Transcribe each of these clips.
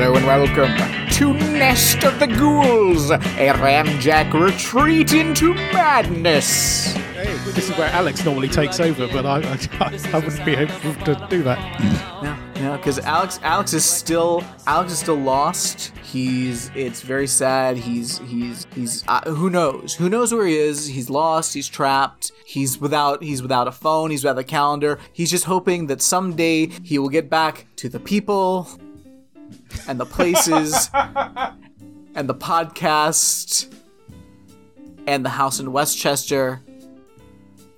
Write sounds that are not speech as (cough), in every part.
Hello and welcome to Nest of the Ghouls, a ramjack retreat into madness. This is where Alex normally takes over, but I, I, I wouldn't be able to do that. No, no, because Alex, Alex is still, Alex is still lost. He's, it's very sad. He's, he's, he's. Uh, who knows? Who knows where he is? He's lost. He's trapped. He's without, he's without a phone. He's without a calendar. He's just hoping that someday he will get back to the people and the places and the podcast and the house in Westchester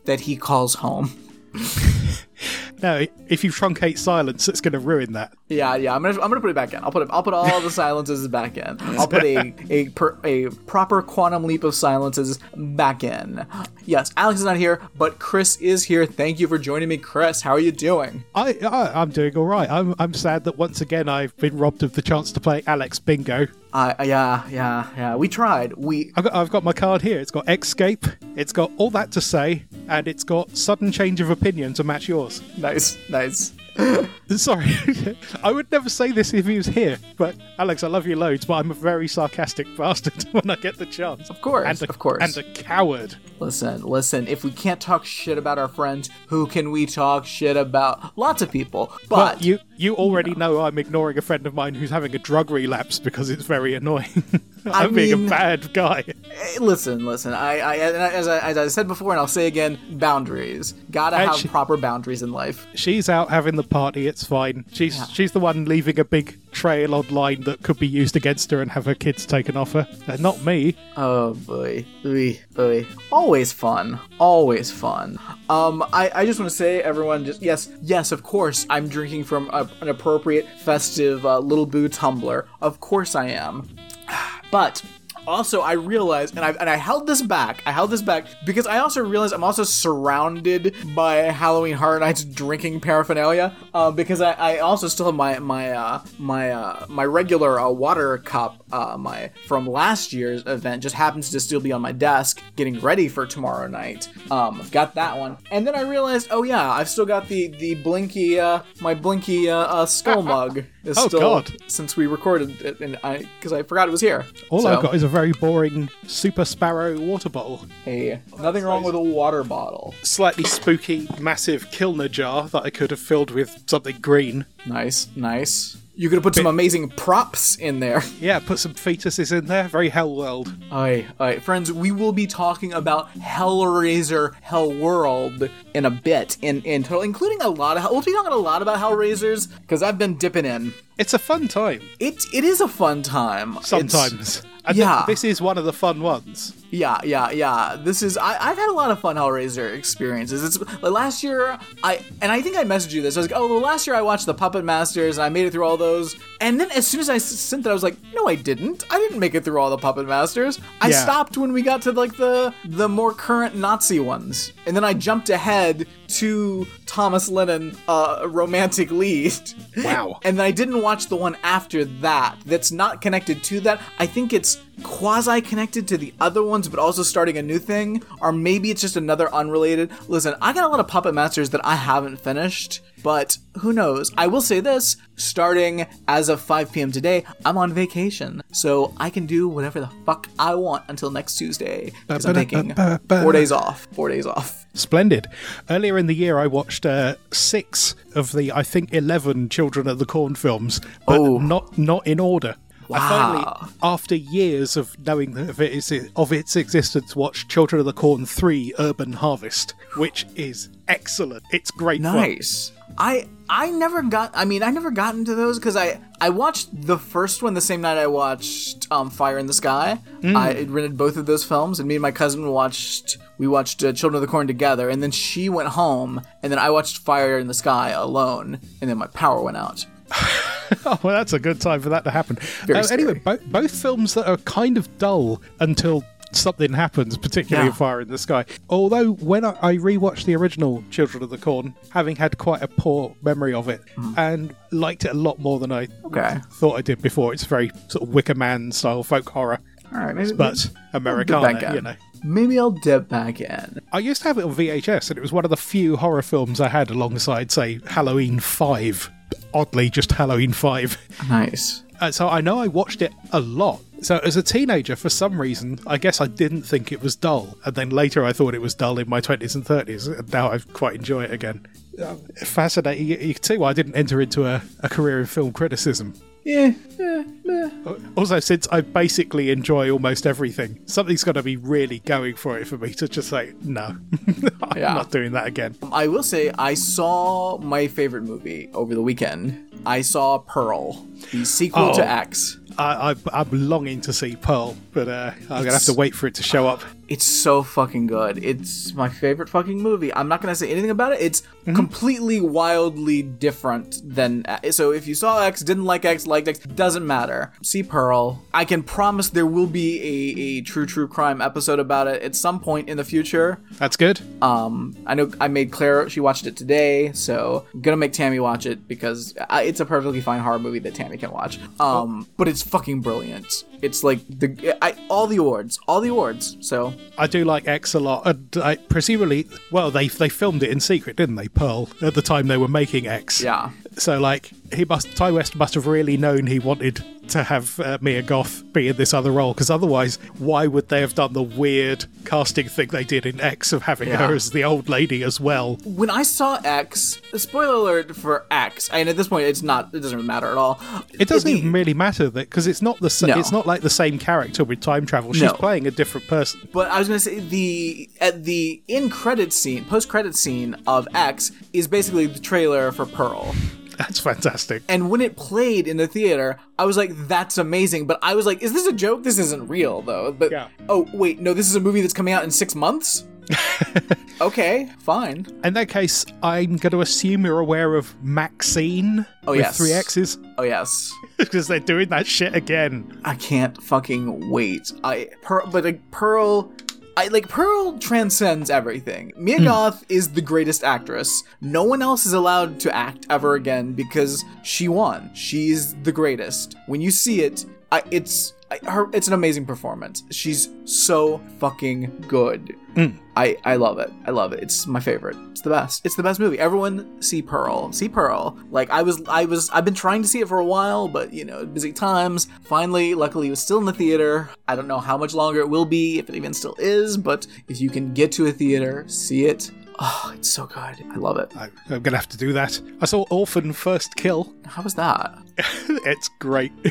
that he calls home. (laughs) No, if you truncate silence, it's going to ruin that. Yeah, yeah. I'm gonna I'm gonna put it back in. I'll put it, I'll put all the silences back in. I'll put a a per, a proper quantum leap of silences back in. Yes, Alex is not here, but Chris is here. Thank you for joining me, Chris. How are you doing? I, I I'm doing all right. I'm I'm sad that once again I've been robbed of the chance to play Alex Bingo. Uh, yeah, yeah, yeah. We tried. We I've got, I've got my card here. It's got Escape. It's got all that to say, and it's got sudden change of opinion to match yours. nice, nice. (laughs) Sorry, (laughs) I would never say this if he was here. But Alex, I love you loads, but I'm a very sarcastic (laughs) bastard when I get the chance. Of course, and a, of course. and a coward. Listen, listen. If we can't talk shit about our friends, who can we talk shit about? Lots of people. But But you you already know I'm ignoring a friend of mine who's having a drug relapse because it's very annoying. (laughs) I I'm being a bad guy. Eh, Listen, listen. I, I, as I, as I said before, and I'll say again, boundaries. Gotta have Actu- proper boundaries in life. She's out having the party. It's fine. She's she's the one leaving a big trail online that could be used against her and have her kids taken off her. Uh, not me. Oh boy, Ooh, boy. Always fun. Always fun. Um, I, I just want to say, everyone, just yes, yes, of course, I'm drinking from a, an appropriate festive uh, little boo tumbler. Of course, I am. (sighs) But also, I realized, and I and I held this back. I held this back because I also realized I'm also surrounded by Halloween Horror Nights drinking paraphernalia. Uh, because I, I also still have my my uh, my uh, my regular uh, water cup, uh, my from last year's event, just happens to still be on my desk, getting ready for tomorrow night. Um, I've got that one, and then I realized, oh yeah, I've still got the the Blinky, uh, my Blinky uh, uh, skull (laughs) mug. Is Oh, still, God. Since we recorded it, and I because I forgot it was here. All So- I've got is a very boring Super Sparrow water bottle. Hey, nothing wrong with a water bottle. Slightly spooky, massive Kilner jar that I could have filled with something green. Nice, nice. You could have put some amazing props in there. (laughs) Yeah, put some fetuses in there. Very Hell World. Alright, alright, friends, we will be talking about Hellraiser Hell World in a bit, in, in total, including a lot of. We'll be talking a lot about Hellraisers because I've been dipping in. It's a fun time. It it is a fun time. It's- Yeah. th- this is one of the fun ones. Yeah, yeah, yeah. This is I, I've had a lot of fun Hellraiser experiences. It's like last year I and I think I messaged you this. I was like, oh, well, last year I watched the Puppet Masters and I made it through all those. And then as soon as I sent that, I was like, no, I didn't. I didn't make it through all the Puppet Masters. I Yeah. stopped when we got to like the the more current Nazi ones, and then I jumped ahead to Thomas Lennon, uh, romantic lead. Wow. (laughs) And then I didn't watch the one after that that's not connected to that. I think it's quasi connected to the other ones, but also starting a new thing. Or maybe it's just another unrelated. Listen, I got a lot of Puppet Masters that I haven't finished, but who knows? I will say this starting as of 5 p.m. today, I'm on vacation. So I can do whatever the fuck I want until next Tuesday. Because I'm taking four days off. Four days off. Splendid. Earlier in the year, I watched uh, six of the, I think, 11 Children of the Corn films, but Oh. not not in order. I finally, after years of knowing of, it is, of its existence, watched Children of the Corn 3 Urban Harvest, which is excellent. It's great fun. Nice. I I never got. I mean, I never got into those because I I watched the first one the same night I watched um, Fire in the Sky. I rented both of those films, and me and my cousin watched. We watched uh, Children of the Corn together, and then she went home, and then I watched Fire in the Sky alone, and then my power went out. (laughs) Oh, well, that's a good time for that to happen. Uh, anyway, bo- both films that are kind of dull until something happens, particularly Yeah. in Fire in the Sky. Although, when I, I rewatched the original Children of the Corn, having had quite a poor memory of it, and liked it a lot more than I. Okay. thought I did before, it's very sort of Wicker Man style folk horror, All right. Maybe, but Americana, you know. maybe I'll dip back in. I used to have it on VHS, and it was one of the few horror films I had alongside, say, Halloween 5. Oddly, just Halloween 5. Nice. Uh, so I know I watched it a lot. So as a teenager, for some reason, I guess I didn't think it was dull, and then later I thought it was dull in my twenties and thirties, and now I quite enjoy it again. Uh, fascinating. You, you can see why I didn't enter into a, a career in film criticism. Yeah, yeah, yeah. Uh, also, since I basically enjoy almost everything, something's got to be really going for it for me to just say no. (laughs) I'm Yeah. not doing that again. I will say I saw my favorite movie over the weekend. I saw Pearl, the sequel Oh. to X. I, I, I'm longing to see Pearl, but uh, I'm gonna have to wait for it to show up. It's so fucking good. It's my favorite fucking movie. I'm not gonna say anything about it. It's completely wildly different than so. If you saw X, didn't like X, liked X, doesn't matter. See Pearl. I can promise there will be a, a true true crime episode about it at some point in the future. That's good. Um, I know I made Claire. She watched it today, so I'm gonna make Tammy watch it because I, it's a perfectly fine horror movie that Tammy can watch. Um, but it's fucking brilliant. It's like the I, all the awards, all the awards. So I do like X a lot, and I, presumably, well, they they filmed it in secret, didn't they? Pearl at the time they were making X. yeah, So like he must Ti West must have really known he wanted to have uh, Mia Goth be in this other role because otherwise, why would they have done the weird casting thing they did in X of having Yeah. her as the old lady as well? when I saw X, spoiler alert for X, and at this point it's not. It doesn't matter at all. It doesn't The- even really matter that because it's not the sa- No. it's not like the same character with time travel. She's No. playing a different person. But I was gonna say the at the in credit scene, post credit scene of X is basically the trailer for Pearl. That's fantastic. And when it played in the theater, I was like, "That's amazing." But I was like, "Is this a joke? This isn't real, though." But Yeah. oh wait, no, this is a movie that's coming out in six months. (laughs) okay, fine. In that case, I'm going to assume you're aware of Maxine Oh, with yes. three X's Oh yes, (laughs) because they're doing that shit again. I can't fucking wait. I Pearl, but like Pearl. I like Pearl transcends everything. Mia hmm. Goth is the greatest actress. No one else is allowed to act ever again because she won. She's the greatest. When you see it, I, it's her. It's an amazing performance. She's so fucking good. Mm. I I love it. I love it. It's my favorite. It's the best. It's the best movie. Everyone see Pearl. See Pearl. Like I was I was I've been trying to see it for a while, but you know, busy times. Finally, luckily it was still in the theater. I don't know how much longer it will be, if it even still is, but if you can get to a theater, see it. Oh, it's so good. I love it. I, I'm going to have to do that. I saw Orphan First Kill. (laughs) How was that? it's great. (laughs)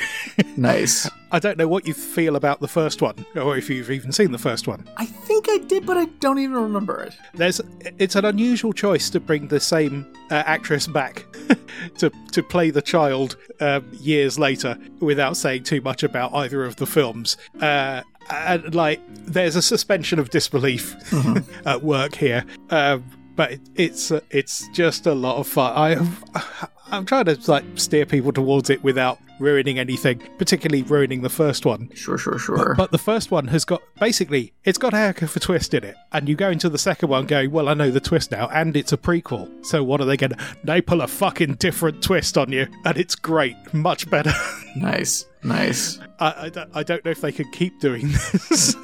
Nice. I don't know what you feel about the first one, or if you've even seen the first one. I think I did, but I don't even remember it. There's, it's an unusual choice to bring the same uh, actress back (laughs) to to play the child um, years later without saying too much about either of the films. Uh, and like, there's a suspension of disbelief (laughs) at work here. Um, but it, it's it's just a lot of fun. I I'm trying to like steer people towards it without ruining anything, particularly ruining the first one. Sure, sure, sure. But the first one has got basically it's got a heck of a twist in it, and you go into the second one going, "Well, I know the twist now," and it's a prequel. So what are they going to? They pull a fucking different twist on you, and it's great, much better. (laughs) nice. Nice. I, I, don't, I don't know if they can keep doing (laughs) this.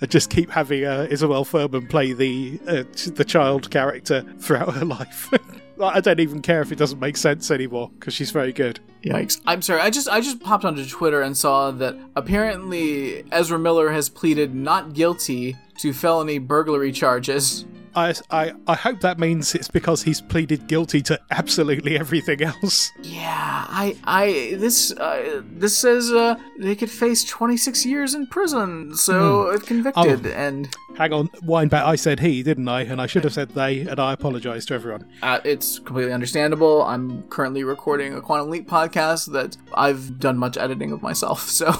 and just keep having uh, Isabelle Fuhrman play the uh, the child character throughout her life. (laughs) I don't even care if it doesn't make sense anymore because she's very good. Yikes. I'm sorry. I just I just popped onto Twitter and saw that apparently Ezra Miller has pleaded not guilty to felony burglary charges. I, I, I hope that means it's because he's pleaded guilty to absolutely everything else. Yeah, I I this uh, this says uh, they could face 26 years in prison, so if convicted and Hang on, wind back. I said he, didn't I? And I should have said they, and I apologise to everyone. uh, it's completely understandable. I'm currently recording a Quantum Leap podcast that I've done much editing of myself, (laughs) so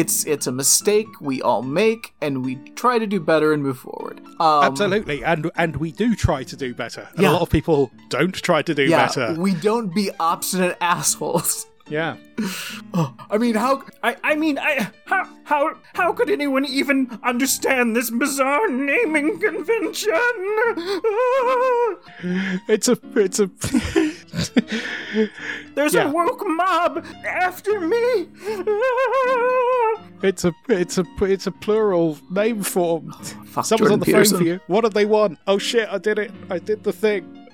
it's it's a mistake we all make, and we try to do better and move forward. Um, Absolutely, and and we do try to do better. And Yeah. a lot of people don't try to do Yeah, better. we don't be obstinate (laughs) assholes. yeah. (sighs) I mean, how? I, I mean, I how how how could anyone even understand this bizarre naming convention? (sighs) It's a it's a (laughs) There's Yeah. a woke mob after me. it's a it's a it's a plural name form. Oh, fuck Someone's Jordan on the Peterson. phone for you. What do they want? Oh shit! I did it. I did the thing.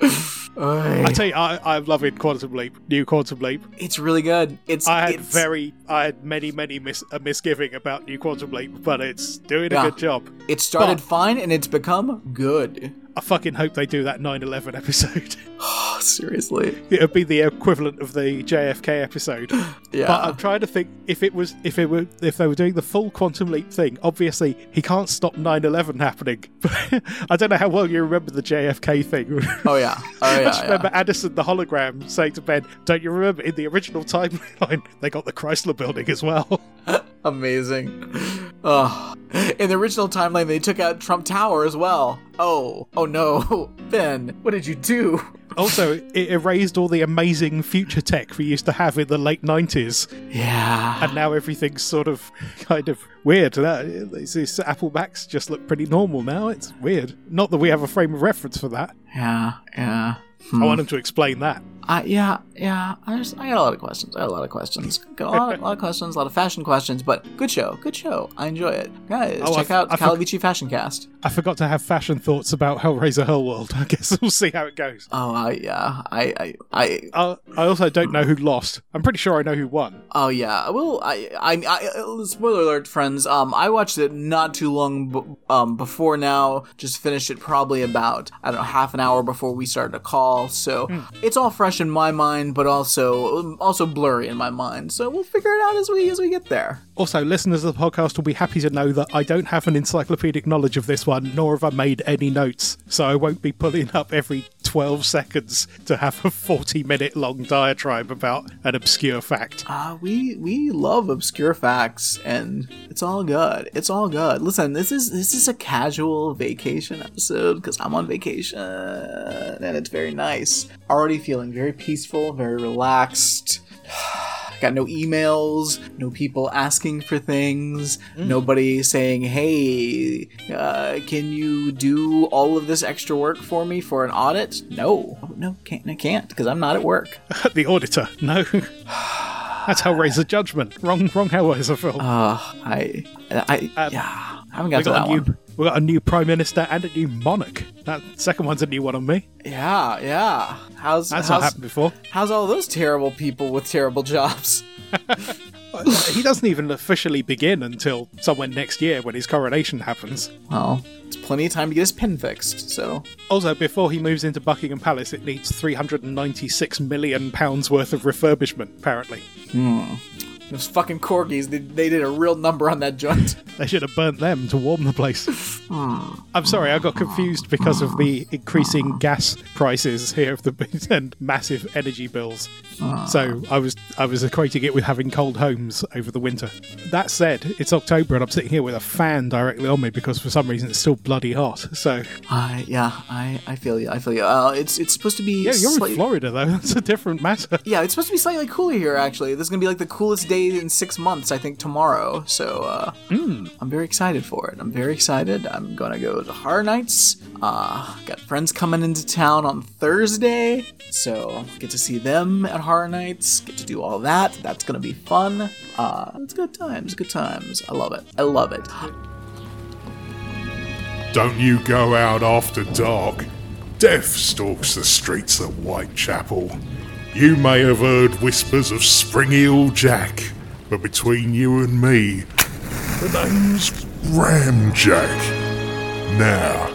I tell you, I, I'm loving Quantum Leap, new Quantum Leap. it's really good. It's I had it's, very, I had many, many mis- a misgiving about new Quantum Leap, but it's doing a good job. It started but- fine and it's become good. I fucking hope they do that 9/11 episode. Oh, (laughs) (sighs) seriously. it would be the equivalent of the JFK episode. (laughs) Yeah. But I'm trying to think if it was if it were if they were doing the full quantum leap thing. Obviously, he can't stop 9/11 happening. (laughs) I don't know how well you remember the JFK thing. oh yeah. Oh I yeah. just yeah. remember Addison the hologram saying to Ben, "Don't you remember in the original timeline they got the Chrysler Building as well?" Amazing. Oh. In the original timeline, they took out Trump Tower as well. Oh. Oh no. (laughs) Ben, what did you do? also, it erased all the amazing future tech we used to have in the late 90s, Yeah. and now everything's sort of kind of weird. These- Apple Macs just look pretty normal now. It's weird. Not that we have a frame of reference for that. Yeah. Yeah. I want him to explain that. I yeah, yeah. I just I got a lot of questions. I got a lot of questions. Got a lot, a lot of questions, a lot of fashion questions. But good show, good show. I enjoy it, guys. Oh, check f- out I Calavicci Fashion Cast. I forgot to have fashion thoughts about Hellraiser Hellworld. (laughs) I guess we'll see how it goes. Oh, I yeah. I I I. Uh, I also don't know who lost. I'm pretty sure I know who won. Oh yeah. Well, I I, I spoiler alert, friends. Um, I watched it not too long b- um before now. Just finished it probably about I don't know half an hour before we started a call. So it's all fresh in my mind, but also also blurry in my mind. So we'll figure it out as we as we get there. Also, listeners of the podcast will be happy to know that I don't have an encyclopedic knowledge of this one, nor have I made any notes, so I won't be pulling up every 12 seconds to have a 40 minute long diatribe about an obscure fact. Uh, we we love obscure facts, and it's all good. It's all good. Listen, this is this is a casual vacation episode because I'm on vacation, and it's very nice. Already feeling very peaceful, very relaxed. (sighs) Got no emails, no people asking for things, nobody saying, "Hey, uh, can you do all of this extra work for me for an audit?" No, no, can't. I can't because I'm not at work. (laughs) the auditor, no. That's how Hellraiser Judgment. Wrong, wrong Hellraiser film. Uh, I, I, yeah, I haven't got we to got that new, one. we got a new prime minister and a new monarch. That second one's a new one on me. Yeah, yeah. How's That's not happened before. how's all those terrible people with terrible jobs? (laughs) (laughs) he doesn't even officially begin until somewhere next year when his coronation happens. Well, it's plenty of time to get his pin fixed. So, Also, before he moves into Buckingham Palace, it needs 396 million pounds worth of refurbishment. Apparently, hmm. Those fucking corgis, they, they did a real number on that joint. (laughs) they should have burnt them to warm the place. I'm sorry, I got confused because of the increasing gas prices here of the and massive energy bills. So I was I was equating it with having cold homes over the winter. That said, it's October and I'm sitting here with a fan directly on me because for some reason it's still bloody hot. So I, yeah, I, I feel you. I feel you. Uh, it's it's supposed to be. yeah, you're slight- in Florida though. (laughs) That's a different matter. Yeah, it's supposed to be slightly cooler here. Actually, this is gonna be like the coolest day in six months. I think tomorrow. So uh, I'm very excited for it. I'm very excited. I'm gonna go to Horror Nights. Uh, got friends coming into town on Thursday, so get to see them at Horror Nights. Get to do all that. That's gonna be fun. Uh, it's good times. Good times. I love it. I love it. Don't you go out after dark. Death stalks the streets of Whitechapel. You may have heard whispers of Spring-Heel Jack, but between you and me, the name's Ramjack. Now,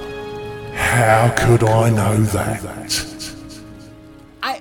how could I know that?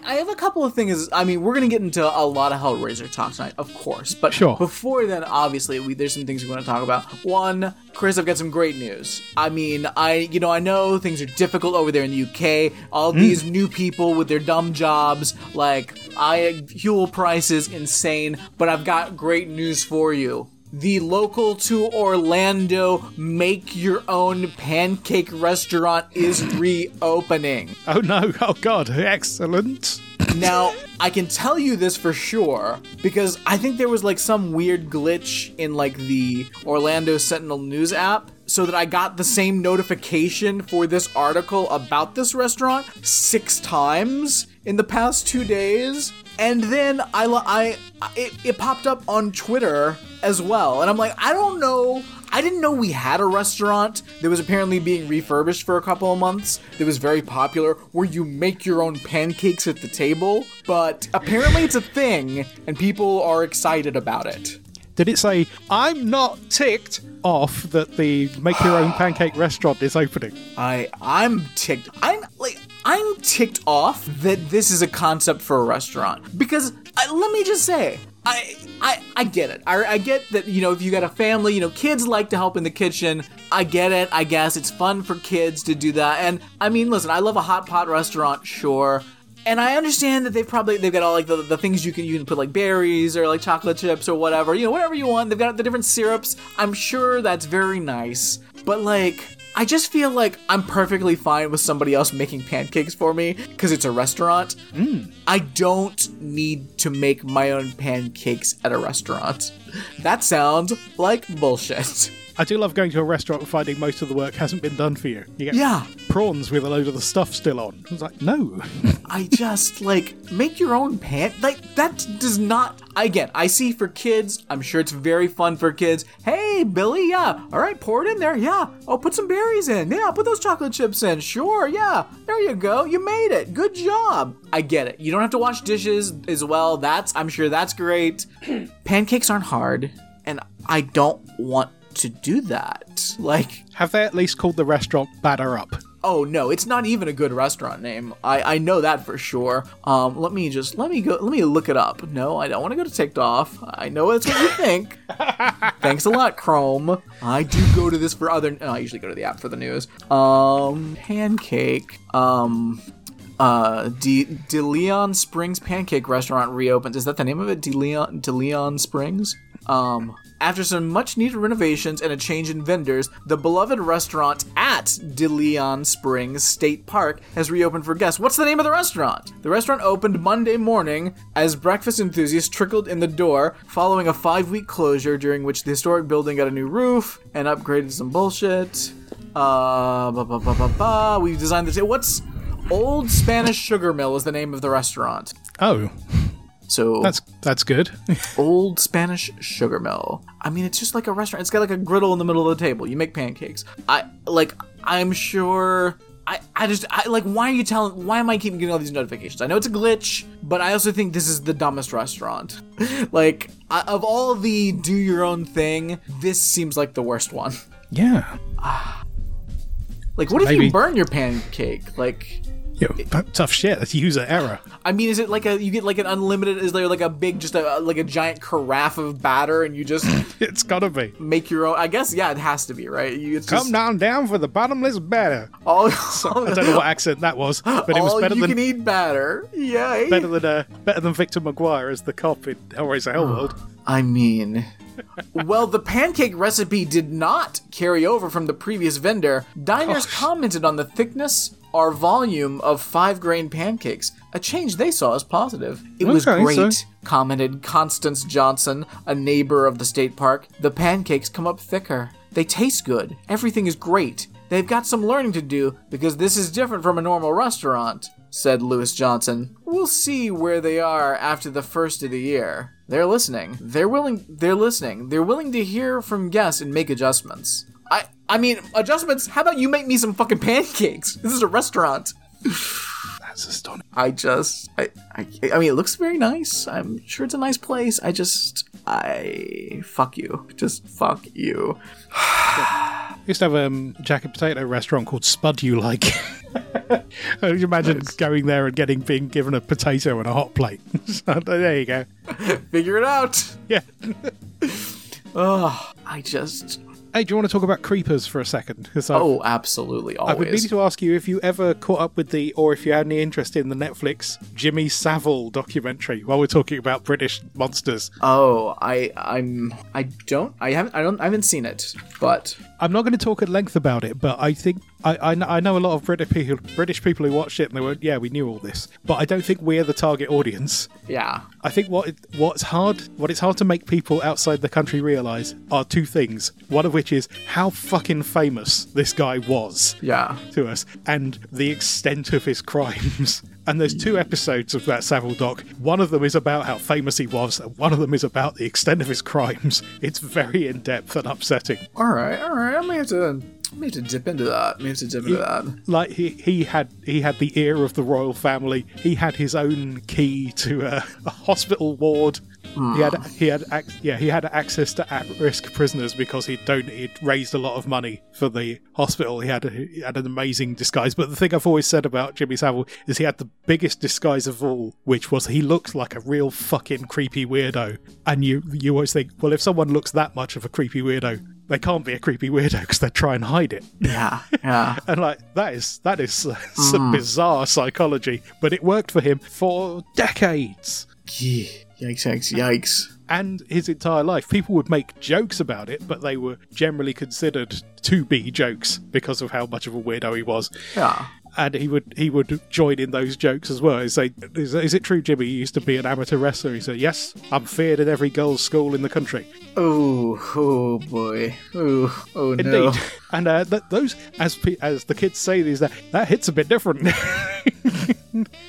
I, have a couple of things. I mean, we're gonna get into a lot of Hellraiser talk tonight, of course. But Sure. before then, obviously, we, there's some things we want to talk about. One, Chris, I've got some great news. I mean, I you know I know things are difficult over there in the UK. All hmm. these new people with their dumb jobs, like I fuel prices insane. But I've got great news for you. The local to Orlando make your own pancake restaurant is reopening. Oh no! Oh god! Excellent. Now, I can tell you this for sure because I think there was like some weird glitch in like the Orlando Sentinel News app so that I got the same notification for this article about this restaurant six times in the past 2 days. And then I I it, it popped up on Twitter as well. And I'm like, I don't know I I didn't know we had a restaurant that was apparently being refurbished for a couple of months that was very popular where you make your own pancakes at the table, but apparently it's a thing and people are excited about it. Did it say, I'm not ticked off that the make your own (sighs) pancake restaurant is opening? I I'm ticked. I'm like I'm ticked off that this is a concept for a restaurant because I, let me just say I, I I get it. I, I get that you know if you got a family, you know kids like to help in the kitchen. I get it. I guess it's fun for kids to do that. And I mean, listen, I love a hot pot restaurant, sure. And I understand that they've probably they've got all like the, the things you can you can put like berries or like chocolate chips or whatever, you know, whatever you want. They've got the different syrups. I'm sure that's very nice. But like I just feel like I'm perfectly fine with somebody else making pancakes for me because it's a restaurant. Hmm. I don't need to make my own pancakes at a restaurant. That sounds like bullshit. (laughs) I do love going to a restaurant and finding most of the work hasn't been done for you. You get Yeah. prawns with a load of the stuff still on. I was like, no. (laughs) I just like make your own pan. Like that does not. I again, I see for kids. I'm sure it's very fun for kids. Hey, Billy, yeah. All right, pour it in there. Yeah. Oh, put some berries in. Yeah, put those chocolate chips in. Sure. Yeah. There you go. You made it. Good job. I get it. You don't have to wash dishes as well. That's. I'm sure that's great. (clears throat) Pancakes aren't hard, and I don't want to do that. Like. Have they at least called the restaurant Batter Up? Oh no, it's not even a good restaurant name. I, I know that for sure. Um, let me just let me go. Let me look it up. No, I don't want to go to TikTok. I know that's what you (laughs) think. Thanks a lot, Chrome. I do go to this for other. No, I usually go to the app for the news. Um, pancake. Um. Uh, De, De Leon Springs Pancake Restaurant reopens. Is that the name of it? De Leon, De Leon Springs? Um, after some much needed renovations and a change in vendors, the beloved restaurant at De Leon Springs State Park has reopened for guests. What's the name of the restaurant? The restaurant opened Monday morning as breakfast enthusiasts trickled in the door following a five week closure during which the historic building got a new roof and upgraded some bullshit. Uh. We've designed the. What's. Old Spanish Sugar Mill is the name of the restaurant. Oh, So that's that's good. (laughs) Old Spanish Sugar Mill. I mean, it's just like a restaurant. It's got like a griddle in the middle of the table. You make pancakes. I like. I'm sure. I, I just I like why are you telling why am I keeping getting all these notifications? I know it's a glitch, but I also think this is the dumbest restaurant. (laughs) like I, of all the do your own thing, this seems like the worst one. yeah. Ah. Like what if Maybe- you burn your pancake? Like Yo, but tough shit. That's user error. I mean, is it like a you get like an unlimited? Is there like a big just a like a giant carafe of batter and you just (laughs) It's gotta be. make your own? I guess yeah, it has to be right. You it's Come just, down, down for the bottomless batter. all, (laughs) I don't know (laughs) what accent that was, but it was better you than you can eat batter. Yay! better than uh, better than Victor Maguire as the cop in Hellraiser Hellworld. I mean, well, the pancake recipe did not carry over from the previous vendor. Diners commented on the thickness or volume of five grain pancakes, a change they saw as positive. It was great, so- commented Constance Johnson, a neighbor of the state park. The pancakes come up thicker. They taste good. Everything is great. They've got some learning to do because this is different from a normal restaurant, said Lewis Johnson. We'll see where they are after the first of the year. They're listening. They're willing they're listening. They're willing to hear from guests and make adjustments. I I mean adjustments, how about you make me some fucking pancakes? This is a restaurant. That's astonishing. I just I, I I mean it looks very nice. I'm sure it's a nice place. I just I fuck you. Just fuck you. I used to have a um, jacket potato restaurant called Spud You Like. (laughs) Could you imagine going there and getting being given a potato and a hot plate? (laughs) So, there you go. Figure it out. Yeah. (laughs) oh, I just Hey, do you want to talk about creepers for a second? Oh, absolutely. I've been meaning to ask you if you ever caught up with the, or if you had any interest in the Netflix Jimmy Savile documentary. While we're talking about British monsters, Oh, I I'm I don't I haven't I don't I haven't seen it, but I'm not going to talk at length about it, but I think I, I, I know a lot of British people, British people who watched it and they went, "Yeah, we knew all this," but I don't think we're the target audience. yeah. I think what what's hard, what it's hard to make people outside the country realize are two things. One of which is how fucking famous this guy was Yeah. to us, and the extent of his crimes. (laughs) And there's two episodes of that Savile doc. One of them is about how famous he was, and one of them is about the extent of his crimes. It's very in depth and upsetting. All right, all right. I may have to, Have to dip into that. Have to dip into that. Like he, he had he had the ear of the royal family. He had his own key to a, a hospital ward. He had hmm. he had ac- yeah he had access to at-risk prisoners because he'd don- he'd raised a lot of money for the hospital. He had a, he had an amazing disguise. But the thing I've always said about Jimmy Savile is he had the biggest disguise of all, which was he looked like a real fucking creepy weirdo. And you you always think, well, if someone looks that much of a creepy weirdo, they can't be a creepy weirdo because they try and hide it. Yeah, yeah. (laughs) And like that is that is (laughs) some mm. bizarre psychology, but it worked for him for decades. Gee, yikes, yikes, yikes. And his entire life, people would make jokes about it, but they were generally considered to be jokes because of how much of a weirdo he was. Yeah. And he would he would join in those jokes as well. He'd say, is, "Is it true, Jimmy? You used to be an amateur wrestler?" He said, "Yes, I'm feared in every girls' school in the country." Oh, oh boy. Oh, oh no. (laughs) And uh, th- those, as pe- as the kids say these, that that hits a bit different. (laughs)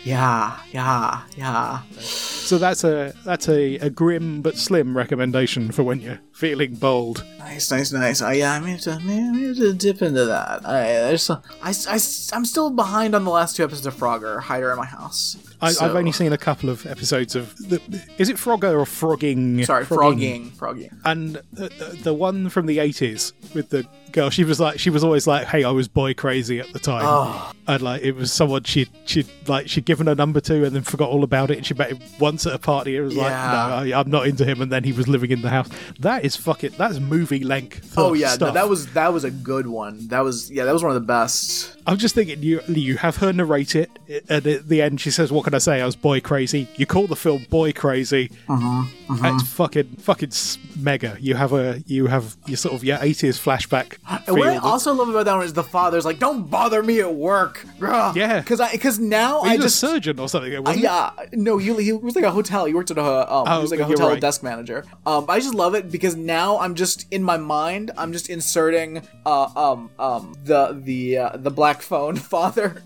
Yeah, yeah, yeah. So that's a that's a, a grim but slim recommendation for when you're feeling bold. Nice, nice, nice. I, yeah, I may have to, may have to dip into that. I, there's, a- I, I, I'm still behind on the last two episodes of Frogger, Hider at my house. I, So- I've only seen a couple of episodes of. The, is it Frogger or Frogging? Sorry, frogging. Frogging. And the, the, the one from the eighties with the girl, she was like, she was always like, "Hey, I was boy crazy at the time," Oh. and like it was someone she she like she'd given a number to and then forgot all about it, and she met him once at a party. It was Yeah. like, "No, I, I'm not into him," and then he was living in the house. That is fucking. That's movie length. Oh yeah, no, that was that was a good one. That was yeah, that was one of the best. I'm just thinking you you have her narrate it, and at the end she says, "What can I say? I was boy crazy." You call the film "Boy Crazy." Uh-huh. Mm-hmm, It's fucking fucking mega. You have a you have your sort of your 80s flashback. And what I also love about that one is the father's like, "Don't bother me at work." Yeah. because I because now I a just surgeon or something. Uh, wasn't he? yeah, no, he, he was like a hotel. He worked at a um, oh, he was like a hotel right. desk manager. Um, I just love it because now I'm just in my mind. I'm just inserting uh um um the the uh, the black phone (laughs) father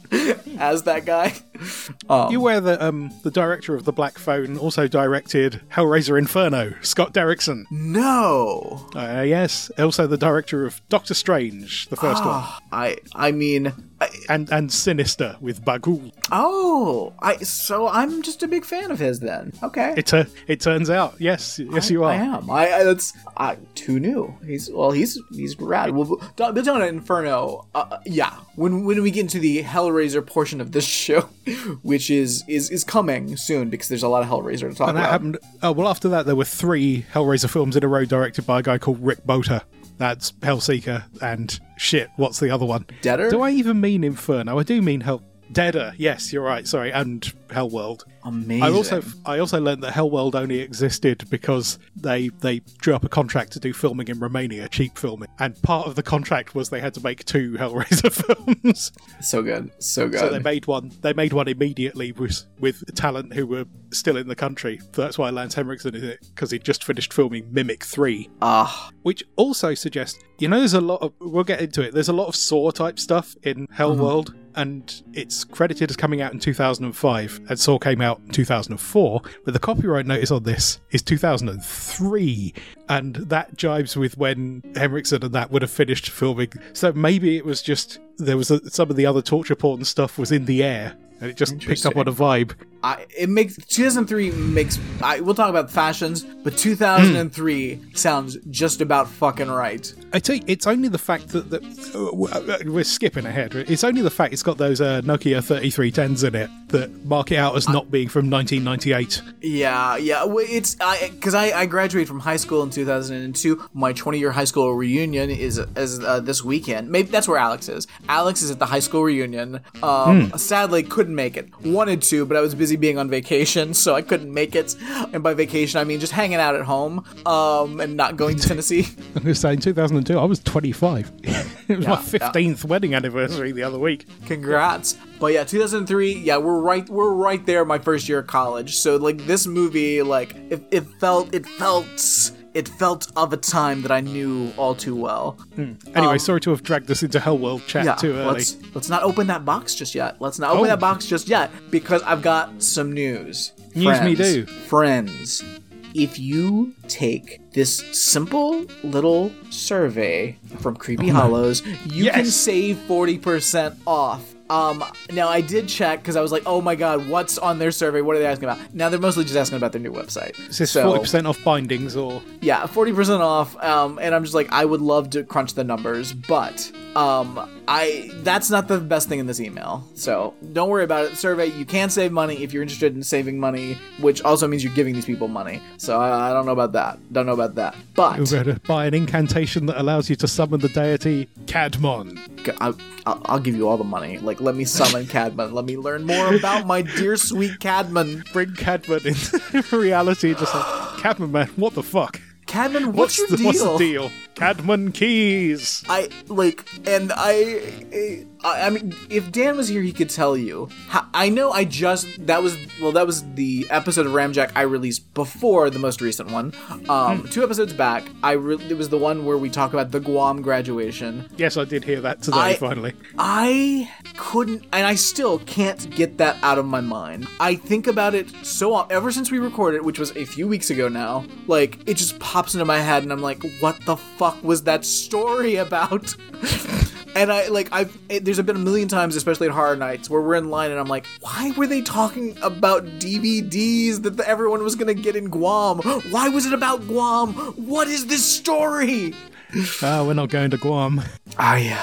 as that guy. Um, You aware that um, the director of the Black Phone also directed Hellraiser Inferno, Scott Derrickson? no, Uh, yes, also the director of Doctor Strange, the first one, I I mean. I, and and Sinister with Bughuul. oh, I so I'm just a big fan of his then. Okay, It uh, it turns out, yes, yes, you are. I am. I, I that's I too new. He's well. He's he's rad. Well, talking Inferno, uh, yeah. When when we get into the Hellraiser portion of this (laughs) show, which is is is coming soon because there's a lot of Hellraiser to talk And that about. happened. Oh well, after that, there were three Hellraiser films in a row directed by a guy called Rick Bota. That's Hellseeker and shit. What's the other one? Deader? Do I even mean Inferno? I do mean Hell. Deader. Yes, you're right. Sorry, and Hellworld. Amazing. I also I also learned that Hellworld only existed because they they drew up a contract to do filming in Romania, cheap filming, and part of the contract was they had to make two Hellraiser (laughs) films. so good, so good. So they made one. They made one immediately with with talent who were still in the country. That's why Lance Henriksen is in it because he'd just finished filming Mimic Three, Ah, which also suggests you know there's a lot of we'll get into it. There's a lot of Saw type stuff in Hellworld, and it's credited as coming out in 2005, and Saw came out in 2004. But the copyright notice on this is 2003, and that jibes with when Henriksen and that would have finished filming. So maybe it was just there was a, some of the other torture porn stuff was in the air. And it just picked up on a vibe. I, it makes 2003 makes. I, we'll talk about fashions, but 2003 sounds just about fucking right. I tell you, it's only the fact that, that uh, we're skipping ahead. It's only the fact it's got those uh, Nokia 3310s in it that mark it out as not being from 1998. Yeah, yeah. It's I because I, I graduated from high school in 2002. My 20 year high school reunion is is uh, this weekend. Maybe that's where Alex is. Alex is at the high school reunion. Um, sadly couldn't make it. Wanted to, but I was busy being on vacation, (laughs) so I couldn't make it. And by vacation, I mean just hanging out at home, um, and not going to Tennessee. (laughs) I'm going to say in 2002, I was 25. (laughs) it was my Yeah, yeah. 15th wedding anniversary the other week. Congrats. But yeah, 2003. Yeah, we're right. We're right there. My first year of college. So like this movie, like it, it felt. It felt. It felt of a time that I knew all too well. Anyway, sorry to have dragged this into Hellworld chat Um, Yeah, too early. let's let's not open that box just yet. Let's not open Oh. that box just yet because I've got some news. News me Friends, do. Friends, if you take this simple little survey from Creepy Hollows, you can Oh save 40% off. Um, now I did check because I was like, oh my god, what's on their survey? What are they asking about? Now they're mostly just asking about their new website. Is this So- forty percent off bindings or yeah, forty percent off. Um, and I'm just like, I would love to crunch the numbers, but um, I that's not the best thing in this email. So don't worry about it. Survey, you can save money if you're interested in saving money, which also means you're giving these people money. So I, I don't know about that. Don't know about that. But over to buy an incantation that allows you to summon the deity Cadmon? I, I'll, I'll give you all the money. Like, let me summon Cadman. Let me learn more about my dear sweet Cadman. Bring Cadman into (laughs) reality, just like Cadmon man, what the fuck? Cadman, what's, your the, deal? what's the deal? Cadmon keys. I like, and I, I, I mean, if Dan was here, he could tell you. I know I just that was well, that was the episode of Ramjack I released before the most recent one. Um, two episodes back, I re- it was the one where we talk about the Guam graduation. Yes, I did hear that today. I- finally, I couldn't, and I still can't get that out of my mind. I think about it so ever since we recorded, which was a few weeks ago now. Like, it just pops into my head, and I'm like, what the fuck was that story (laughs) about? and I, like, I've, it, there's been a million times, especially at Horror Nights, where we're in line, and I'm like, why were they talking about DVDs that the, everyone was gonna get in Guam? Why was it about Guam? What is this story? ah, we're not going to Guam. I,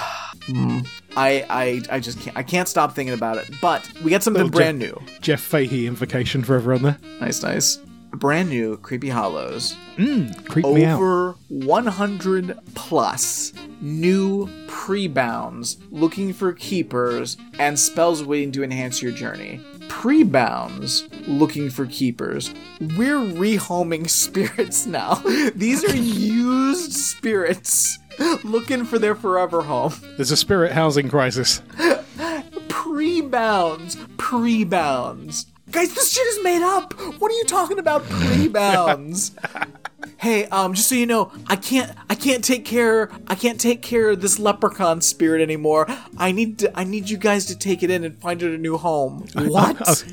uh, I, I, I just can't. I can't stop thinking about it. But we got something Little brand Jeff- new. Jeff Fahey invocation for everyone there. Nice, nice. Brand new Creepy Hollows. Mm, creep me out. Over 100 plus new pre-bounds looking for keepers and spells waiting to enhance your journey. Pre-bounds looking for keepers. We're rehoming (laughs) spirits now. These are used spirits (laughs) looking for their forever home. There's a spirit housing crisis. (laughs) pre-bounds pre-bounds guys this shit is made up. What are you talking about pre-bounds? (laughs) Hey um just so you know i can't i can't take care i can't take care of this leprechaun spirit anymore. I need to i need you guys to take it in and find it a new home. (laughs) What?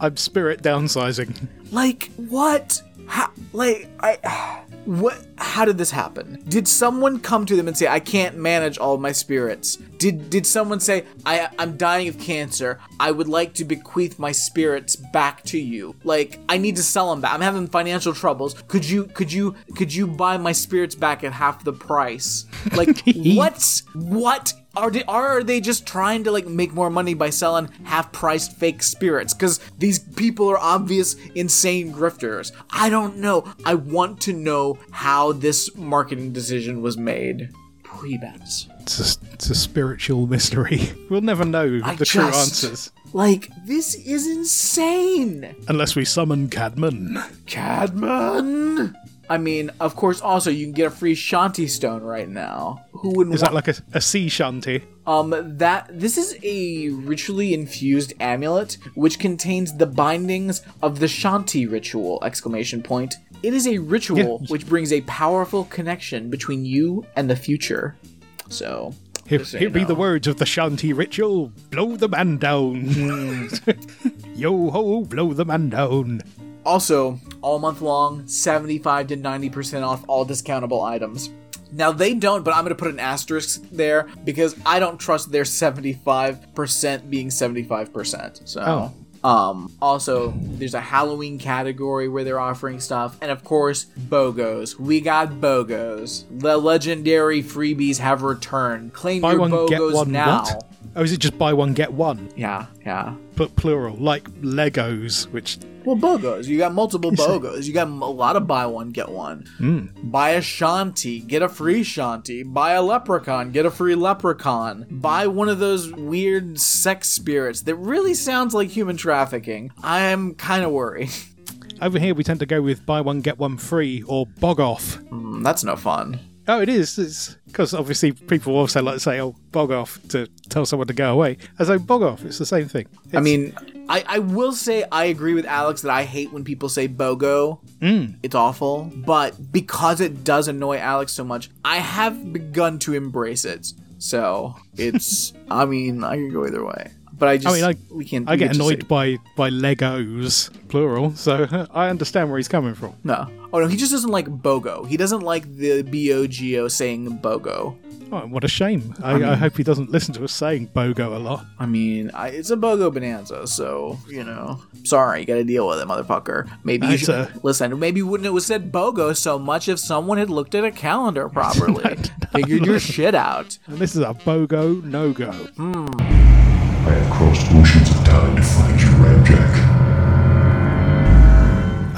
I'm spirit downsizing. like what how, like i what how did this happen? Did someone come to them and say i can't manage all my spirits did did someone say i i'm dying of cancer. I would like to bequeath my spirits back to you. Like i need to sell them back. I'm having financial troubles. Could you could you could you buy my spirits back at half the price? Like (laughs) what what are they are they just trying to like make more money by selling half-priced fake spirits? Because these people are obvious insane grifters. I don't know. I want to know how this marketing decision was made. Pre-bets It's a, it's a spiritual mystery. (laughs) We'll never know I the true just- answers. like this is insane. Unless we summon Cadman. cadman i mean of course also you can get a free shanti stone right now who wouldn't Is want that like a, a sea shanty? Um, that this is a ritually infused amulet which contains the bindings of the Shanti ritual! Exclamation point. It is a ritual Yeah. which brings a powerful connection between you and the future. So Here, so here you be the words of the shanty ritual. Blow the man down. (laughs) Yo ho, blow the man down. Also, all month long, 75 to 90% off all discountable items. Now, they don't, but I'm going to put an asterisk there because I don't trust their 75% being 75%. So. Oh. Um, also, there's a Halloween category where they're offering stuff, and of course, BOGOs. We got BOGOs. The legendary freebies have returned. Claim Buy your one, BOGOs one now. what? Oh, is it just buy one, get one? Yeah, yeah. But plural, like Legos, which Well, BOGOs. You got multiple BOGOs. You got a lot of buy one, get one. Buy a Shanti, get a free Shanti. Buy a Leprechaun, get a free Leprechaun. Buy one of those weird sex spirits that really sounds like human trafficking. I'm kind of worried. (laughs) over here we tend to go with buy one, get one free or bog off. Mm, That's no fun. Oh, it is. It's because obviously people also like to say, "Oh, bog off" to tell someone to go away. As though bog off, it's the same thing. I mean, I, I will say I agree with Alex that I hate when people say BOGO. Mm. It's awful. But because it does annoy Alex so much, I have begun to embrace it. So it's, (laughs) I mean, I can go either way. But I just, I mean, I, we can't. I we get annoyed say- by by Legos plural, so (laughs) I understand where he's coming from. No. Oh no, he just doesn't like BOGO. He doesn't like the B O G O saying BOGO. Oh, what a shame! I, I, hope he doesn't listen to us saying "bogo" a lot. I mean, I, it's a BOGO bonanza, so you know. Sorry, you got to deal with it, motherfucker. Maybe you should a- listen. Maybe wouldn't it have said BOGO so much if someone had looked at a calendar (laughs) properly, figured your shit out. And this is a bogo no go. Hmm. I have crossed oceans of time to find you, Ramjack.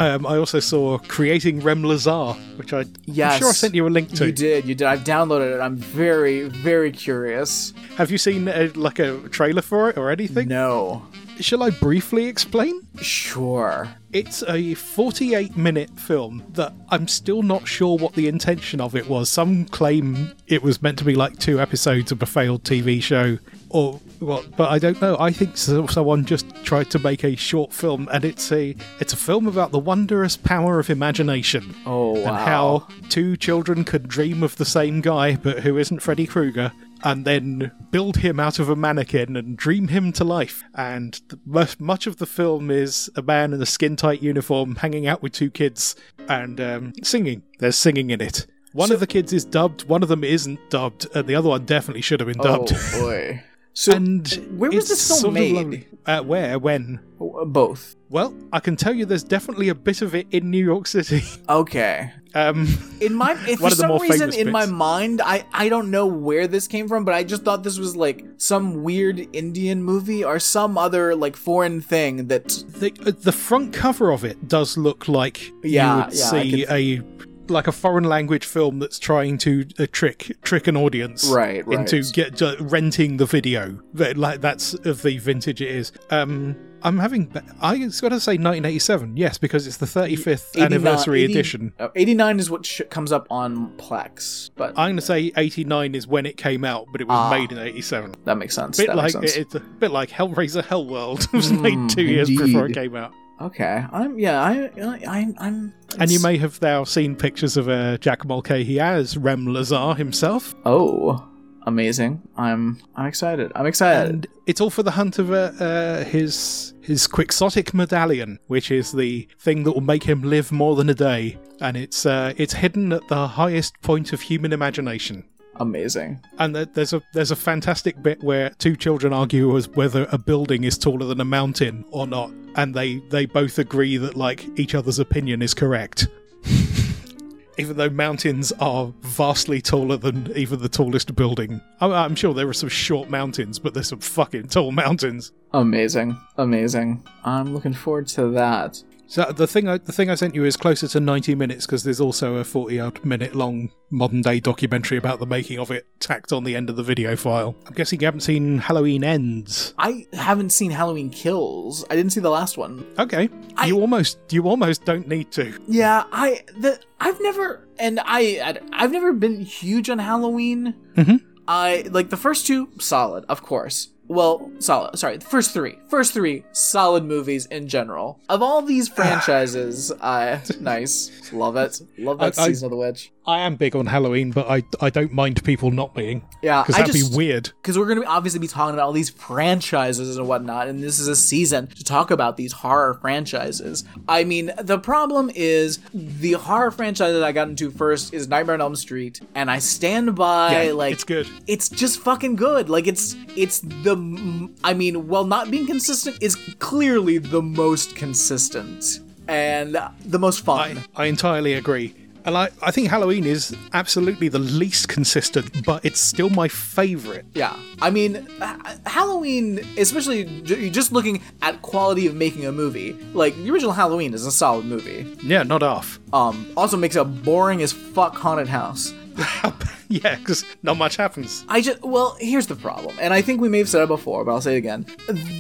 Um, I also saw creating Rem Lazar, which I, I'm sure I sent you a link to. You did, you did. I've downloaded it. I'm very, very curious. Have you seen uh, like a trailer for it or anything? No, Shall I briefly explain? sure. It's a 48 minute film that I'm still not sure what the intention of it was. Some claim it was meant to be like two episodes of a failed TV show or what, but I don't know. I think so- someone just tried to make a short film and it's a it's a film about the wondrous power of imagination. Oh wow. And how two children could dream of the same guy but who isn't Freddy Krueger and then build him out of a mannequin and dream him to life. And the, much, much of the film is a man in a skin tight uniform hanging out with two kids and um, singing. There's singing in it. One of the kids is dubbed, one of them isn't dubbed, and the other one definitely should have been dubbed. Oh boy. (laughs) So and where was this film made? Uh, where? When? uh, both. Well, I can tell you there's definitely a bit of it in New York City. (laughs) Okay. Um, In my, if for some reason in my mind, I I don't know where this came from, but I just thought this was like some weird Indian movie or some other like foreign thing that. the uh, the front cover of it does look like Yeah, you would yeah, see a like a foreign language film that's trying to uh, trick trick an audience Right, right. into get uh, renting the video That- like that's of the vintage it is um i'm having i got to say 1987 yes because it's the 35th 89 anniversary 80 edition uh, 89 is what sh- comes up on Plex, but i'm going to say 89 is when it came out but it was Ah. made in 87 that makes sense. bit that like makes sense. it's a bit like hellraiser hellworld (laughs) it was made two years before it came out okay, I'm yeah, I, I I'm I'm. And you may have now seen pictures of uh, Jack Mulcahy as Rem Lazar himself. Oh, amazing! I'm I'm excited. I'm excited. And it's all for the hunt of uh, uh, his his quixotic medallion, which is the thing that will make him live more than a day. And it's uh, it's hidden at the highest point of human imagination. Amazing. And there's a there's a fantastic bit where two children argue as whether a building is taller than a mountain or not, and they they both agree that like each other's opinion is correct. (laughs) Even though mountains are vastly taller than even the tallest building, I'm, I'm sure there are some short mountains, but there's some fucking tall mountains. Amazing. Amazing. I'm looking forward to that. So the thing I, the thing I sent you is closer to 90 minutes because there's also a 40 odd minute long modern day documentary about the making of it tacked on the end of the video file. I'm guessing you haven't seen Halloween Ends. I haven't seen Halloween Kills. I didn't see the last one. Okay, I- you almost you almost don't need to. Yeah, I the I've never and I I- I've never been huge on Halloween. Mhm. I like the first two solid, of course. Well, solid. Sorry, the first three. First three solid movies in general. Of all these (sighs) franchises, I nice. Love it. Love that I- I- season of the witch. I am big on Halloween, but I I don't mind people not being Yeah, because that'd just be weird. because we're going to obviously be talking about all these franchises and whatnot, and this is a season to talk about these horror franchises. I mean, the problem is the horror franchise that I got into first is Nightmare on Elm Street, and I stand by Yeah, like it's good. It's just fucking good. Like it's it's the I mean, while not being consistent, is clearly the most consistent and the most fun. I, I entirely agree. And I, I think Halloween is absolutely the least consistent, but it's still my favourite. Yeah, I mean, Ha- Halloween, especially j- just looking at quality of making a movie, like the original Halloween is a solid movie. Yeah, not off. Um, also makes a boring as fuck haunted house. (laughs) yeah, because not much happens. I just well, here's the problem, and I think we may have said it before, but I'll say it again.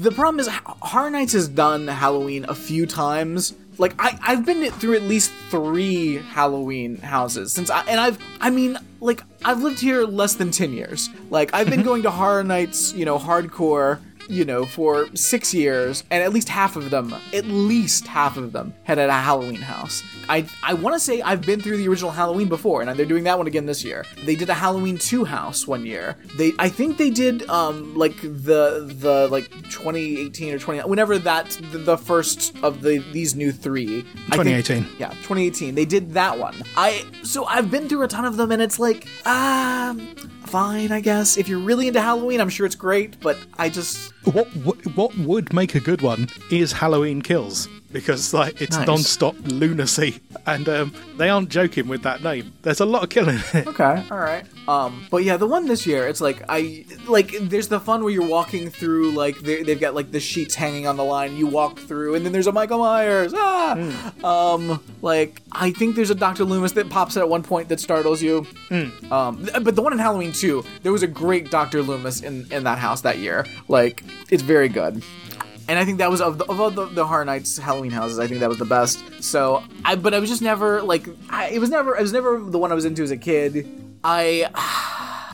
The problem is Horror Nights has done Halloween a few times. Like I, I've been through at least three Halloween houses since I, and I've, I mean, like I've lived here less than ten years. Like I've been (laughs) going to Horror Nights, you know, hardcore you know, for six years, and at least half of them, at least half of them, had at a Halloween house. I I want to say I've been through the original Halloween before, and they're doing that one again this year. They did a Halloween two house one year. They I think they did um like the the like 2018 or 20 whenever that the, the first of the these new three. I think- yeah, 2018. They did that one. I so I've been through a ton of them, and it's like, um, fine, I guess. If you're really into Halloween, I'm sure it's great, but I just What, what what would make a good one is Halloween Kills because like it's Nice. non-stop lunacy and um, they aren't joking with that name. There's a lot of killing (laughs) okay, all right. Um, but yeah, the one this year, it's like I like. There's the fun where you're walking through, like they, they've got like the sheets hanging on the line. You walk through, and then there's a Michael Myers. Ah, um, like I think there's a Doctor Loomis that pops at one point that startles you. Um, but the one in Halloween 2, there was a great Dr. Loomis in, in that house that year. Like, it's very good. And I think that was of the, of all the, the Horror Nights Halloween houses. I think that was the best. So I, but I was just never like, I, it was never, it was never the one I was into as a kid. I,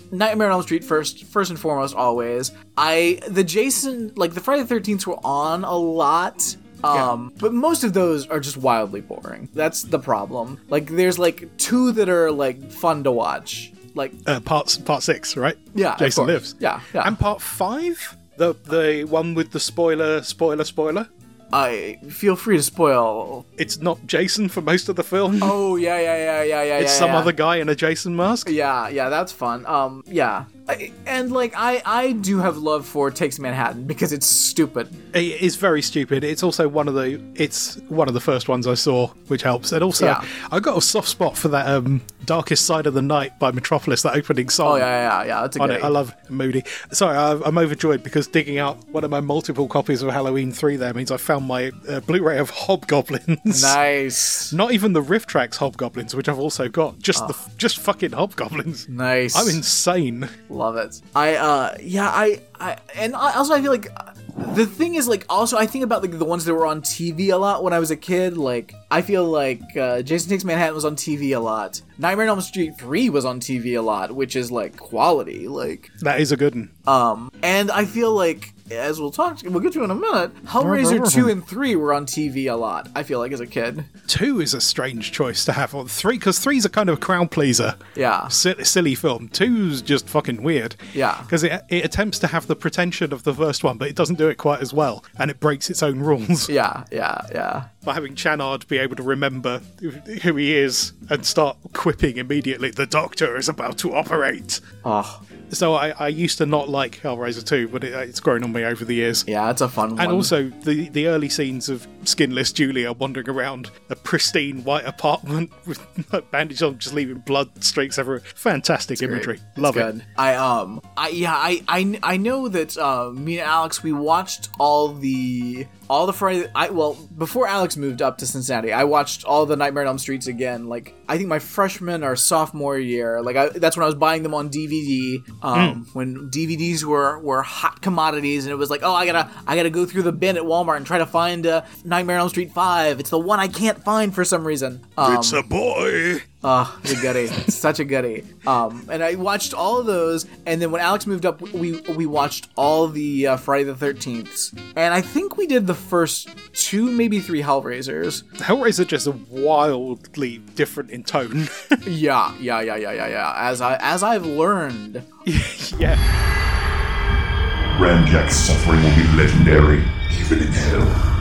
(sighs) Nightmare on Elm Street first, first and foremost, always. I the Jason, like the Friday the Thirteenth were on a lot. Um, but most of those are just wildly boring. That's the problem. Like, there's like two that are like fun to watch. Like, Uh, part part six, right? Yeah, Jason lives. Yeah, yeah. And part five, the the one with the spoiler, spoiler, spoiler. I feel free to spoil. It's not Jason for most of the film. Oh yeah, yeah, yeah, yeah, yeah. it's yeah, some yeah. other guy in a Jason mask. Yeah, yeah, that's fun. Um, yeah, and like I, I do have love for Takes Manhattan because it's stupid. It is very stupid. It's also one of the it's one of the first ones I saw, which helps. And also, Yeah. I got a soft spot for that um, "Darkest Side of the Night" by Metropolis, that opening song. Oh yeah, yeah, yeah. That's a on good. it. I love Moody. Sorry, I- I'm overjoyed because digging out one of my multiple copies of Halloween 3 there means I found my uh, Blu ray of Hobgoblins. Nice, (laughs) Not even the RiffTrax Hobgoblins, which I've also got. Just the just fucking Hobgoblins. nice. I'm insane. Love it. I uh yeah, I I and I, also I feel like the thing is like also I think about like the ones that were on TV a lot when I was a kid. Like I feel like uh, Jason Takes Manhattan was on TV a lot. Nightmare on Elm Street 3 was on TV a lot, which is like quality. Like That is a good one. um and I feel like as we'll talk we'll get to in a minute, Hellraiser 2 and 3 were on TV a lot. I feel like as a kid. Two is a strange choice to have on three because three's a kind of a crowd pleaser. Yeah. silly, silly film. Two's just fucking weird. Yeah. because it, it attempts to have the pretension of the first one, but it doesn't do it quite as well, and it breaks its own rules (laughs) Yeah, yeah, yeah. by having Channard be able to remember who he is and start quipping immediately. The Doctor is about to operate. Oh, So I, I used to not like Hellraiser 2, but it, it's grown on me over the years. yeah, it's a fun one. And also the the early scenes of skinless Julia wandering around a pristine white apartment (laughs) with bandage on, just leaving blood streaks everywhere. Fantastic imagery. It's Love it. I um I yeah I I, I know that uh, me and Alex we watched all the all the Friday I well before Alex moved up to Cincinnati I watched all the Nightmare on Elm Streets again like I think my freshman or sophomore year like I, that's when I was buying them on DVD um when DVDs were were hot commodities and it was like oh I gotta I gotta go through the bin at Walmart and try to find uh, Nightmare on Elm Street five it's the one I can't find for some reason um, it's a boy. Oh, the goodie. (laughs) Such a goodie. Um, and I watched all of those, and then when Alex moved up, we we watched all the uh, Friday the Thirteenth, and I think we did the first two, maybe three Hellraisers. Hellraiser just a wildly different in tone. (laughs) Yeah, yeah, yeah, yeah, yeah, yeah. As I as I've learned, (laughs) yeah. Ramjack's suffering will be legendary, even in hell.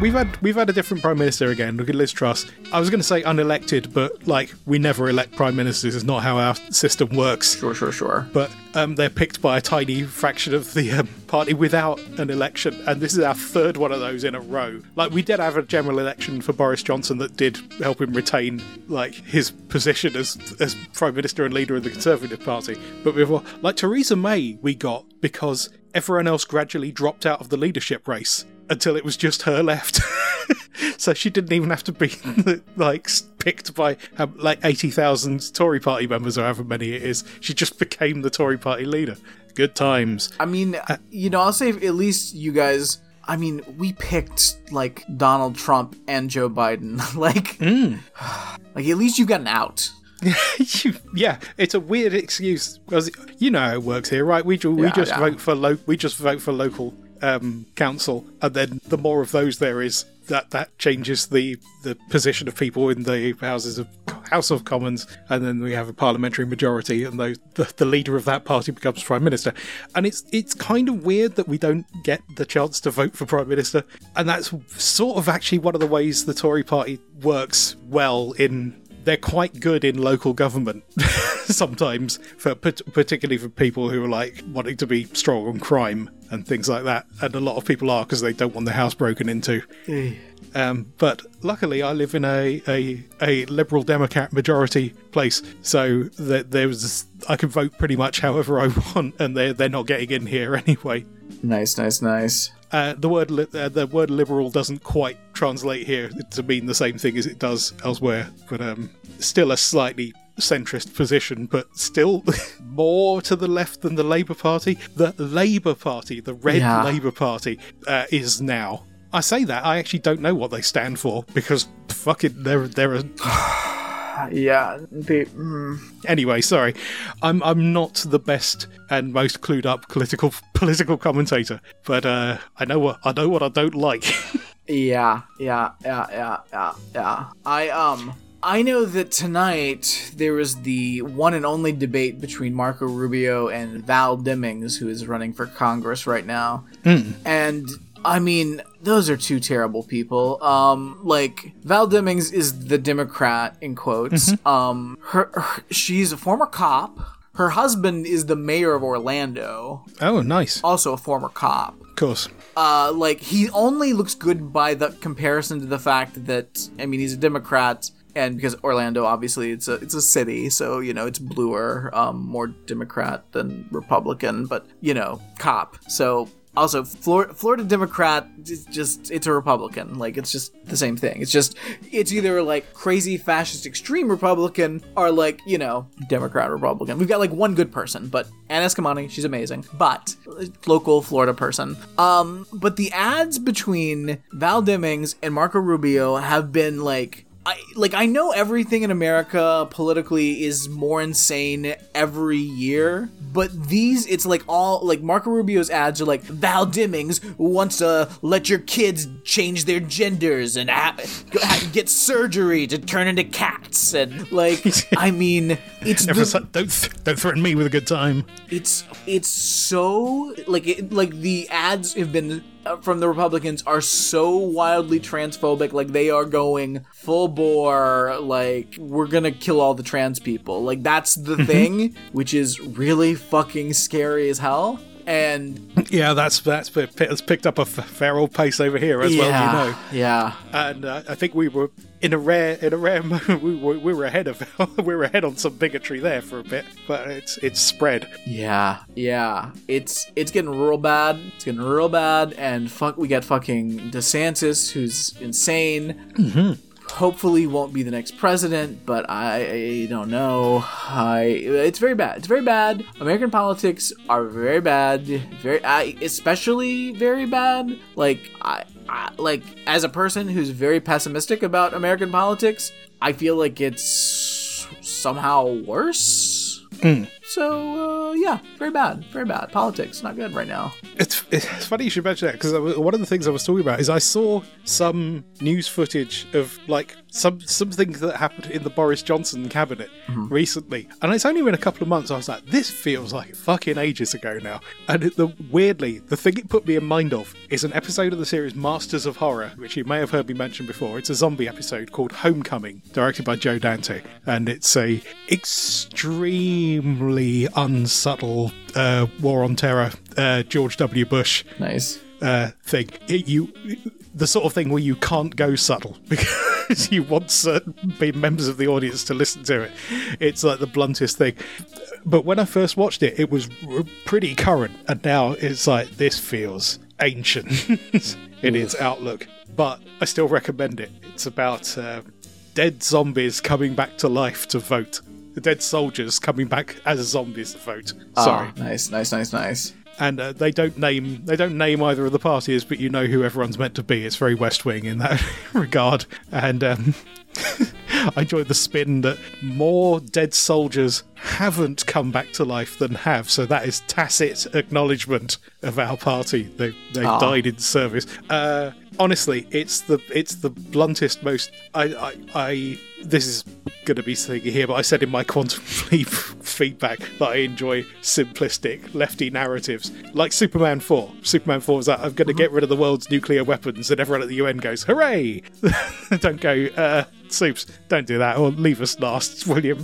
We've had we've had a different prime minister again. Look at Liz Truss. I was going to say unelected, but like we never elect prime ministers. It's not how our system works. sure, sure, sure. But um, they're picked by a tiny fraction of the um, party without an election, and this is our third one of those in a row. Like we did have a general election for Boris Johnson that did help him retain like his position as as prime minister and leader of the Conservative Party. But before, like Theresa May, we got because everyone else gradually dropped out of the leadership race until it was just her left. (laughs) so she didn't even have to be (laughs) like picked by like 80,000 Tory party members or however many it is. She just became the Tory party leader. Good times. I mean, uh, you know, I'll say at least you guys. I mean, we picked like Donald Trump and Joe Biden. (laughs) like, mm. (sighs) like at least you got an out. yeah, it's a weird excuse because you know how it works here, right? We we Yeah, just yeah. vote for lo- we just vote for local um, council, and then the more of those there is, that that changes the the position of people in the houses of House of Commons, and then we have a parliamentary majority, and those, the the leader of that party becomes prime minister, and it's it's kind of weird that we don't get the chance to vote for prime minister, and that's sort of actually one of the ways the Tory party works well in they're quite good in local government (laughs) sometimes for particularly for people who are like wanting to be strong on crime and things like that. And a lot of people are because they don't want their house broken into. Um, but luckily i live in a, a, a liberal democrat majority place so that there was i can vote pretty much however i (laughs) want and they're, they're not getting in here (laughs) anyway. Nice, nice, nice. Uh, the word li- uh, the word liberal doesn't quite translate here to mean the same thing as it does elsewhere, but um, still a slightly centrist position, but still (laughs) more to the left than the Labour Party. The Labour Party, the Red Yeah. Labour Party, uh, is now. I say that I actually don't know what they stand for because fucking they're they're a (sighs) (sighs) (sighs) Yeah. The, mm, Anyway, sorry, I'm I'm not the best and most clued up political (laughs) political commentator, but uh, I know what I know what I don't like. (laughs) yeah, yeah, yeah, yeah, yeah, yeah. I um I know that tonight there was the one and only debate between Marco Rubio and Val Demings, who is running for Congress right now. And I mean, those are two terrible people. Um, like Val Demings is the Democrat in quotes. Um, her, her she's a former cop. Her husband is the mayor of Orlando, oh, nice, also a former cop of course. uh, like he only looks good by the comparison to the fact that I mean he's a Democrat and because Orlando obviously it's a it's a city so you know it's bluer um, more Democrat than Republican but you know cop so also Flor- Florida Democrat is just it's a Republican. Like it's just the same thing. It's just it's either like crazy fascist extreme Republican or like you know Democrat Republican. We've got like one good person but Anna Eskamani she's amazing. But local Florida person. Um but the ads between Val Demings and Marco Rubio have been like I, like I know everything in America politically is more insane every year, but these it's like all like Marco Rubio's ads are like Val Demings wants to let your kids change their genders and ha- ha- get surgery to turn into cats and like I (laughs) mean it's Never the, don't th- don't threaten me with a good time. it's it's so like it, like the ads have been from the Republicans are so wildly transphobic like they are going full bore like we're gonna kill all the trans people. Like that's the mm-hmm. thing which is really fucking scary as hell and Yeah, that's that's it's picked up a f- fair old pace over here as yeah well. You know, yeah and uh, I think we were in a rare in a rare (laughs) moment we were, we were ahead of (laughs) we were ahead on some bigotry there for a bit, but it's it's spread. Yeah, yeah. It's it's getting real bad. It's getting real bad, and fuck, we got fucking DeSantis, who's insane. Hopefully, won't be the next president, but I, I don't know. I it's very bad. It's very bad. American politics are very bad. Very, I, especially very bad. Like I, I, like as a person who's very pessimistic about American politics, I feel like it's somehow worse. Hmm. So uh, yeah, very bad, very bad. Politics not good right now. It's, it's funny you should mention that because one of the things I was talking about is I saw some news footage of like some something that happened in the Boris Johnson cabinet recently, and it's only been a couple of months. I was like, this feels like fucking ages ago now. And it, the weirdly, the thing it put me in mind of is an episode of the series Masters of Horror, which you may have heard me mention before. It's a zombie episode called Homecoming, directed by Joe Dante, and it's a extremely unsubtle uh, war on terror. Uh, George W. Bush Nice. uh, thing. It- you, the sort of thing where you can't go subtle (laughs) because you want certain members of the audience to listen to it. It's like the bluntest thing. But when I first watched it, it was r- pretty current, and now it's like this feels ancient (laughs) in its outlook. But I still recommend it. It's about uh, dead zombies coming back to life to vote. The dead soldiers coming back as zombies to vote. Sorry Ah, nice, nice, nice, nice. and uh, they don't name they don't name either of the parties, but you know who everyone's meant to be. It's very West Wing in that (laughs) regard, and um, (laughs) I enjoyed the spin that more dead soldiers haven't come back to life than have. So that is tacit acknowledgement of our party. They they Ah. died in service. Uh, honestly, it's the it's the bluntest, most. I I, I this is going to be sneaky here, but I said in my quantum (laughs) leap feedback that I enjoy simplistic lefty narratives like Superman 4. Superman 4 is that I'm going to get rid of the world's nuclear weapons, and everyone at the UN goes, hooray! (laughs) don't go, uh, Soups, don't do that, or leave us last, (laughs) William.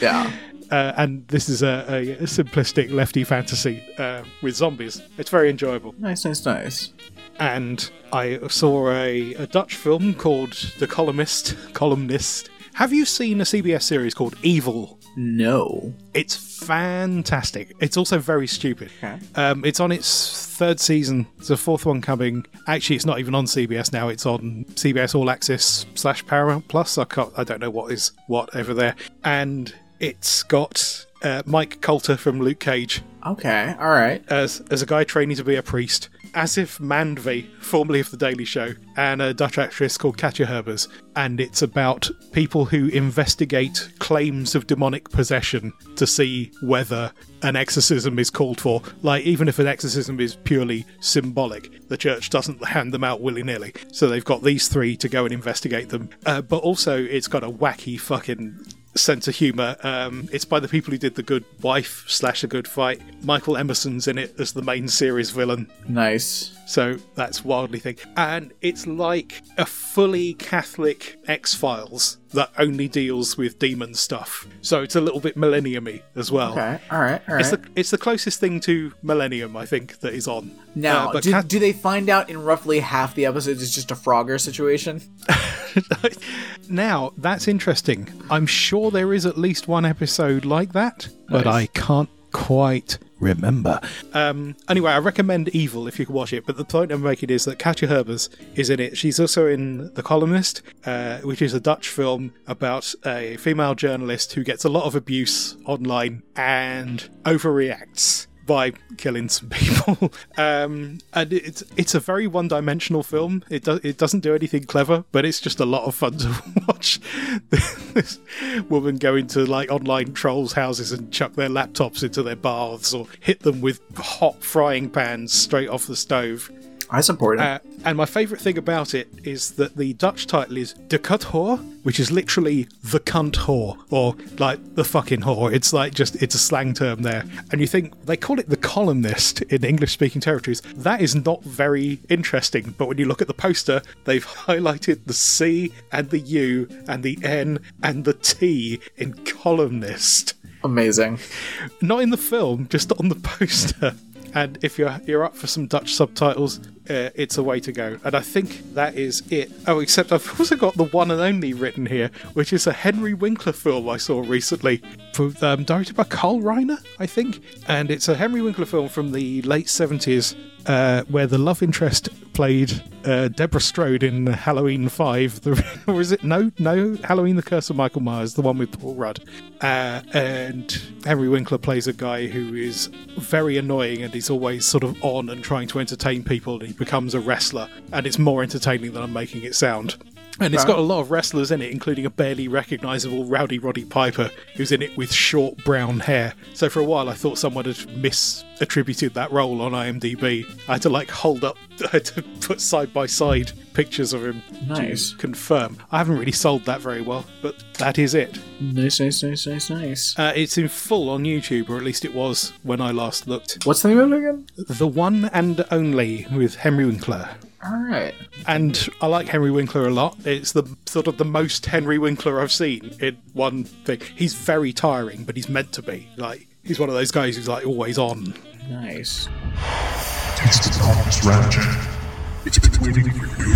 Yeah. Uh, and this is a, a, a simplistic lefty fantasy uh, with zombies. It's very enjoyable. Nice, nice, nice. And I saw a, a Dutch film called The Columnist. Columnist. Have you seen a CBS series called Evil? No. It's fantastic. It's also very stupid. Okay. Um, it's on its third season. There's a fourth one coming. Actually, it's not even on CBS now. It's on CBS All Access slash Paramount Plus. I can't. I don't know what is what over there. And it's got uh, Mike Colter from Luke Cage Okay. All right. as as a guy training to be a priest, Aasif Mandvi, formerly of the Daily Show, and a Dutch actress called Katja Herbers, and it's about people who investigate claims of demonic possession to see whether an exorcism is called for. Like even if an exorcism is purely symbolic, the church doesn't hand them out willy nilly. So they've got these three to go and investigate them. Uh, but also, it's got a wacky fucking sense of humour. Um, it's by the people who did The Good Wife slash A Good Fight. Michael Emerson's in it as the main series villain. Nice. So that's wildly thing. And it's like a fully Catholic X Files that only deals with demon stuff. So it's a little bit millennium-y as well. Okay. All right. All right. It's the it's the closest thing to Millennium, I think, that is on. now, Uh, but do, do they find out in roughly half the episodes it's just a Frogger situation? (laughs) now that's interesting. I'm sure there is at least one episode like that, but Nice. I can't quite remember. Um, anyway, I recommend Evil if you can watch it. But the point I'm making is that Katja Herbers is in it. She's also in The Columnist, uh, which is a Dutch film about a female journalist who gets a lot of abuse online and overreacts by killing some people. (laughs) um, and it's it's a very one dimensional film. It does it doesn't do anything clever, but it's just a lot of fun (laughs) to watch. (laughs) this woman go into like online trolls' houses and chuck their laptops into their baths or hit them with hot frying pans straight off the stove. I support it. Uh, and my favourite thing about it is that the Dutch title is De Kuthoer, which is literally the cunt whore, or like the fucking whore. It's like just, it's a slang term there. And you think, they call it the columnist in English speaking territories. That is not very interesting. But when you look at the poster, they've highlighted the C and the U and the N and the T in columnist. Amazing. Not in the film, just on the poster. And if you're you're up for some Dutch subtitles, uh, it's a way to go. And I think that is it. Oh, except I've also got the one and only written here, which is a Henry Winkler film I saw recently, um, directed by Carl Reiner, I think. And it's a Henry Winkler film from the late seventies, uh, where the love interest played uh, Deborah Strode in Halloween Five. The, (laughs) or is it no no Halloween: The Curse of Michael Myers, the one with Paul Rudd. Uh, and Henry Winkler plays a guy who is very annoying and he's always sort of on and trying to entertain people. And he becomes a wrestler, and it's more entertaining than I'm making it sound. And it's got a lot of wrestlers in it, including a barely recognisable Rowdy Roddy Piper, who's in it with short brown hair. So for a while, I thought someone had misattributed that role on IMDb. I had to like hold up, (laughs) I had to put side by side pictures of him Nice. to confirm. I haven't really sold that very well, but that is it. Nice, nice, nice, nice, nice. Uh, it's in full on YouTube, or at least it was when I last looked. What's the name of it again? The one and only with Henry Winkler. All right. and I like Henry Winkler a lot. It's the sort of the most Henry Winkler I've seen in one thing. He's very tiring, but he's meant to be. Like he's one of those guys who's like always on. Nice. Taste the darkness, Ratchet. It's been waiting for you.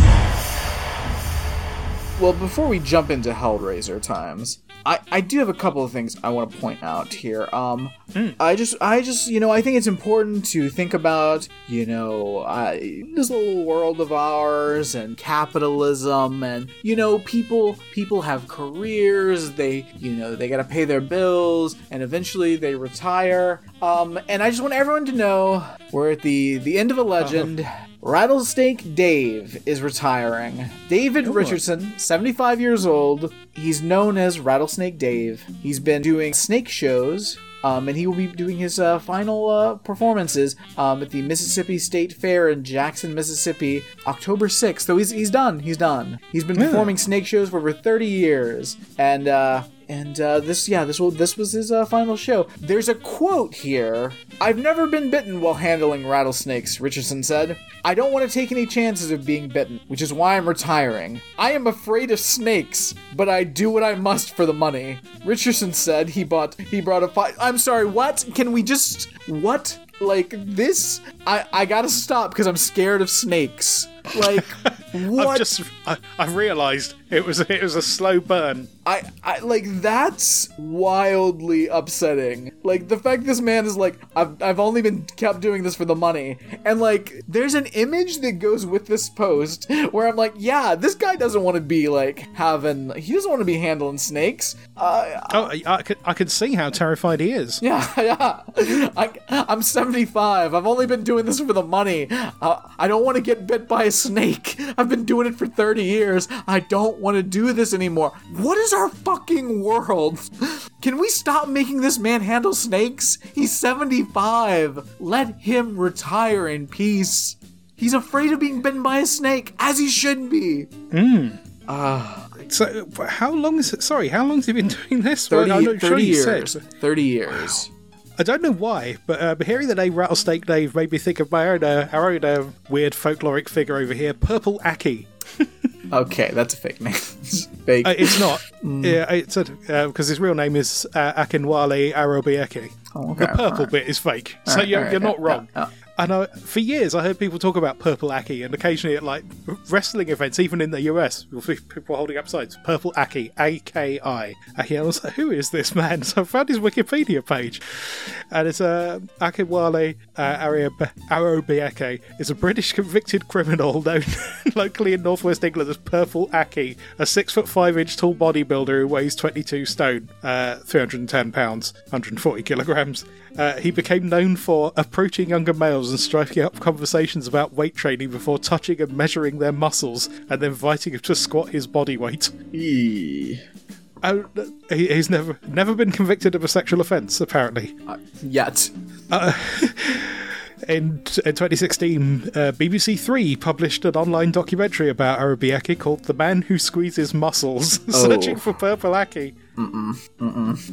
Well, before we jump into Hellraiser times, I, I do have a couple of things I want to point out here. Um, I just I just you know I think it's important to think about you know uh, this little world of ours and capitalism and you know people people have careers they you know they got to pay their bills and eventually they retire. Um, and I just want everyone to know we're at the the end of a legend. Rattlesnake Dave is retiring. David Richardson, 75 years old. He's known as Rattlesnake Dave. He's been doing snake shows. Um, and he will be doing his uh, final uh, performances um, at the Mississippi State Fair in Jackson, Mississippi, October 6th. So he's, he's done. He's done. He's been performing snake shows for over 30 years. And uh, and uh, this, yeah, this will this was his uh, final show. There's a quote here. I've never been bitten while handling rattlesnakes, Richardson said. I don't want to take any chances of being bitten, which is why I'm retiring. I am afraid of snakes, but I do what I must for the money. Richardson said he bought he brought a five. I'm sorry, what? Can we just what? Like this? I I gotta stop because I'm scared of snakes. Like (laughs) what? I've just I, realised it was it was a slow burn. I, I like that's wildly upsetting. Like the fact this man is like, I've, I've only been kept doing this for the money, and like there's an image that goes with this post where I'm like, yeah, this guy doesn't want to be like having, he doesn't want to be handling snakes. Uh, Oh, I, I, can, I can see how terrified he is. yeah, (laughs) yeah. I, I'm 75. I've only been doing this for the money. Uh, I don't want to get bit by a snake. I've been doing it for 30 years. I don't want to do this anymore. What is our fucking world? (laughs) Can we stop making this man handle snakes? He's 75. Let him retire in peace. He's afraid of being bitten by a snake, as he should be. Hmm. So how long is it? Sorry, how long has he been (laughs) doing this? 30, Well, I'm not 30 sure years. said. 30 years. I don't know why, but uh, hearing the name Rattlesnake Dave made me think of my own, uh, our own uh, weird folkloric figure over here, Purple Aki. (laughs) Okay, that's a fake name. (laughs) It's fake. Uh, it's not. (laughs) Mm. Yeah, it's because his real name is uh, Akinwale Arobieke. Oh, okay, The purple alright. bit is fake, so Alright, you're, alright, you're not wrong. yeah, And uh, for years, I heard people talk about Purple Aki, and occasionally at like wrestling events, even in the US, you'll see people holding up signs Purple Aki, A K I. Aki. I was like, who is this man? (laughs) So I found his Wikipedia page, and it's uh, Akinwale uh, Arobieke is a British convicted criminal (laughs) known locally in northwest England as Purple Aki, a six foot five inch tall bodybuilder who weighs 22 stone, uh, 310 pounds, 140 kilograms. Uh, he became known for approaching younger males and striking up conversations about weight training before touching and measuring their muscles and then inviting them to squat his body weight. Eee. Uh, he, he's never never been convicted of a sexual offence, apparently. Yet. (laughs) In, in 2016, uh, BBC Three published an online documentary about Arobieke called "The Man Who Squeezes Muscles," (laughs) searching for Purple Aki.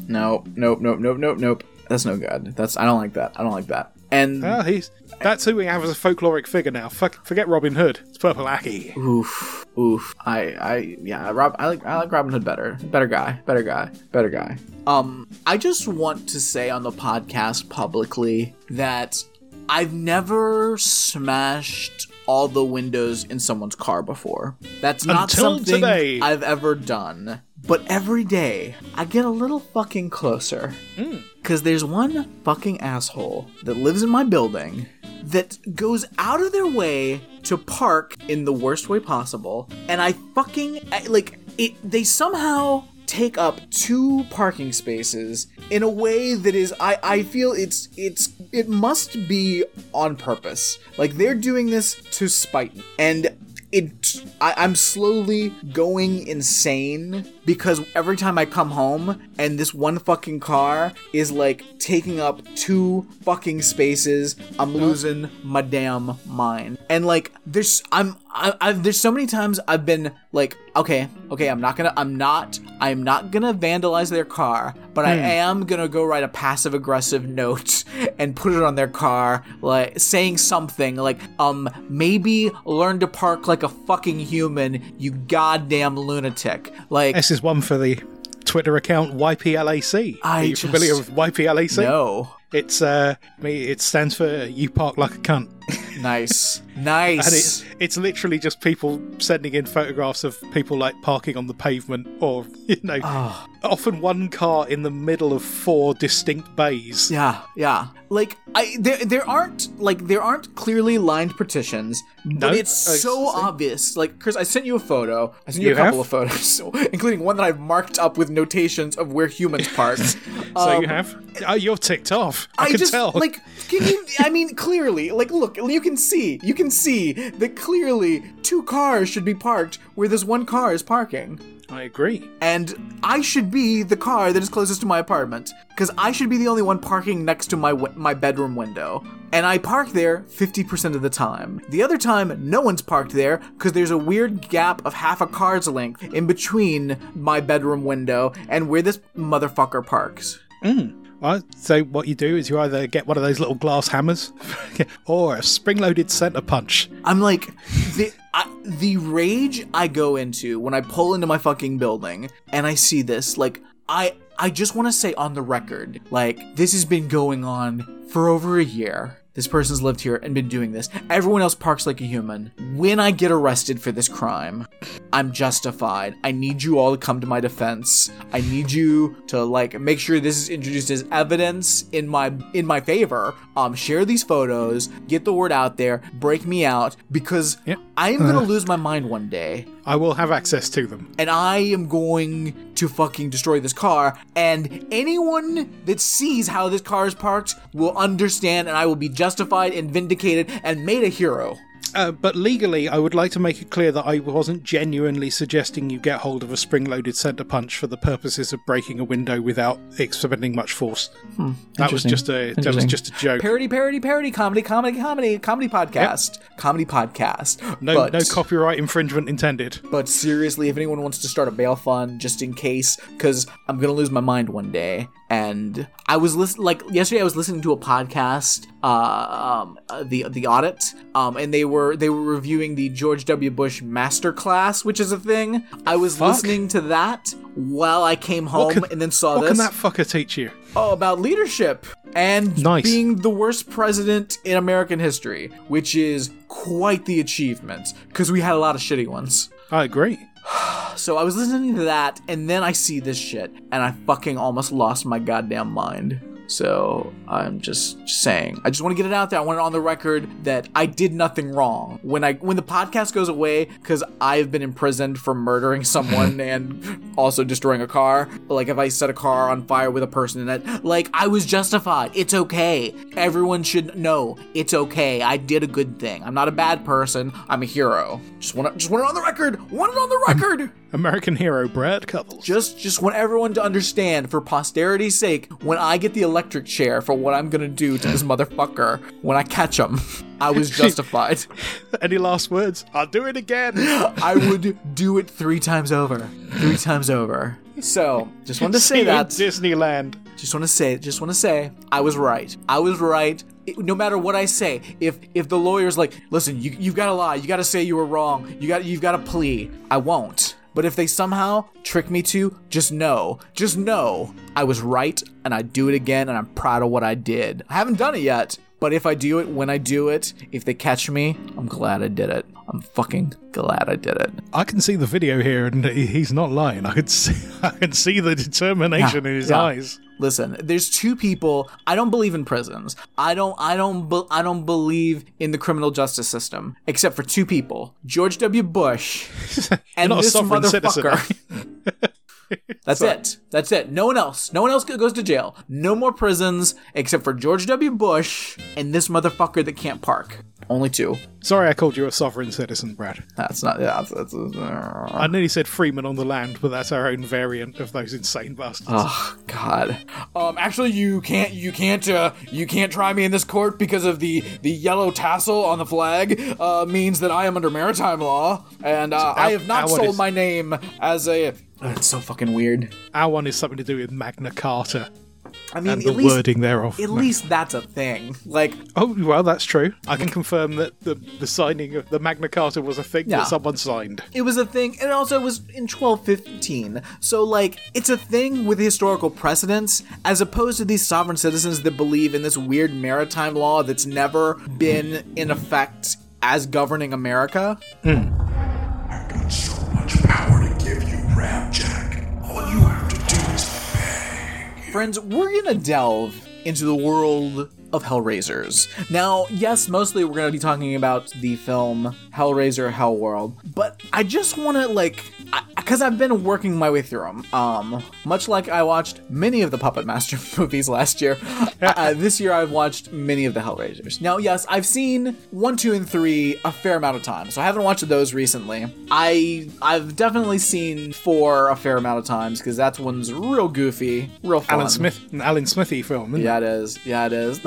Nope, nope, nope, nope, nope, nope. That's no good. That's I don't like that. I don't like that. And Ah, he's that's who we have as a folkloric figure now. Fuck, forget Robin Hood. It's Purple Aki. oof, oof. I, I, yeah. Rob, I like, I like Robin Hood better. Better guy. Better guy. Better guy. Um, I just want to say on the podcast publicly that I've never smashed all the windows in someone's car before. That's not Until something today. I've ever done. But every day, I get a little fucking closer. Mm. Because there's one fucking asshole that lives in my building that goes out of their way to park in the worst way possible. And I fucking, I- like, it, they somehow take up two parking spaces in a way that is I, I feel it's it's it must be on purpose like they're doing this to spite me and it I, i'm slowly going insane because every time i come home and this one fucking car is like taking up two fucking spaces i'm losing my damn mind. And like there's i'm I, I've there's so many times I've been like, okay, okay, I'm not gonna, I'm not, I'm not gonna vandalize their car, but I am gonna go write a passive aggressive note (laughs) and put it on their car, like saying something like, um, maybe learn to park like a fucking human, you goddamn lunatic. Like, is one for the Twitter account YPLAC. I Are you just- familiar with YPLAC? no, It's uh, me. It stands for You Park Like a Cunt. (laughs) nice, (laughs) nice. And it's, it's literally just people sending in photographs of people like parking on the pavement or, (laughs) you know, Ah. often one car in the middle of four distinct bays. Yeah, yeah. Like I there there aren't like there aren't clearly lined partitions, but No? it's Oh, so obvious. Like Chris, I sent you a photo. I sent you, You a couple have? of photos, so, including one that I've marked up with notations of where humans park. So Um, you have? Oh, you're ticked off. I, can just tell. like can you (laughs) I mean clearly like look you can see, you can see that clearly two cars should be parked where this one car is parking. I agree. And I should be the car that is closest to my apartment because I should be the only one parking next to my wi- my bedroom window. And I park there 50% of the time. The other time, no one's parked there because there's a weird gap of half a car's length in between my bedroom window and where this motherfucker parks. Mm. Well, so what you do is you either get one of those little glass hammers (laughs) or a spring-loaded center punch. I'm like the I, the rage I go into when I pull into my fucking building and I see this like I I just want to say on the record like this has been going on for over a year. This person's lived here and been doing this. Everyone else parks like a human. When I get arrested for this crime, I'm justified. I need you all to come to my defense. I need you to like make sure this is introduced as evidence in my in my favor. Um, share these photos, get the word out there, break me out because Yeah. I am gonna lose my mind one day I will have access to them. and I am going to fucking destroy this car. And anyone that sees how this car is parked will understand, and I will be justified and vindicated and made a hero. Uh, but legally, I would like to make it clear that I wasn't genuinely suggesting you get hold of a spring-loaded center punch for the purposes of breaking a window without expending much force. that was just a that was just a joke. Parody, parody, parody, comedy, comedy, comedy, comedy podcast, comedy podcast. No, but, no copyright infringement intended. But seriously, if anyone wants to start a bail fund just in case, because I'm gonna lose my mind one day. And I was listening, like yesterday, I was listening to a podcast, uh, um, uh, the the audit, um, and they were they were reviewing the George W. Bush masterclass, which is a thing. I was Fuck. listening to that while I came home can- and then saw What this. What can that fucker teach you? Oh, about leadership and Nice. being the worst president in American history, which is quite the achievement because we had a lot of shitty ones. I agree. (sighs) So I was listening to that, and then I see this shit, and I fucking almost lost my goddamn mind. So I'm just saying, I just want to get it out there. I want it on the record that I did nothing wrong. When I when the podcast goes away, because I've been imprisoned for murdering (laughs) someone (laughs) and also destroying a car. Like if I set a car on fire with a person in it, like I was justified. It's okay. Everyone should know it's okay. I did a good thing. I'm not a bad person. I'm a hero. Just want to just want it on the record. Want it on the (laughs) record. American hero Brad Couples. Just just want everyone to understand for posterity's sake, when I get the electric chair for what I'm gonna do to this (laughs) motherfucker when I catch him, I was (laughs) justified. Any last words? I'll do it again. (laughs) I would do it three times over. Three times over. So, just wanted to say that. Disneyland. Just want to say, just want to say, I was right. I was right. It- no matter what I say, if if the lawyer's like, listen, you you've got to lie, you got to say you were wrong, you got you've got to plea, I won't. But if they somehow trick me to, just know, just know, I was right, and I do it again, and I'm proud of what I did. I haven't done it yet, but if I do it, when I do it, if they catch me, I'm glad I did it. I'm fucking glad I did it. I can see the video here, and he's not lying. I can see, (laughs) I can see the determination Yeah, in his yeah. eyes. Listen, there's two people. I don't believe in prisons. I don't. I don't. Be, I don't believe in the criminal justice system, except for two people: George W. Bush (laughs) and this citizen, motherfucker. (laughs) (laughs) That's it. That's it. No one else. No one else goes to jail. No more prisons except for George W. Bush and this motherfucker that can't park. Only two. Sorry, I called you a sovereign citizen, Brad. That's not. Yeah, that's. that's uh, I nearly said Freeman on the land, but that's our own variant of those insane bastards. Oh God. Um. Actually, you can't. You can't. Uh. You can't try me in this court because of the the yellow tassel on the flag. Uh. Means that I am under maritime law, and uh, I have not sold is- my name as a. It's so fucking weird. Our one is something to do with Magna Carta I mean, and at the least. wording thereof. At No. least that's a thing. Like, Oh, well, that's true. I can confirm that the, the signing of the Magna Carta was a thing Yeah. that someone signed. it was a thing, and also it also was in 1215. So, like, it's a thing with historical precedence, as opposed to these sovereign citizens that believe in this weird maritime law that's never been in effect as governing America. Hmm. I've Ramjack. All you have to do is beg. Friends, we're gonna delve into the world of Hellraisers. Now, yes, mostly we're gonna be talking about the film Hellraiser Hellworld, but I just wanna, like, I, I because I've been working my way through them. Um, much like I watched many of the Puppet Master (laughs) movies last year, (laughs) uh, this year I've watched many of the Hellraisers. Now, yes, I've seen one, two, and three a fair amount of times, so I haven't watched those recently. I I've definitely seen four a fair amount of times because that one's real goofy, real fun. Alan Smith, an Alan Smithee film. Yeah, it is. Yeah, it is.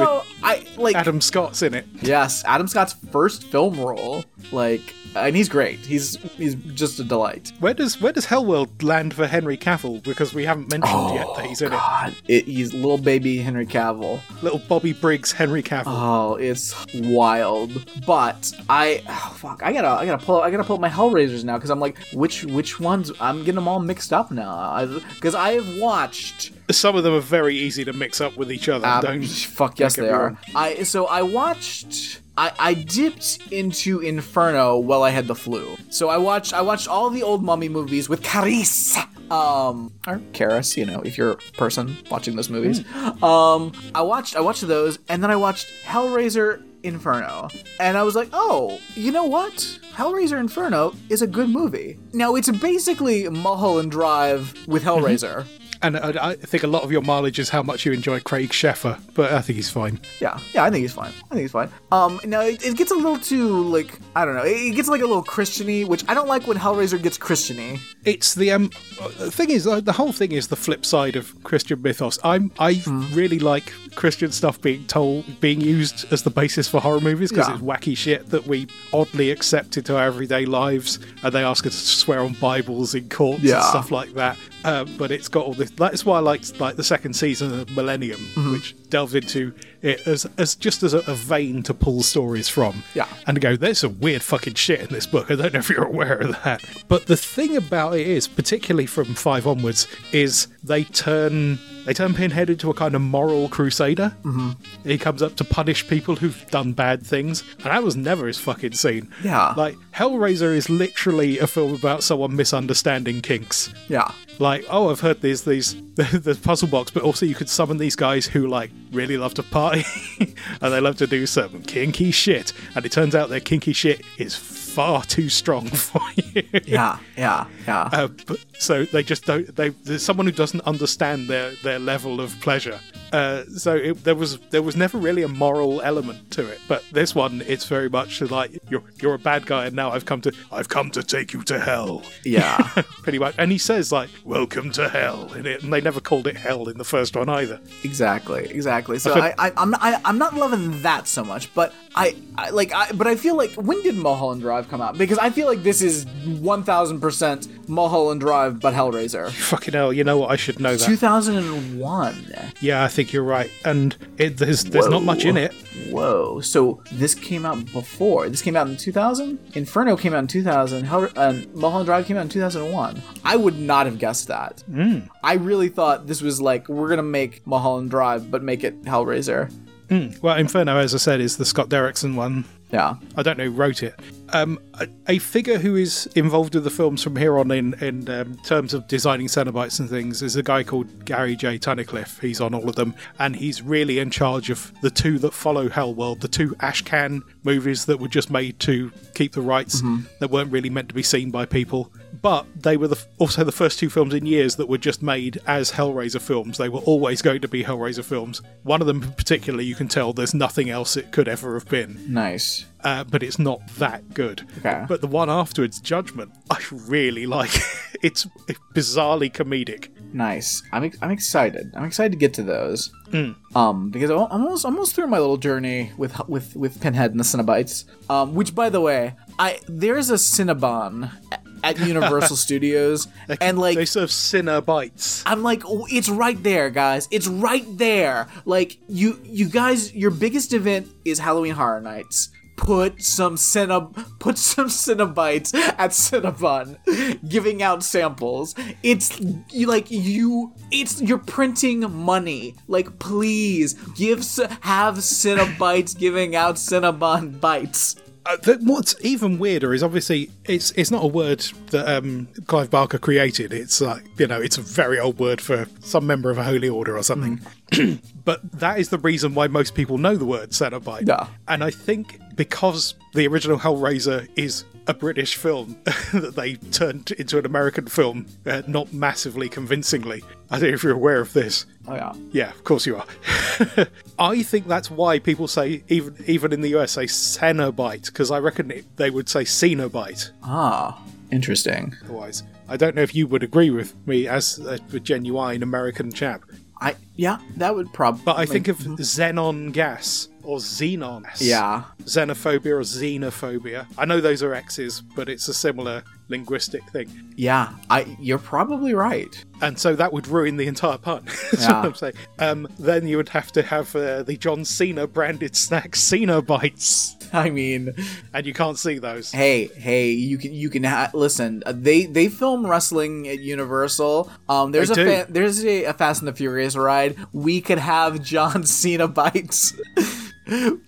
I like. Adam Scott's in it. Yes, Adam Scott's first film role. Like, and he's great. He's he's just a delight. Where does where does Hellworld land for Henry Cavill? Because we haven't mentioned oh, yet that he's in God, it, he's little baby Henry Cavill. Little Bobby Briggs Henry Cavill. Oh, it's wild. But I, oh, fuck, I gotta, I gotta pull, I gotta pull up my Hellraisers now because I'm like, which, which ones? I'm getting them all mixed up now. Because I, have watched. Some of them are very easy to mix up with each other. Don't ah, fuck yes, they are. I so I watched. I, I dipped into Inferno while I had the flu. So I watched I watched all the old mummy movies with Caris. Um or Karis, you know, if you're a person watching those movies. Um I watched I watched those and then I watched Hellraiser Inferno. And I was like, "Oh, you know what? Hellraiser Inferno is a good movie." Now, it's basically Mulholland Drive with Hellraiser. And I, I think a lot of your mileage is how much you enjoy Craig Sheffer, but I think he's fine. Yeah, yeah, I think he's fine. I think he's fine. Um, now it, it gets a little too like I don't know. It, it gets like a little Christiany, which I don't like when Hellraiser gets Christiany. It's the um, the thing is, uh, the whole thing is the flip side of Christian mythos. I'm I really like Christian stuff being told, being used as the basis for horror movies because Yeah. it's wacky shit that we oddly accept into our everyday lives, and they ask us to swear on Bibles in courts and stuff like that. Uh, but it's got all this. That's why I liked like the second season of Millennium, mm-hmm. which delved into it as as just as a, a vein to pull stories from. Yeah. and to go, there's some weird fucking shit in this book. I don't know if you're aware of that. But the thing about it is, particularly from five onwards, is they turn they turn Pinhead into a kind of moral crusader. Mm-hmm. He comes up to punish people who've done bad things, and that was never his fucking scene. Yeah. like Hellraiser is literally a film about someone misunderstanding kinks Yeah, like oh i've heard there's these (laughs) the puzzle box but also you could summon these guys who like really love to party (laughs) and they love to do some kinky shit. And it turns out their kinky shit is far too strong (laughs) for you yeah, yeah, yeah. uh, but, so they just don't they there's someone who doesn't understand their their level of pleasure uh, so it, there was there was never really a moral element to it but this one it's very much like you're you're a bad guy and now i've come to i've come to take you to hell yeah, (laughs) pretty much. And he says like "Welcome to hell" in it, and they never called it hell in the first one either. exactly, exactly. So I I, I, I'm, not, I, I'm not loving that so much, but I, I like, I, but I feel like when did Mulholland Drive come out? Because I feel like this is 1,000 percent Mulholland Drive, but Hellraiser. (laughs) Fucking hell, you know what? I should know that. 2001. yeah, I think you're right. And it, there's there's not much in it. Whoa. So this came out before. This came out in 2000? Inferno came out in 2000. Hell, and Mulholland Drive came out in 2001. I would not have guessed that. Hmm. I really thought this was like, we're going to make Mulholland Drive, but make it Hellraiser. Hmm. Well, Inferno, as I said, is the Scott Derrickson one. Yeah. I don't know who wrote it. Um, a, a figure who is involved with the films from here on in, in um, terms of designing Cenobites and things is a guy called Gary J. Tunnicliffe. He's on all of them, and he's really in charge of the two that follow Hellworld, the two Ashcan movies that were just made to keep the rights that weren't really meant to be seen by people. But they were the, also the first two films in years that were just made as Hellraiser films. They were always going to be Hellraiser films. One of them, particularly, you can tell there's nothing else it could ever have been Nice. Uh, but it's not that good. Okay. But the one afterwards, Judgment, I really like. (laughs) it's bizarrely comedic. Nice. I'm, ex- I'm excited. I'm excited to get to those. Hmm. Um, because I'm almost almost through my little journey with with with Pinhead and the Cinnabites. Um, which by the way, I there's a Cinnabon at (laughs) Universal Studios, and like they serve sinner bites. I'm like, oh, it's right there, guys. It's right there. Like you, you guys, your biggest event is Halloween Horror Nights. Put some Cinna, put some Cinnabites at Cinnabon, giving out samples. It's like you. It's you're printing money. Like please give have Cinnabites giving out Cinnabon bites. Uh, th- what's even weirder is obviously it's it's not a word that um, Clive Barker created. It's like you know it's a very old word for some member of a holy order or something. (clears throat) but that is the reason why most people know the word Cenobite. Yeah. And I think because the original Hellraiser is a British film (laughs) that they turned into an American film, uh, not massively convincingly. I don't know if you're aware of this. Oh yeah. Yeah, of course you are. (laughs) I think that's why people say even even in the US say Cenobite because I reckon it, they would say Cenobite Ah, interesting. otherwise. I don't know if you would agree with me as a, a genuine American chap, I yeah, that would probably. but I think of xenon gas or xenon. yeah, Xenophobia or xenophobia. I know those are X's, but it's a similar linguistic thing. yeah. I you're probably right. And so that would ruin the entire pun. (laughs) That's Yeah. what I'm saying. Um, then you would have to have uh, the John Cena branded (laughs) snack Cena bites, I mean, and you can't see those. hey, hey, you can you can ha- listen. uh, They they film wrestling at Universal. Um, there's They a fa- there's a, a Fast and the Furious ride. We could have John (laughs) Cena bites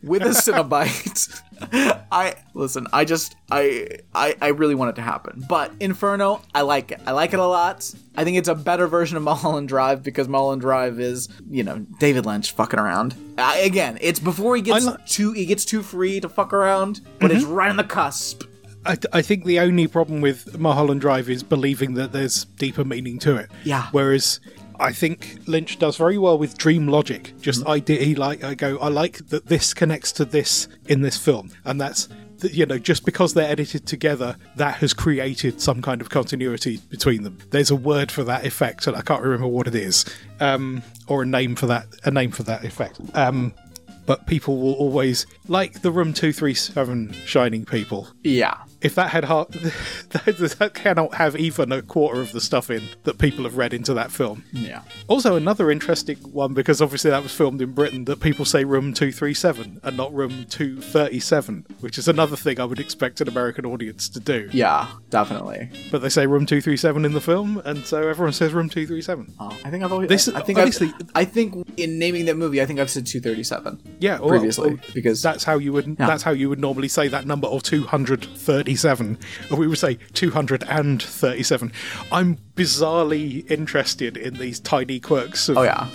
with a Cenobite. (laughs) I listen. I just I, I I really want it to happen. But Inferno, I like it. I like it a lot. I think it's a better version of (laughs) Mulholland Drive because Mulholland Drive is you know David Lynch fucking around. I, again, it's before he gets too he gets too free to fuck around, but it's mm-hmm. right on the cusp. I, I think the only problem with Mulholland Drive is believing that there's deeper meaning to it. Yeah. Whereas I think Lynch does very well with dream logic. Just I did he like I go I like that this connects to this in this film, and that's you know just because they're edited together, that has created some kind of continuity between them. There's a word for that effect, and I can't remember what it is, um, or a name for that a name for that effect. Um, but people will always like the room 237 shining people Yeah. If that had heart, (laughs) that, cannot have even a quarter of the stuff in that people have read into that film. Yeah. Also, another interesting one because obviously that was filmed in Britain that people say room 237 and not room 237, which is another thing I would expect an American audience to do. Yeah, definitely. But they say room 237 in the film, and so everyone says room 237. Oh, I think I've always. This- I think obviously- I think in naming that movie, I think I've said two thirty seven. Yeah, or, previously because that's how you would that's how you would normally say that number or 237 or we would say 237 i'm bizarrely interested in these tiny quirks of Oh, yeah.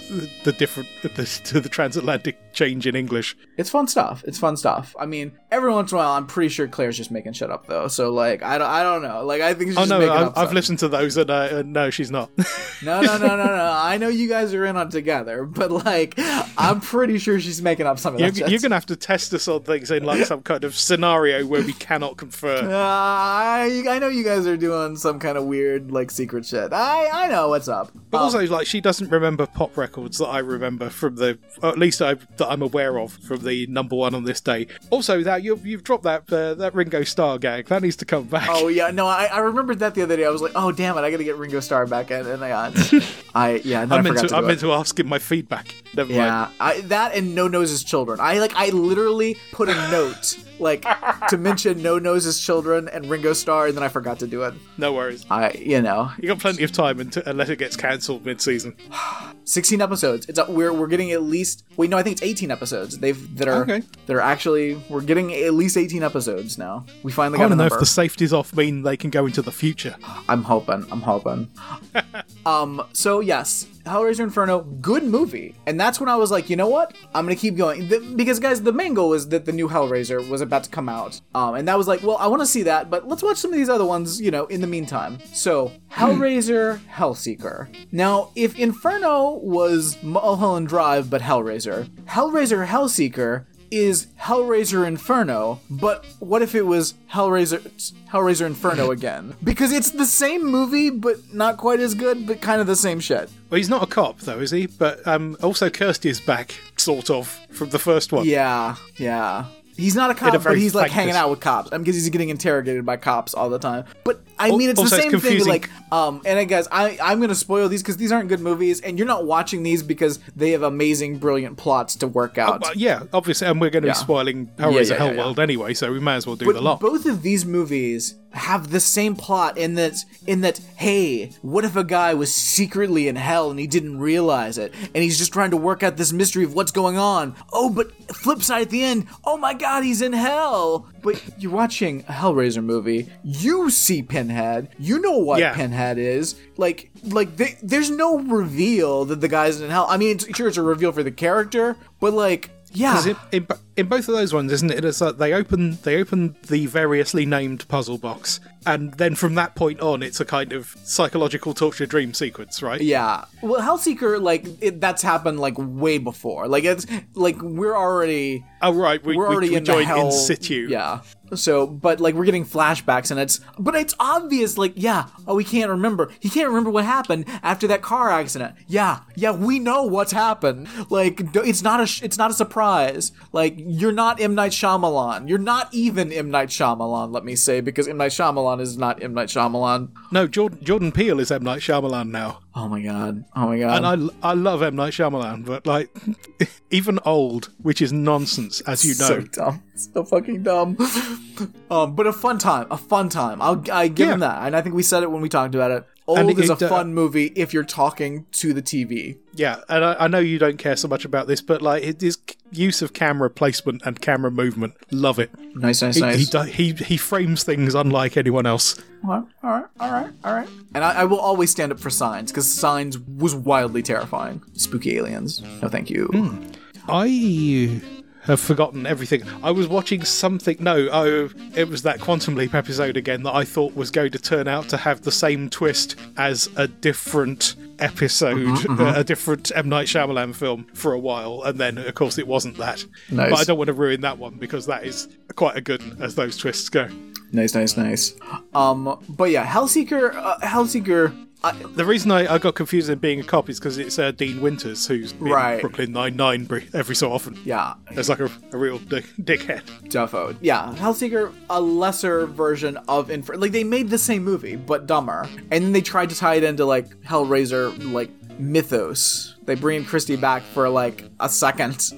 the, different the, to the transatlantic change in english it's fun stuff. It's fun stuff. I mean, every once in a while, I'm pretty sure Claire's just making shit up though. So like, I don't, I don't know. Like, I think she's oh just no making I've, up I've listened to those and uh, uh, no she's not (laughs) No, no, no, no, no. I know you guys are in on together, but like, I'm pretty sure she's making up some of you're, you're gonna have to test us on things in like some kind of scenario where we cannot confirm (laughs) Uh, I, I know you guys are doing some kind of weird like secret shit. I I know what's up. But Um, also, like, she doesn't remember pop records that I remember from the, at least I, that I'm aware of from the number one on this day. Also, that you, you've dropped that uh, that Ringo Starr gag. That needs to come back. Oh yeah, no, I, I remembered that the other day. I was like, oh damn it, I gotta get Ringo Starr back in, and I got, (laughs) I yeah, I meant to, to, I meant to ask him my feedback. Never mind. Yeah, I, that and No Noses Children. I like, I literally put a note like to mention No Noses Children and Ringo Starr, and then I forgot to do it. No worries. I, you know, You got plenty of time until, unless it gets cancelled mid-season. (sighs) (sighs) (sighs) sixteen episodes. It's a, we're we're getting at least wait, no, I think it's eighteen episodes. They've that are Okay. that are actually we're getting at least eighteen episodes now. We finally I got a to know if the safety's off mean they can go into the future. I'm hoping. I'm hoping. (laughs) um. So yes, Hellraiser Inferno, good movie, and that's when I was like, you know what? I'm gonna keep going the, because guys, the main goal is that the new Hellraiser was about to come out, um, and that was like, well, I want to see that, but let's watch some of these other ones, you know, in the meantime. So (clears throat) Hellraiser, Hellseeker. Now, if Inferno was Mulholland Drive but Hellraiser, Hellraiser, Hellseeker is Hellraiser Inferno, but what if it was Hellraiser Hellraiser Inferno (laughs) again? Because it's the same movie, but not quite as good, but kind of the same shit. Well, he's not a cop, though, is he? But um, also, Kirsty is back, sort of, from the first one. Yeah, yeah. He's not a cop, but he's like hanging out with cops. I mean, because he's getting interrogated by cops all the time. But I mean, it's the also, it's same thing. Like, um, and I guess I I'm gonna spoil these because these aren't good movies, and you're not watching these because they have amazing, brilliant plots to work out. Well, yeah, obviously, and we're going to Yeah. be spoiling Hellraiser yeah, yeah. Hellworld anyway, so we may as well do But the lot. both of these movies have the same plot in that in that hey, what if a guy was secretly in hell and he didn't realize it and he's just trying to work out this mystery of what's going on. Oh, but flip side at the end, oh my god, he's in hell. But you're watching a Hellraiser movie, you see Pinhead, you know what Yeah. Pinhead is. Like like they, there's no reveal that the guy's in hell. I mean, it's, sure it's a reveal for the character, but like Yeah. in, in, in both of those ones, isn't it? It's like they open they open the variously named puzzle box, and then from that point on, it's a kind of psychological torture dream sequence, right? Yeah. Well, Hellseeker, like it, that's happened like way before. Like it's like we're already Oh right, we, we're we- already we in the hell. in situ. Yeah. So, but like we're getting flashbacks, and it's but it's obvious. Like, yeah. Oh, he can't remember. He can't remember what happened after that car accident. Yeah. Yeah. We know what's happened. Like, it's not a it's not a surprise. Like, you're not M Night Shyamalan. You're not even M Night Shyamalan. Let me say because M Night Shyamalan is not M Night Shyamalan. No, Jordan, Jordan Peele is M Night Shyamalan now, Oh my god. Oh my god. and I I love M Night Shyamalan, but like (laughs) even old, which is nonsense, as you know. So dumb. So fucking dumb. (laughs) um, but a fun time. A fun time. I'll I give him that. And I think we said it when we talked about it. And Old is a it, uh, fun movie if you're talking to the TV. Yeah, and I, I know you don't care so much about this, but like it is use of camera placement and camera movement, love it. Nice, nice, He nice. he, he he frames things unlike anyone else. all right, all right, all right, all right. And I, I will always stand up for Signs because Signs was wildly terrifying. Spooky aliens. No, thank you. Hmm. I have forgotten everything. I was watching something. No, oh, it was that Quantum Leap episode again that I thought was going to turn out to have the same twist as a different episode, Mm-hmm, uh, a different M Night Shyamalan film for a while, and then of course it wasn't that. Nice. But I don't want to ruin that one because that is quite a good one as those twists go. Nice, nice, nice. Um, but yeah, Hellseeker. Uh, Hellseeker. I, The reason I, I got confused in being a cop is because it's uh, Dean Winters who's in Right. Brooklyn Nine Nine every so often. yeah, it's like a, a real dick, dickhead. Defo. Yeah, Hellseeker, a lesser version of Infer. Like they made the same movie but dumber, and then they tried to tie it into like Hellraiser like mythos. They bring Kirsty back for like a second.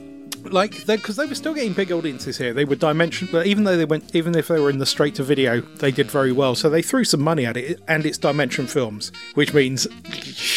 Like because they, were still getting big audiences here. They were dimension, but even though they went, even if they were in the straight to video, they did very well. So they threw some money at it, and it's Dimension Films, which means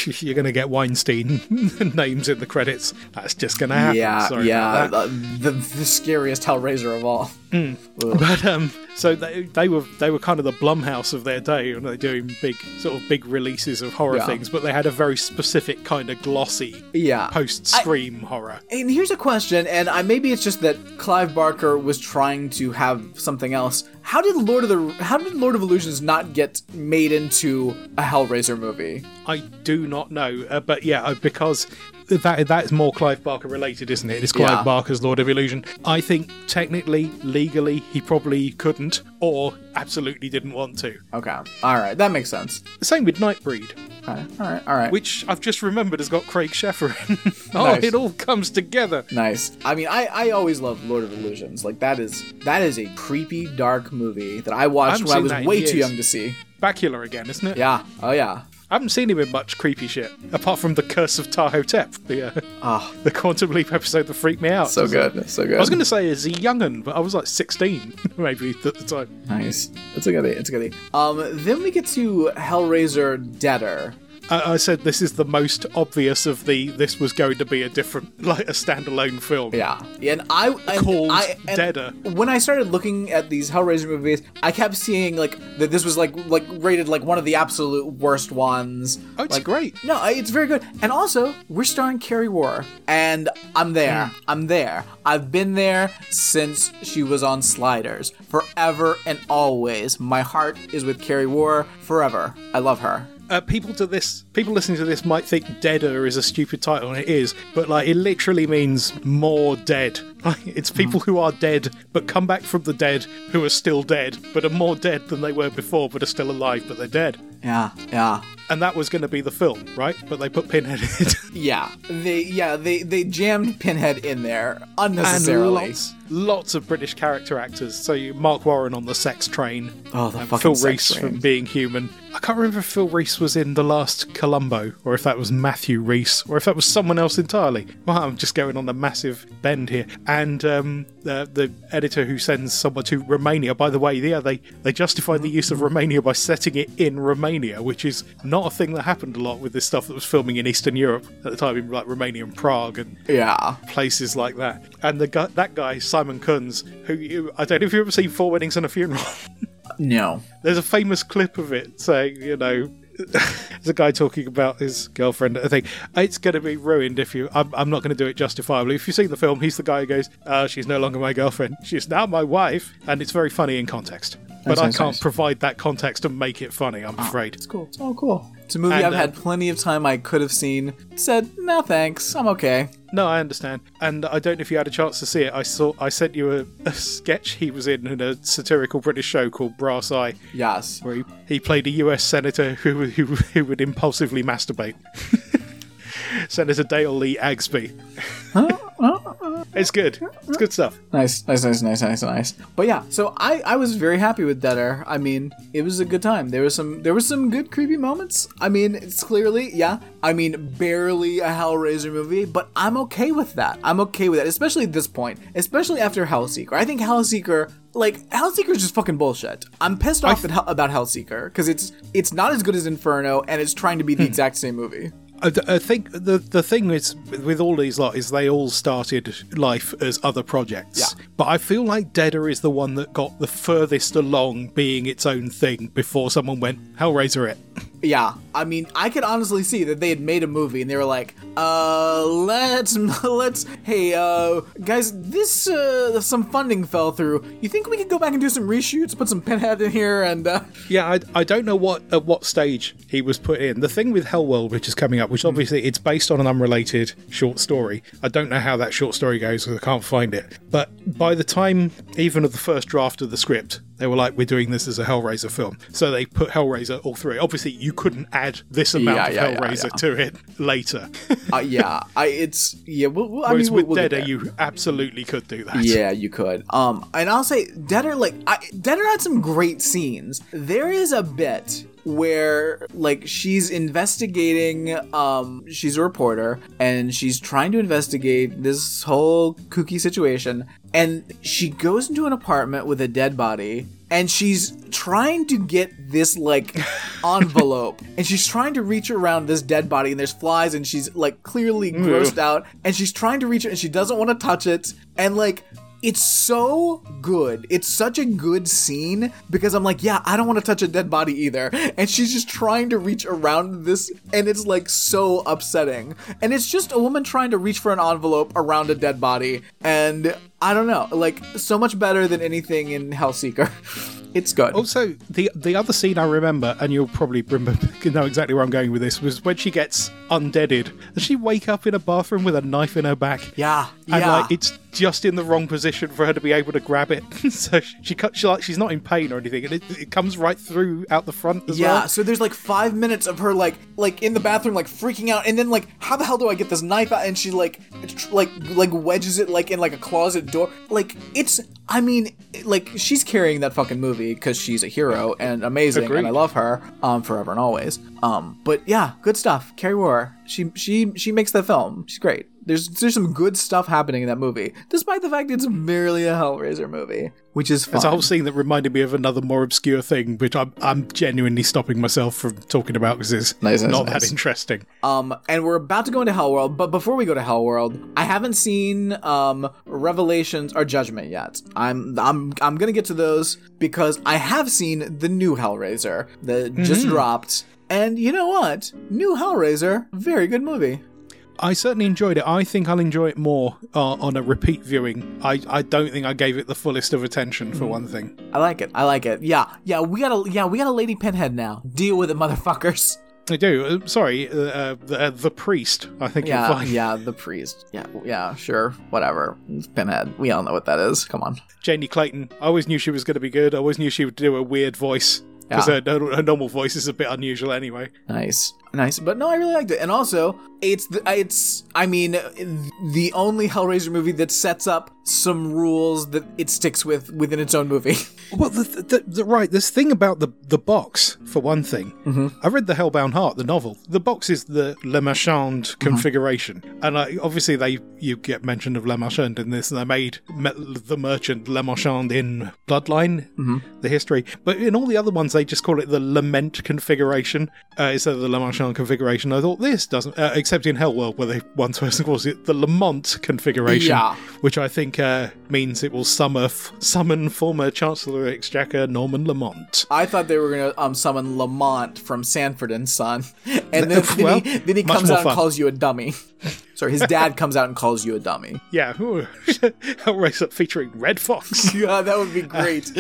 (laughs) you're going to get Weinstein (laughs) names in the credits. That's just going to happen. Yeah, Sorry yeah, the, uh, the, the scariest Hellraiser of all. But um, so they they were they were kind of the Blumhouse of their day, and they're doing big sort of big releases of horror Yeah. things. But they had a very specific kind of glossy Yeah. post scream horror. And here's a question, and I, maybe it's just that Clive Barker was trying to have something else. How did Lord of the How did Lord of Illusions not get made into a Hellraiser movie? I do not know, uh, but yeah, uh, because that that is more Clive Barker related, isn't it? It's Clive Yeah. Barker's Lord of Illusion. I think technically, legally, he probably couldn't, or absolutely didn't want to. Okay, all right, that makes sense. The same with Nightbreed, All right, all right, all right. which I've just remembered has got Craig Sheffer in. (laughs) oh, Nice. it all comes together. Nice. I mean, I, I always loved Lord of Illusions. Like that is that is a creepy, dark movie that I watched haven't when I was way too young to see. Bakula again, isn't it? Yeah. Oh yeah. I haven't seen him in much creepy shit, apart from the Curse of Ptah-Hotep, the uh, Oh, (laughs) the Quantum Leap episode that freaked me out. so good, so good. I was going to say as a young'un, but I was like 16, (laughs) maybe at the time. Nice. It's a goodie. It's a goodie. Um, then we get to Hellraiser Deader. I, I said this is the most obvious of the. This was going to be a different, (laughs) like a standalone film. Yeah, and I and Called I, and Deader. When I started looking at these Hellraiser movies, I kept seeing like that this was like like rated like one of the absolute worst ones. Oh, it's Like, great. No, it's very good. And also, we're starring Kari Wuhrer, and I'm there. Hmm. I'm there. I've been there since she was on Sliders, forever and always. My heart is with Kari Wuhrer forever. I love her. Uh, people to this, people listening to this might think "Deader" is a stupid title, and it is. But like, it literally means more dead. Like, it's people mm. who are dead but come back from the dead who are still dead, but are more dead than they were before, but are still alive, but they're dead. Yeah, yeah. And that was going to be the film, right? But they put Pinhead in it. (laughs) Yeah, they yeah they they jammed Pinhead in there and unnecessarily. lots, lots of British character actors. So you Marc Warren on the Sex Train, Oh, the and fucking Phil sex Reese train. from Being Human. I can't remember if Phil Reese was in the last Columbo, or if that was Matthew Rhys, or if that was someone else entirely. Well, I'm just going on a massive bend here. And um, the the editor who sends someone to Romania. By the way, yeah, they they justified the use of Romania by setting it in Romania, which is not a thing that happened a lot with this stuff that was filming in Eastern Europe at the time, in like Romania and Prague and Yeah, places like that. And the guy, that guy, Simon Kunz, who you, I don't know if you've ever seen Four Weddings and a Funeral. no. There's a famous clip of it saying, you know, (laughs) there's a guy talking about his girlfriend. I think it's going to be ruined if you. I'm, I'm not going to do it justifiably. If you've seen the film, he's the guy who goes, uh, "She's no longer my girlfriend. She's now my wife," and it's very funny in context. But I can't nice. provide that context and make it funny. I'm afraid. It's cool. It's all cool. It's a movie And, I've uh, had plenty of time I could have seen. Said, no thanks, I'm okay. No, I understand, and I don't know if you had a chance to see it. I saw I sent you a, a sketch he was in in a satirical British show called Brass Eye, Yes. where he, he played a U.S. senator who who, who would impulsively masturbate. (laughs) Senator Dale Lee Agsby. it's good. It's good stuff. Nice, nice, nice, nice, nice, nice. But yeah, so I, I was very happy with Deader. I mean, it was a good time. There was some there was some good creepy moments. I mean, it's clearly, yeah. I mean, barely a Hellraiser movie, but I'm okay with that. I'm okay with that, especially at this point, especially after Hellseeker. I think Hellseeker like Hellseeker is just fucking bullshit. I'm pissed off at, Hell- about Hellseeker because it's it's not as good as Inferno and it's trying to be the hmm. exact same movie. I, I think the the thing is with all these lot is they all started life as other projects. Yeah. But I feel like Deader is the one that got the furthest along being its own thing before someone went Hellraiser it. (laughs) Yeah, I mean, I could honestly see that they had made a movie and they were like, "Uh, let's (laughs) let's hey, uh, guys, this uh, some funding fell through. You think we could go back and do some reshoots, put some Pinhead in here, and uh, Yeah, I, I don't know what at what stage he was put in. The thing with Hellworld, which is coming up, which obviously it's based on an unrelated short story. I don't know how that short story goes because I can't find it. But by the time even of the first draft of the script, they were like, "We're doing this as a Hellraiser film," so they put Hellraiser all through it. Obviously, you couldn't add this amount Yeah, of yeah, Hellraiser yeah. to it later. uh yeah, I it's yeah. We'll, we'll, I Whereas mean, with we'll Deader, you absolutely could do that. Yeah, you could. Um, and I'll say Deader like I, Deader had some great scenes. There is a bit where like she's investigating um she's a reporter and she's trying to investigate this whole kooky situation and she goes into an apartment with a dead body and she's trying to get this like (laughs) envelope and she's trying to reach around this dead body and there's flies and she's like clearly grossed out and she's trying to reach it and she doesn't want to touch it and like it's so good. It's such a good scene because I'm like, yeah, I don't want to touch a dead body either. And she's just trying to reach around this, and it's like so upsetting. And it's just a woman trying to reach for an envelope around a dead body. And I don't know, like, so much better than anything in Hellseeker. (laughs) It's good. Also, the the other scene I remember, and you'll probably remember, (laughs) know exactly where I'm going with this, was when she gets undeaded. Does she wake up in a bathroom with a knife in her back? Yeah, and yeah. like it's just in the wrong position for her to be able to grab it. (laughs) so she cut. She like she's not in pain or anything, and it, it comes right through out the front as Yeah, well. so there's like five minutes of her like like in the bathroom like freaking out, and then like how the hell do I get this knife out? And she like tr- like like wedges it like in like a closet door. Like it's I mean like she's carrying that fucking movie because she's a hero and amazing, Agreed. and I love her um forever and always. Um, but yeah, good stuff. Kari Wuhrer, she she she makes that film. She's great. There's there's some good stuff happening in that movie, despite the fact it's merely a Hellraiser movie, which is fun. There's a whole scene that reminded me of another more obscure thing, which I'm, I'm genuinely stopping myself from talking about because it's Nice, not nice. that interesting. Um, and we're about to go into Hellworld, but before we go to Hellworld, I haven't seen um Revelations or Judgment yet. I'm I'm I'm gonna get to those because I have seen the new Hellraiser that just dropped. And you know what? New Hellraiser, very good movie. I certainly enjoyed it. I think I'll enjoy it more uh, on a repeat viewing. I, I don't think I gave it the fullest of attention for one thing. I like it. I like it. Yeah, yeah. We got a yeah. We got a Lady Pinhead now. Deal with it, motherfuckers. I do. Uh, sorry, uh, uh, the, uh, the priest. I think you'll Yeah, find. yeah. The priest. Yeah, yeah. Sure, whatever. It's Pinhead. We all know what that is. Come on. Jamie Clayton. I always knew she was going to be good. I always knew she would do a weird voice because Yeah. her, her normal voice is a bit unusual anyway. Nice, nice. But no, I really liked it, and also it's the, it's I mean the only Hellraiser movie that sets up some rules that it sticks with within its own movie. (laughs) Well, the, the, the, right, this thing about the the box, for one thing. Mm-hmm. I read the Hellbound Heart, the novel. The box is the Le Marchand Mm-hmm. configuration, and I, obviously they you get mention of Le Marchand in this, and they made the merchant Le Marchand in Bloodline, Mm-hmm. the history. But in all the other ones, they just call it the Lament configuration uh, instead of the Le Marchand configuration. I thought this doesn't, uh, except in Hellworld, where they one person calls it the Lamont configuration, Yeah. which I think uh, means it will summer, f- summon former Chancellor Exchequer Norman Lamont. I thought they were gonna um summon Lamont from Sanford and Son, (laughs) and then, then Well, he then he comes out fun. and calls you a dummy. (laughs) Sorry, his dad comes out and calls you a dummy. Yeah, (laughs) Hellraiser featuring Redd Foxx. Yeah, that would be great.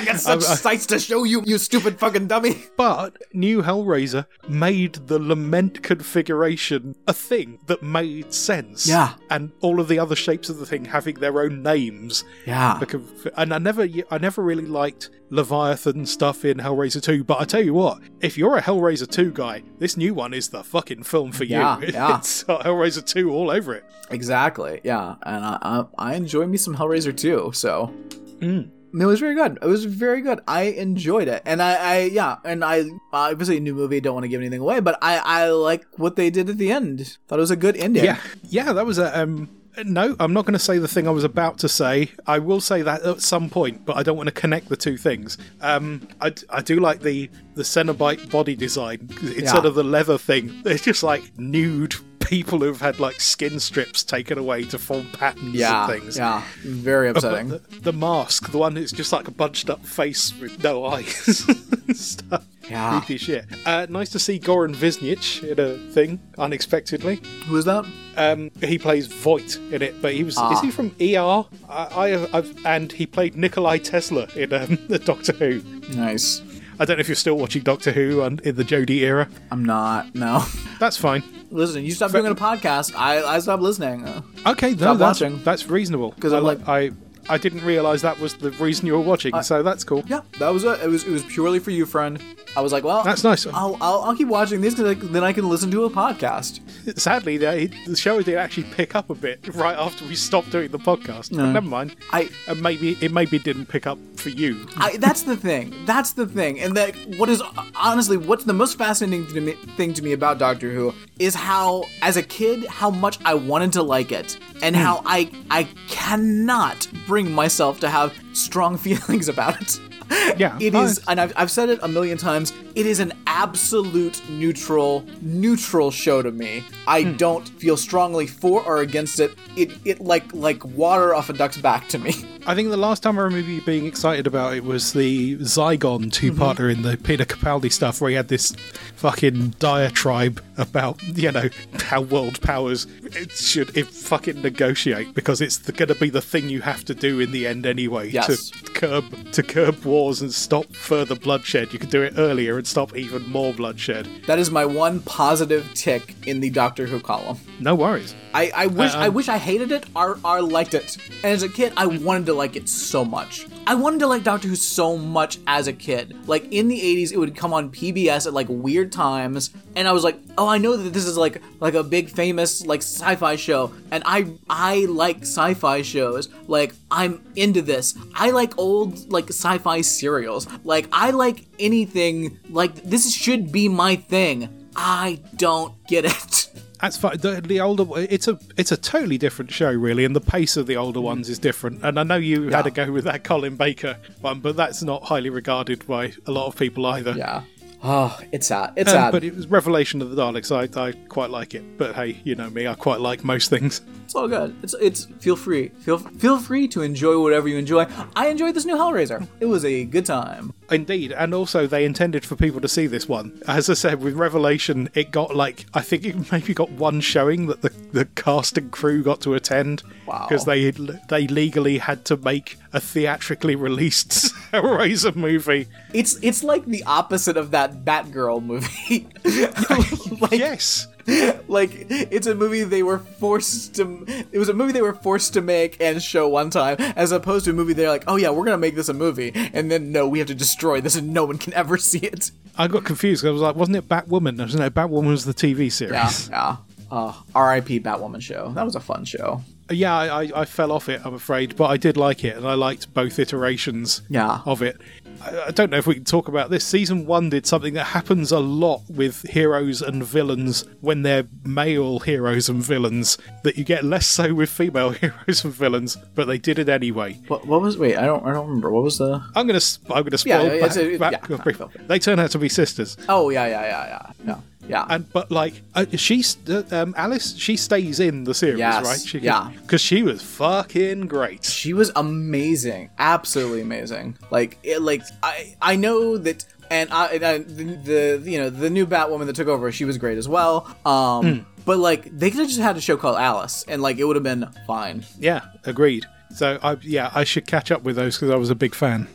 I got (laughs) such I- sights to show you, you stupid fucking dummy. (laughs) But new Hellraiser made the lament configuration a thing that made sense. Yeah. and all of the other shapes of the thing having their own names. Yeah. The conf- And I never, I never really liked Leviathan stuff in Hellraiser 2. But I tell you what, if you're a Hellraiser 2 guy, this new one is the fucking film for Yeah, you. yeah. (laughs) It's Hellraiser 2 all over it. Exactly. Yeah, and I I, I enjoy me some Hellraiser 2, So Mm. It was very good. It was very good. I enjoyed it, and I, I yeah, and I obviously a new movie. Don't want to give anything away, but I I like what they did at the end. Thought it was a good ending. Yeah, yeah, that was a. Um, no, I'm not going to say the thing I was about to say. I will say that at some point, but I don't want to connect the two things. Um, I, I do like the the Cenobite body design instead Yeah. of the leather thing. It's just like nude people who've had like skin strips taken away to form patterns yeah, and things. yeah. Very upsetting. the, the mask, the one that's just like a bunched up face with no eyes (laughs) stuff. Yeah. Creepy shit. Uh, nice to see Goran Visnjic in a thing unexpectedly. Who was that? Um, he plays Voight in it, but he was Ah. is he from ER? I, I I've, and he played Nikolai Tesla in um, (laughs) the Doctor Who. Nice. I don't know if you're still watching Doctor Who on, in the Jodie era. I'm not. No. That's fine. Listen, you stopped doing a podcast. I I stopped listening. Okay, no, Stop that's watching. that's reasonable. 'Cause I I'm like like- I I didn't realize that was the reason you were watching, so that's cool. Yeah, that was it. It was it was purely for you, friend. I was like, well, That's nice. I'll I'll, I'll keep watching this because then I can listen to a podcast. Sadly, the, the show did actually pick up a bit right after we stopped doing the podcast. But never mind. I And maybe it maybe didn't pick up for you. I, that's the thing. That's the thing. And that what is honestly what's the most fascinating to me, thing to me about Doctor Who is how, as a kid, how much I wanted to like it, and hmm. how I I cannot bring myself to have strong (laughs) feelings about it. Yeah, It is, and I've, I've said it a million times. It is an absolute neutral, neutral show to me. I Hmm. don't feel strongly for or against it. It, it like like water off a duck's back to me. (laughs) I think the last time I remember you being excited about it was the Zygon two-parter in the Peter Capaldi stuff, where he had this fucking diatribe about you know how world powers it should if fucking negotiate because it's going to be the thing you have to do in the end anyway Yes. to curb to curb wars and stop further bloodshed. You could do it earlier and stop even more bloodshed. That is my one positive tick in the Doctor Who column. No worries. I, I wish I um, wish I hated it or, or liked it. And as a kid, I wanted to like it so much. I wanted to like Doctor Who so much as a kid. Like in the 80s, it would come on PBS at like weird times, and I was like, oh, I know that this is like like a big famous like sci-fi show, and I I like sci-fi shows. Like I'm into this. I like old like sci-fi serials. Like I like anything like this should be my thing. I don't get it. (laughs) That's fine. The, the older, it's a it's a totally different show, really, and the pace of the older ones is different. And I know you had a go with that Colin Baker one, but that's not highly regarded by a lot of people either. Yeah. Oh, it's sad. It's Um, sad. but it was Revelation of the Daleks. I, I quite like it. But hey, you know me, I quite like most things. It's all good. It's it's feel free. Feel feel free to enjoy whatever you enjoy. I enjoyed this new Hellraiser. It was a good time. Indeed, and also they intended for people to see this one. As I said, with Revelation, it got like I think it (laughs) maybe got one showing that the, the cast and crew got to attend Wow. because they they legally had to make a theatrically released (laughs) Hellraiser movie. It's it's like the opposite of that Batgirl movie. (laughs) like, yes, (laughs) like it's a movie they were forced to. It was a movie they were forced to make and show one time, as opposed to a movie they're like, oh yeah, we're gonna make this a movie, and then no, we have to destroy this, and no one can ever (laughs) see it. I got confused. I was like, wasn't it Batwoman? No, no, Batwoman was the TV series. Yeah, yeah. Uh, R.I.P. Batwoman show. That was a fun show. Yeah, I, I, I fell off it, I'm afraid, but I did like it, and I liked both iterations Yeah. of it. I, don't know if we can talk about this. Season one did something that happens a lot with heroes and villains when they're male heroes and villains, that you get less so with female (laughs) heroes and villains, but they did it anyway. What, what was? Wait, I don't. I don't remember. What was the? I'm gonna, I'm gonna spoil. Yeah, back- a- back- yeah, fine. They turn out to be sisters. Oh yeah, yeah, yeah, yeah. Yeah. Yeah. And but like uh, she's uh, um, Alice, she stays in the series, Yes, right? She, yeah. because she was fucking great. She was amazing, absolutely amazing. Like, it, like I, I know that, and I, and I the, the, you know, the new Batwoman that took over, she was great as well. Um, but like, they could have just had a show called Alice, and like, it would have been fine. Yeah, agreed. So I yeah, I should catch up with those because I was a big fan.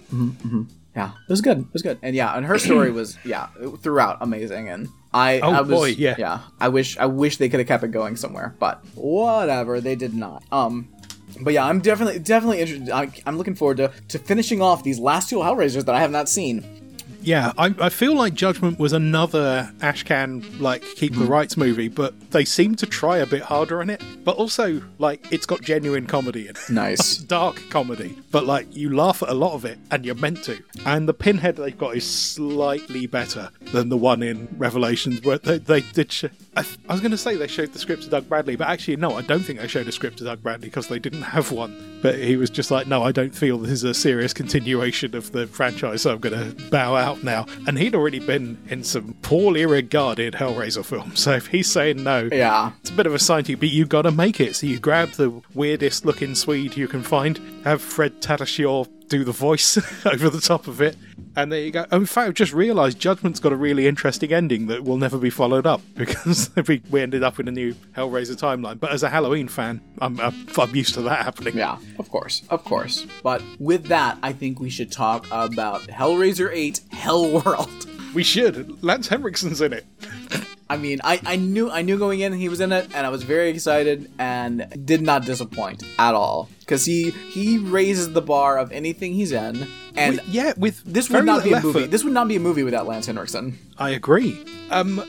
Yeah, it was good. It was good, and yeah, and her story was (clears throat) yeah throughout amazing, and I, Oh, I was, boy, yeah. yeah. I wish I wish they could have kept it going somewhere, but whatever, they did not. Um, but yeah, I'm definitely definitely interested. I, I'm looking forward to to finishing off these last two Hellraisers that I have not seen. Yeah, I, I feel like Judgment was another Ashcan like keep Mm-hmm. the rights movie, but they seem to try a bit harder on it. But also, like, it's got genuine comedy in it. (laughs) Nice. dark comedy, but like you laugh at a lot of it, and you're meant to. And the pinhead they've got is slightly better than the one in Revelations, where they, they did. Sh- I, th- I was going to say they showed the script to Doug Bradley, but actually no, I don't think they showed a script to Doug Bradley because they didn't have one. But he was just like, no, I don't feel this is a serious continuation of the franchise, so I'm going to bow out now. And he'd already been in some poorly regarded Hellraiser films, so if he's saying no, Yeah. it's a bit of a sign to you, but you got to make it. So you grab the weirdest looking Swede you can find, have Fred Tatasciore do the voice (laughs) over the top of it, and there you go. In fact, I've just realised Judgment's got a really interesting ending that will never be followed up (laughs) because (laughs) we ended up in a new Hellraiser timeline. But as a Halloween fan, I'm, I'm, I'm used to that happening. Yeah, of course, of course. But with that, I think we should talk about Hellraiser 8 Hellworld. We should. Lance Henriksen's in it. (laughs) I mean, I, I knew I knew going in he was in it, and I was very excited, and did not disappoint at all. Because he he raises the bar of anything he's in, and With- yeah, with this would not be a movie. effort. This would not be a movie without Lance Henriksen. I agree. Um,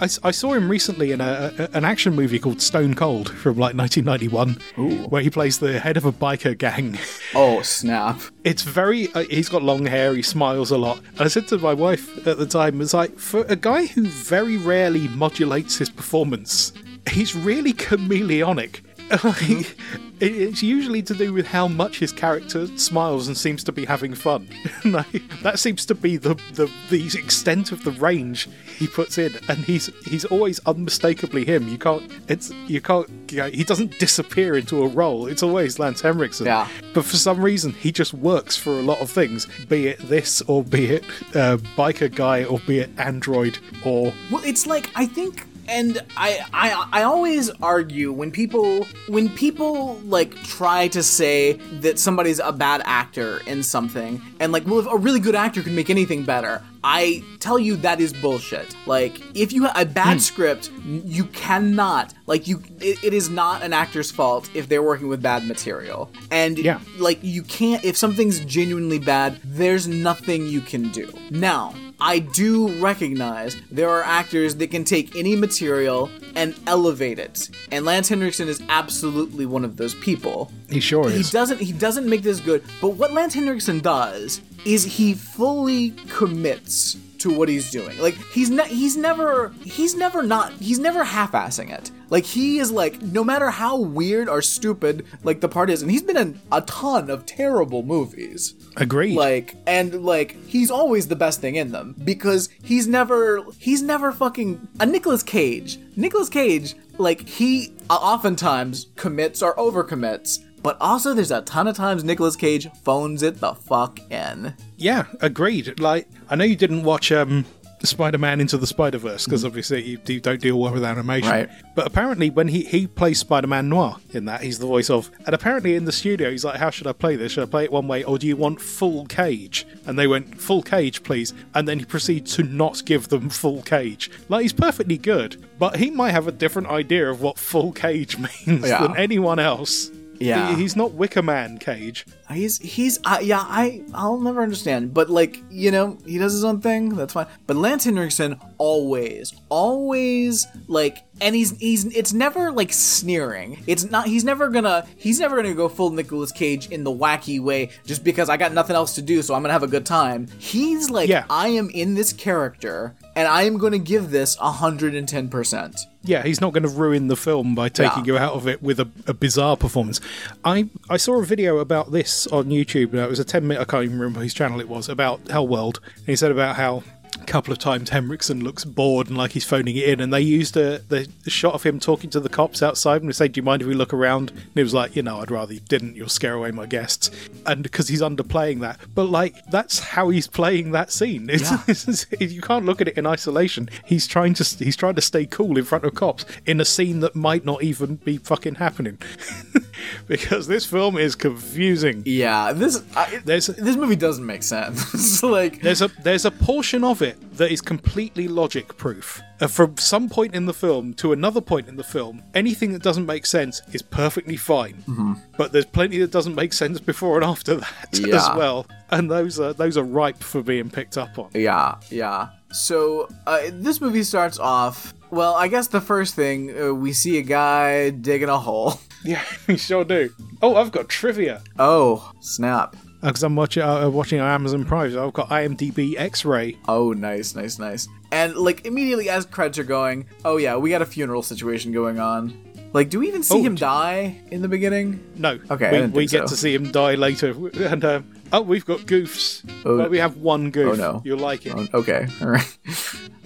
I, I saw him recently in a, a- an action movie called Stone Cold from like 1991, where he plays the head of a biker gang. Oh snap! It's very. Uh, he's got long hair. He smiles a lot. And I said to my wife at the time, "Was like for a guy who very rarely modulates his performance, he's really chameleonic." Like, it's usually to do with how much his character smiles and seems to be having fun. (laughs) like, that seems to be the, the the extent of the range he puts in, and he's he's always unmistakably him. You can't it's you can't you know, he doesn't disappear into a role. It's always Lance Henriksen. Yeah. But for some reason, he just works for a lot of things, be it this, or be it uh, biker guy, or be it android, or Well, it's like I think, and I, I, I always argue when people, when people like try to say that somebody's a bad actor in something, and like, well, if a really good actor can make anything better. I tell you that is bullshit. Like, if you have a bad hmm. script, you cannot like you. It, it is not an actor's fault if they're working with bad material, and Yeah. like you can't. If something's genuinely bad, there's nothing you can do. Now, I do recognize there are actors that can take any material and elevate it, and Lance Henriksen is absolutely one of those people. he sure is. He doesn't he doesn't make this good, but what Lance Henriksen does is he fully commits to what he's doing. Like he's ne- he's never he's never not he's never half-assing it. Like he is like no matter how weird or stupid like the part is, and he's been in a ton of terrible movies. Agreed. Like and like he's always the best thing in them because he's never he's never fucking a Nicolas Cage. Nicolas Cage like he uh, oftentimes commits or overcommits, but also there's a ton of times Nicolas Cage phones it the fuck in. yeah, agreed. Like, I know you didn't watch um, Spider-Man Into the Spider-Verse because mm. obviously you, you don't deal well with animation. Right. But apparently, when he he plays Spider-Man Noir in that, he's the voice of. And apparently, in the studio, he's like, "How should I play this? Should I play it one way, or do you want full cage?" And they went, "Full cage, please." And then he proceeds to not give them full cage. Like he's perfectly good, but he might have a different idea of what full cage (laughs) means Yeah. than anyone else. Yeah. He- he's not Wicker Man Cage. He's he's uh, yeah I I'll never understand, but like you know he does his own thing. That's fine. But Lance Henriksen always always like and he's he's it's never like sneering. It's not he's never gonna he's never gonna go full Nicolas Cage in the wacky way just because I got nothing else to do, so I'm gonna have a good time. He's like Yeah. I am in this character and I am gonna give this hundred and ten percent. Yeah, he's not going to ruin the film by taking Yeah. you out of it with a, a bizarre performance. I I saw a video about this on YouTube. It was a ten minute. I can't even remember whose channel it was about Hellworld. And he said about how a couple of times Henriksen looks bored and like he's phoning it in, and they used a, the, shot of him talking to the cops outside and they say, "Do you mind if we look around?" And he was like, "You know, I'd rather you didn't. You'll scare away my guests." And because he's underplaying that, but like that's how he's playing that scene. It's, Yeah. (laughs) it's- you can't look at it in isolation. He's trying to he's trying to stay cool in front of cops in a scene that might not even be fucking happening. (laughs) because this film is confusing. Yeah, this I, There's- this movie doesn't make sense. (laughs) Like There's a there's a portion of it that is completely logic proof. Uh, from some point in the film to another point in the film, anything that doesn't make sense is perfectly fine. Mm-hmm. But there's plenty that doesn't make sense before and after that (laughs) as well, and those are those are ripe for being picked up on. Yeah, yeah. So uh, this movie starts off. Well, I guess the first thing uh, we see a guy digging a hole. (laughs) Yeah, (laughs) we sure do. Oh, I've got trivia Oh, snap! Because I'm watching uh, watching on Amazon Prime. So I've got IMDb X-ray. Oh, nice, nice, nice. And like immediately as credits are going, oh yeah, we got a funeral situation going on. Like, do we even see Oh, him die in the beginning? No, Okay, we, we get so. to see him die later, (laughs) and um, oh, we've got goofs. Oh. Well, we have one goof. Oh, no. you'll like it. Oh, okay, all right.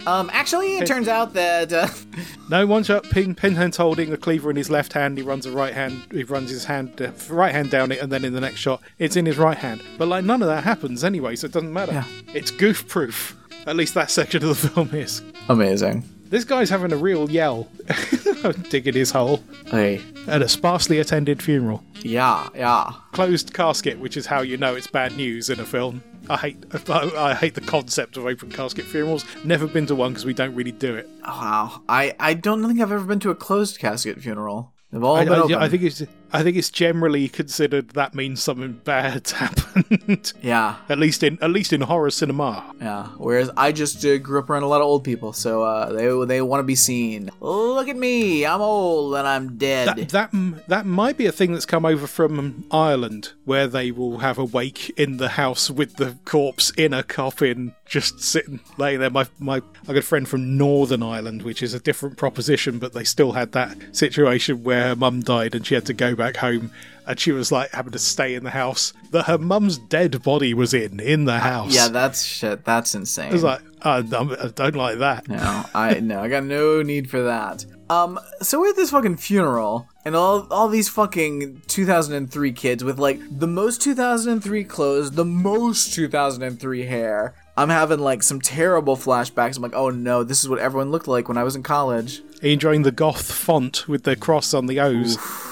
Um, actually, it turns out that uh, (laughs) No, once up, Pin, Pinhead's holding a cleaver in his left hand. He runs a right hand. He runs his hand, uh, right hand down it, and then in the next shot, it's in his right hand. But like none of that happens anyway, so it doesn't matter. Yeah. It's goof proof. At least that section of the (laughs) film is. amazing. This guy's having a real yell, (laughs) digging his hole Hey, at a sparsely attended funeral. yeah, yeah. Closed casket, which is how you know it's bad news in a film. I hate, I, (laughs) I hate the concept of open casket funerals. Never been to one because we don't really do it. Wow, I I don't think I've ever been to a closed casket funeral. They've all I, been I- open. I think it's I think it's generally considered that means something bad's (laughs) happened. yeah, at least in at least in horror cinema. yeah. Whereas I just uh, grew up around a lot of old people, so uh, they they want to be seen. Look at me, I'm old and I'm dead. That that that might be a thing that's come over from Ireland, where they will have a wake in the house with the corpse in a coffin, just sitting laying there. My my I got a friend from Northern Ireland, which is a different proposition, but they still had that situation where her mum died and she had to go back home. And she was like having to stay in the house that her mum's dead body was in, in the house. yeah, that's shit. That's insane. I was like, I, I don't like that. No, I no, I got no need for that. Um, so we're at this fucking funeral, and all all these fucking 2003 kids with like the most 2003 clothes, the most 2003 hair. I'm having like some terrible flashbacks. I'm like, oh no, this is what everyone looked like when I was in college. Are you enjoying the goth font with the cross on the O's? Oof,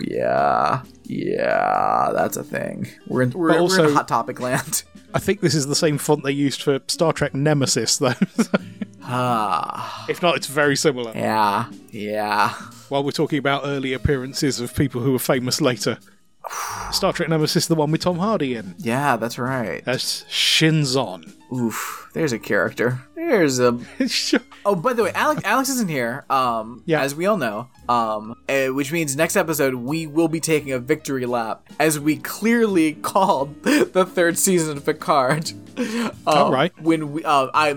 yeah, yeah, that's a thing. We're in we're, we're also- in hot topic land. I think this is the same font they used for Star Trek Nemesis, though. (laughs) Ah, if not, it's very similar. yeah, yeah. While we're talking about early appearances of people who were famous later, Star Trek Nemesis, the one with Tom Hardy in. Yeah, that's right. That's Shinzon. Oof, there's a character. There's a (laughs) Oh, by the way, Alex, Alex isn't here. Um, Yeah. as we all know. Um, uh, which means next episode we will be taking a victory lap, as we clearly called (laughs) the third season of Picard. (laughs) Um, All right. When we, uh, I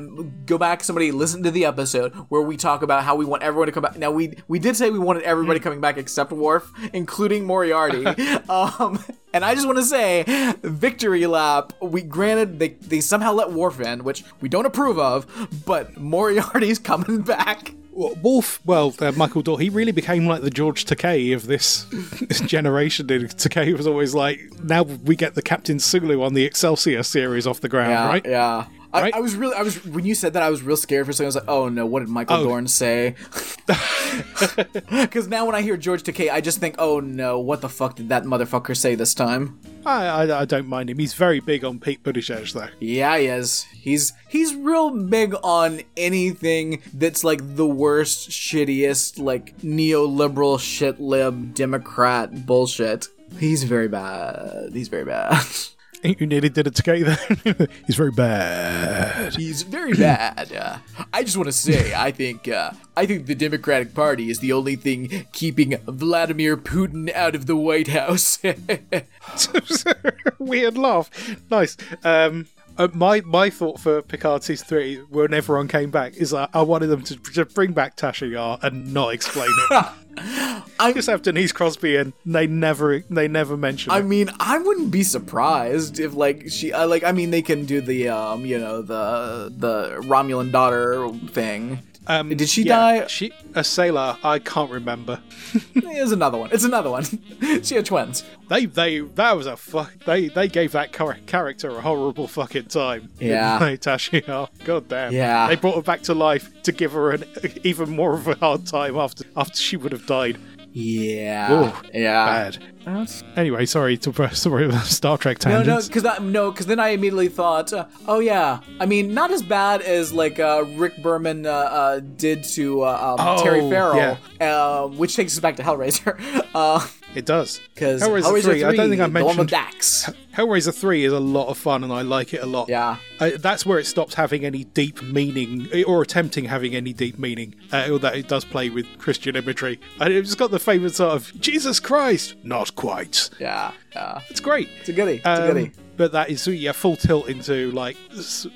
go back, somebody listen to the episode where we talk about how we want everyone to come back. Now we we did say we wanted everybody coming back except Worf, including Moriarty. um, and I just want to say, victory lap. We granted they they somehow let Worf in, which we don't approve of, but Moriarty's (laughs) coming back. Worf, well, uh, Michael Dorn, he really became like the George Takei of this, (laughs) this generation. Takei was always like, now we get the Captain Sulu on the Excelsior series off the ground, Yeah, right? yeah. I, Right? I was really, I was when you said that, I was real scared for a second. I was like, "Oh no, what did Michael Oh. Dorn say?" (laughs) Because now when I hear George Takei, I just think, "Oh no, what the fuck did that motherfucker say this time?" I, I, I don't mind him. He's very big on Pete Buttigieg, though. Yeah, he is. He's he's real big on anything that's like the worst, shittiest, like neoliberal shit lib Democrat bullshit. He's very bad. He's very bad. (laughs) (laughs) You nearly did a Takei there. He's very bad. He's very bad. Uh, I just want to say, I think, uh, I think the Democratic Party is the only thing keeping Vladimir Putin out of the White House. (laughs) Weird laugh. Nice. Um, uh, my my thought for Picard season three, when everyone came back, is that I wanted them to, to bring back Tasha Yar and not explain it. (laughs) (laughs) I- just have Denise Crosby and They never, they never mention I it. mean, I wouldn't be surprised if like she, I like, I mean, they can do the, um, you know, the the Romulan daughter thing. Um, Did she yeah, die? She a sailor. I can't remember. (laughs) It's another one. It's another one. (laughs) she had twins. They, they, that was a fuck. They, they gave that char- character a horrible fucking time. (laughs) Yeah. Oh, god damn. Yeah. They brought her back to life to give her an even more of a hard time after after she would have died. Yeah. Ooh, yeah. Bad. That's- Anyway, sorry to (laughs) sorry about Star Trek tangents. No, no, because that no, because then I immediately thought, uh, oh yeah, I mean, not as bad as like uh, Rick Berman uh, uh, did to uh, um, Oh, Terry Farrell, yeah. uh, which takes us back to Hellraiser, (laughs) It does. because Hellraiser Hellraiser, 3, I don't think I the one with mentioned- Dax. Hellraiser 3 is a lot of fun and I like it a lot. Yeah. That's where it stops having any deep meaning, or attempting having any deep meaning. Uh, although it does play with Christian imagery, and it's got the famous sort of Jesus Christ, not quite. Yeah, yeah, It's great. it's a goodie. It's a Um, goodie. but that is yeah, full tilt into like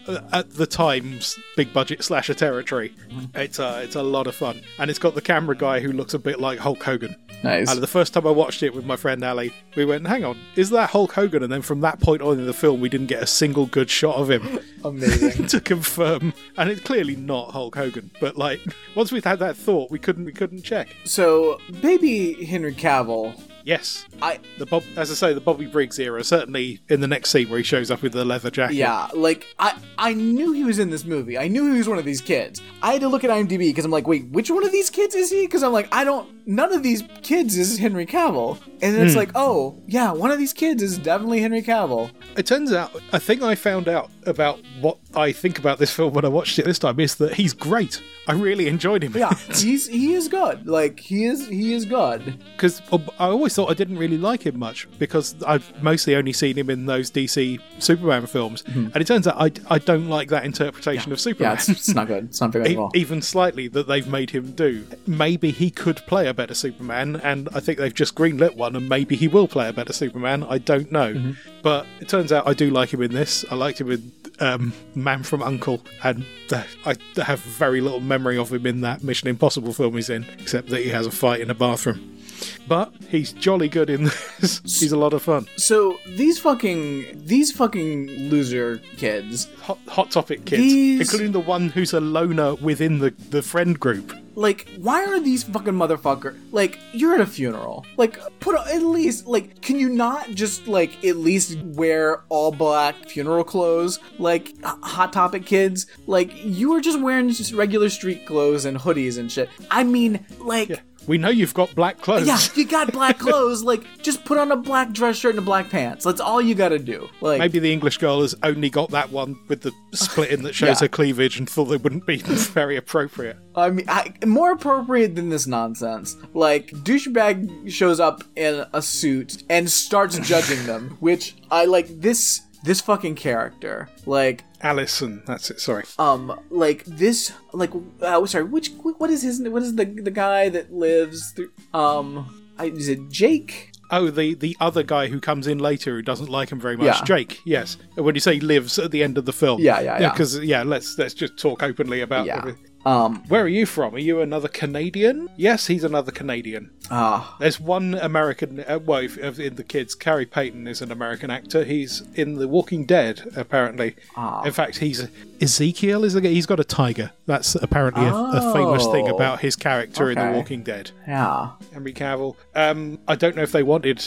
uh, at the times big budget slasher territory. Mm-hmm. It's a it's a lot of fun, and it's got the camera guy who looks a bit like Hulk Hogan. Nice. And the first time I watched it with my friend Ali, we went, "Hang on, is that Hulk Hogan?" And then from that point on in the film, we didn't get a single good shot of him (laughs) Amazing. (laughs) to confirm. And it's clearly not Hulk Hogan. But like, (laughs) once we'd had that thought, we couldn't we couldn't check. so, baby Henry Cavill, Yes, I the Bob, as I say, the Bobby Briggs era. Certainly in the next scene where he shows up with the leather jacket. Yeah, like I I knew he was in this movie. I knew he was one of these kids. I had to look at IMDb because I'm like, wait, which one of these kids is he? Because I'm like, I don't. None of these kids is Henry Cavill. And then it's hmm. like, oh yeah, one of these kids is definitely Henry Cavill. It turns out, a thing I found out about what I think about this film when I watched it this time is that he's great. I really enjoyed him. Yeah, (laughs) he's he is good. Like he is he is good. Because I always thought I didn't really like him much because I've mostly only seen him in those DC Superman films. And it turns out I, I don't like that interpretation of Mm-hmm. Yeah, Superman. it's, it's not good. It's not very good (laughs) E- at all. even slightly that they've made him do. Maybe he could play a better Superman, and I think they've just greenlit one, and maybe he will play a better Superman. I don't know, Mm-hmm. but it turns out I do like him in this. I liked him in um, Man from Uncle, and uh, I have very little memory of him in that Mission Impossible film he's in, except that he has a fight in a bathroom. But he's jolly good in (laughs) this. he's a lot of fun. So these fucking these fucking loser kids, Hot, hot topic kids, These- including the one who's a loner within the, the friend group. like, why are these fucking motherfucker? Like, you're at a funeral. Like, put a, at least like, can you not just like at least wear all black funeral clothes? Like, h- hot topic kids, like you were just wearing just regular street clothes and hoodies and shit. I mean, like. We know you've got black clothes. Yeah, you got black (laughs) clothes. Like, just put on a black dress shirt and a black pants. That's all you gotta do. Like, Maybe the English girl has only got that one with the split in that (laughs) shows Yeah. her cleavage and thought it wouldn't be (laughs) very appropriate. I mean, I, more appropriate than this nonsense. Like, douchebag shows up in a suit and starts judging them, which I like. This this fucking character, like, Alison, that's it. Sorry. um, like this, like, uh, sorry, which what is his? What is the the guy that lives? Through, um, I, is it Jake? Oh, the the other guy who comes in later who doesn't like him very much, Yeah. Jake. Yes. When you say lives at the end of the film. Yeah, yeah, yeah. Because yeah, let's let's just talk openly about. Yeah. everything. Um, Where are you from? Are you another Canadian? Yes, he's another Canadian. ah, There's one American, uh, well, if- if in the kids, Khary Payton is an American actor. He's in The Walking Dead, apparently. Ah. In fact, he's Ezekiel. Is a, he's got a tiger. That's apparently a, a famous thing Oh. about his character in The Walking Dead. yeah. Henry Cavill. Um, I don't know if they wanted.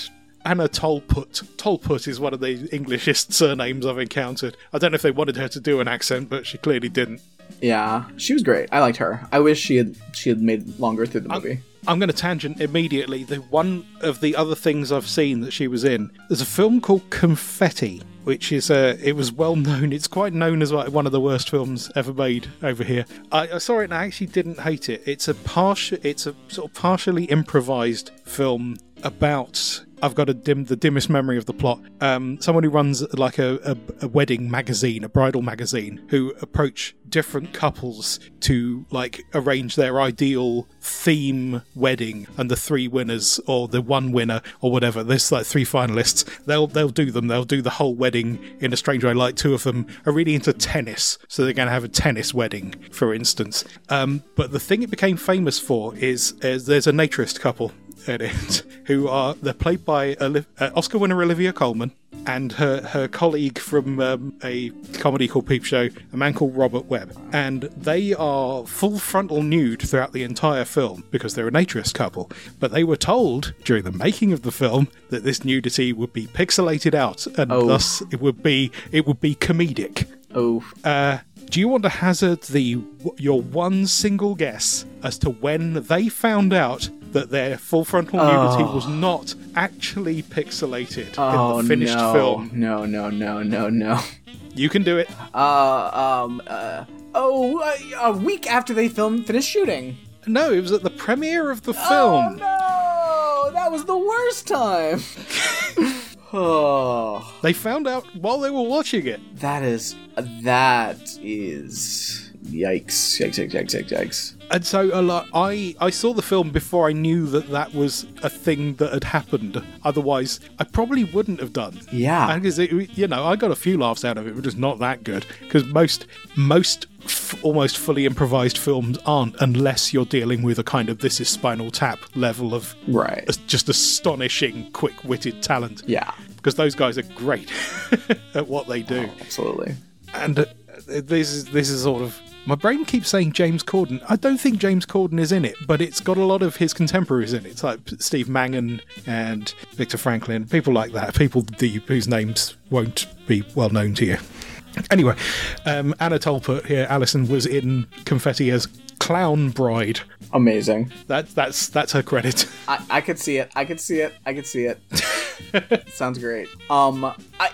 Anna Tolputt. Tolputt is one of the Englishest (laughs) surnames I've encountered. I don't know if they wanted her to do an accent, but she clearly didn't. Yeah, she was great. I liked her. I wish she had she had made longer through the movie. I'm going to tangent immediately. The one of the other things I've seen that she was in. There's a film called Confetti, which is uh, it was well known. It's quite known as like one of the worst films ever made over here. I, I saw it and I actually didn't hate it. It's a partial. It's a sort of partially improvised film about. I've got a dim, the dimmest memory of the plot. Um, someone who runs like a, a, a wedding magazine, a bridal magazine, who approach different couples to like arrange their ideal theme wedding, and the three winners or the one winner or whatever. There's like three finalists. They'll they'll do them. They'll do the whole wedding in a strange way. Like two of them are really into tennis, so they're going to have a tennis wedding, for instance. Um, but the thing it became famous for is, is there's a naturist couple it, (laughs) who are they're played by uh, Oscar winner Olivia Colman and her her colleague from um, a comedy called Peep Show, a man called Robert Webb, and they are full frontal nude throughout the entire film because they're a naturist couple. But they were told during the making of the film that this nudity would be pixelated out, and Oh. thus it would be it would be comedic. Oh, Uh, do you want to hazard the your one single guess as to when they found out that their full frontal nudity was not actually pixelated oh in the finished no, film? no, no, no, no, no. You can do it. Uh, um, uh, oh, uh, a week after they filmed, finished shooting. No, it was at the premiere of the film. Oh film. no, that was the worst time. (laughs) oh, They found out while they were watching it. that is that is yikes, yikes, yikes, yikes, yikes, yikes. And so uh, a lot, I, I saw the film before I knew that that was a thing that had happened. Otherwise, I probably wouldn't have done. Yeah. because you know I got a few laughs out of it, but just not that good. Because most most f- almost fully improvised films aren't, unless you're dealing with a kind of this is Spinal Tap level of Right. as- just astonishing, quick-witted talent. Yeah, because those guys are great (laughs) at what they do. absolutely. And uh, this is this is sort of my brain keeps saying James Corden. I don't think James Corden is in it, but it's got a lot of his contemporaries in it. It's like Steve Mangan and Victor Franklin, people like that, people the, whose names won't be well known to you. Anyway, um, Anna Tolputt here, Alison was in Confetti as Clown Bride. Amazing. That's that's that's her credit. I, I could see it. I could see it. I could see it. (laughs) Sounds great. Um, I,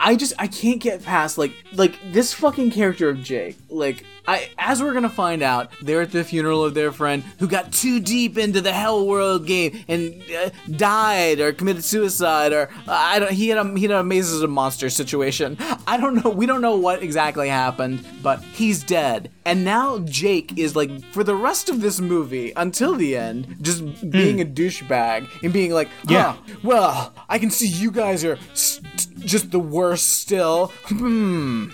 I just I can't get past like like this fucking character of Jake. Like I as we're gonna find out, they're at the funeral of their friend who got too deep into the Hell World game and uh, died or committed suicide or uh, I don't. He had a he had a mazes of monster situation. I don't know. We don't know what exactly happened, but he's dead. And now Jake is like for the rest of this movie until the end, just being a douchebag and being like, Yeah. yeah. well, I can see you guys are st- just the worst still. Hmm.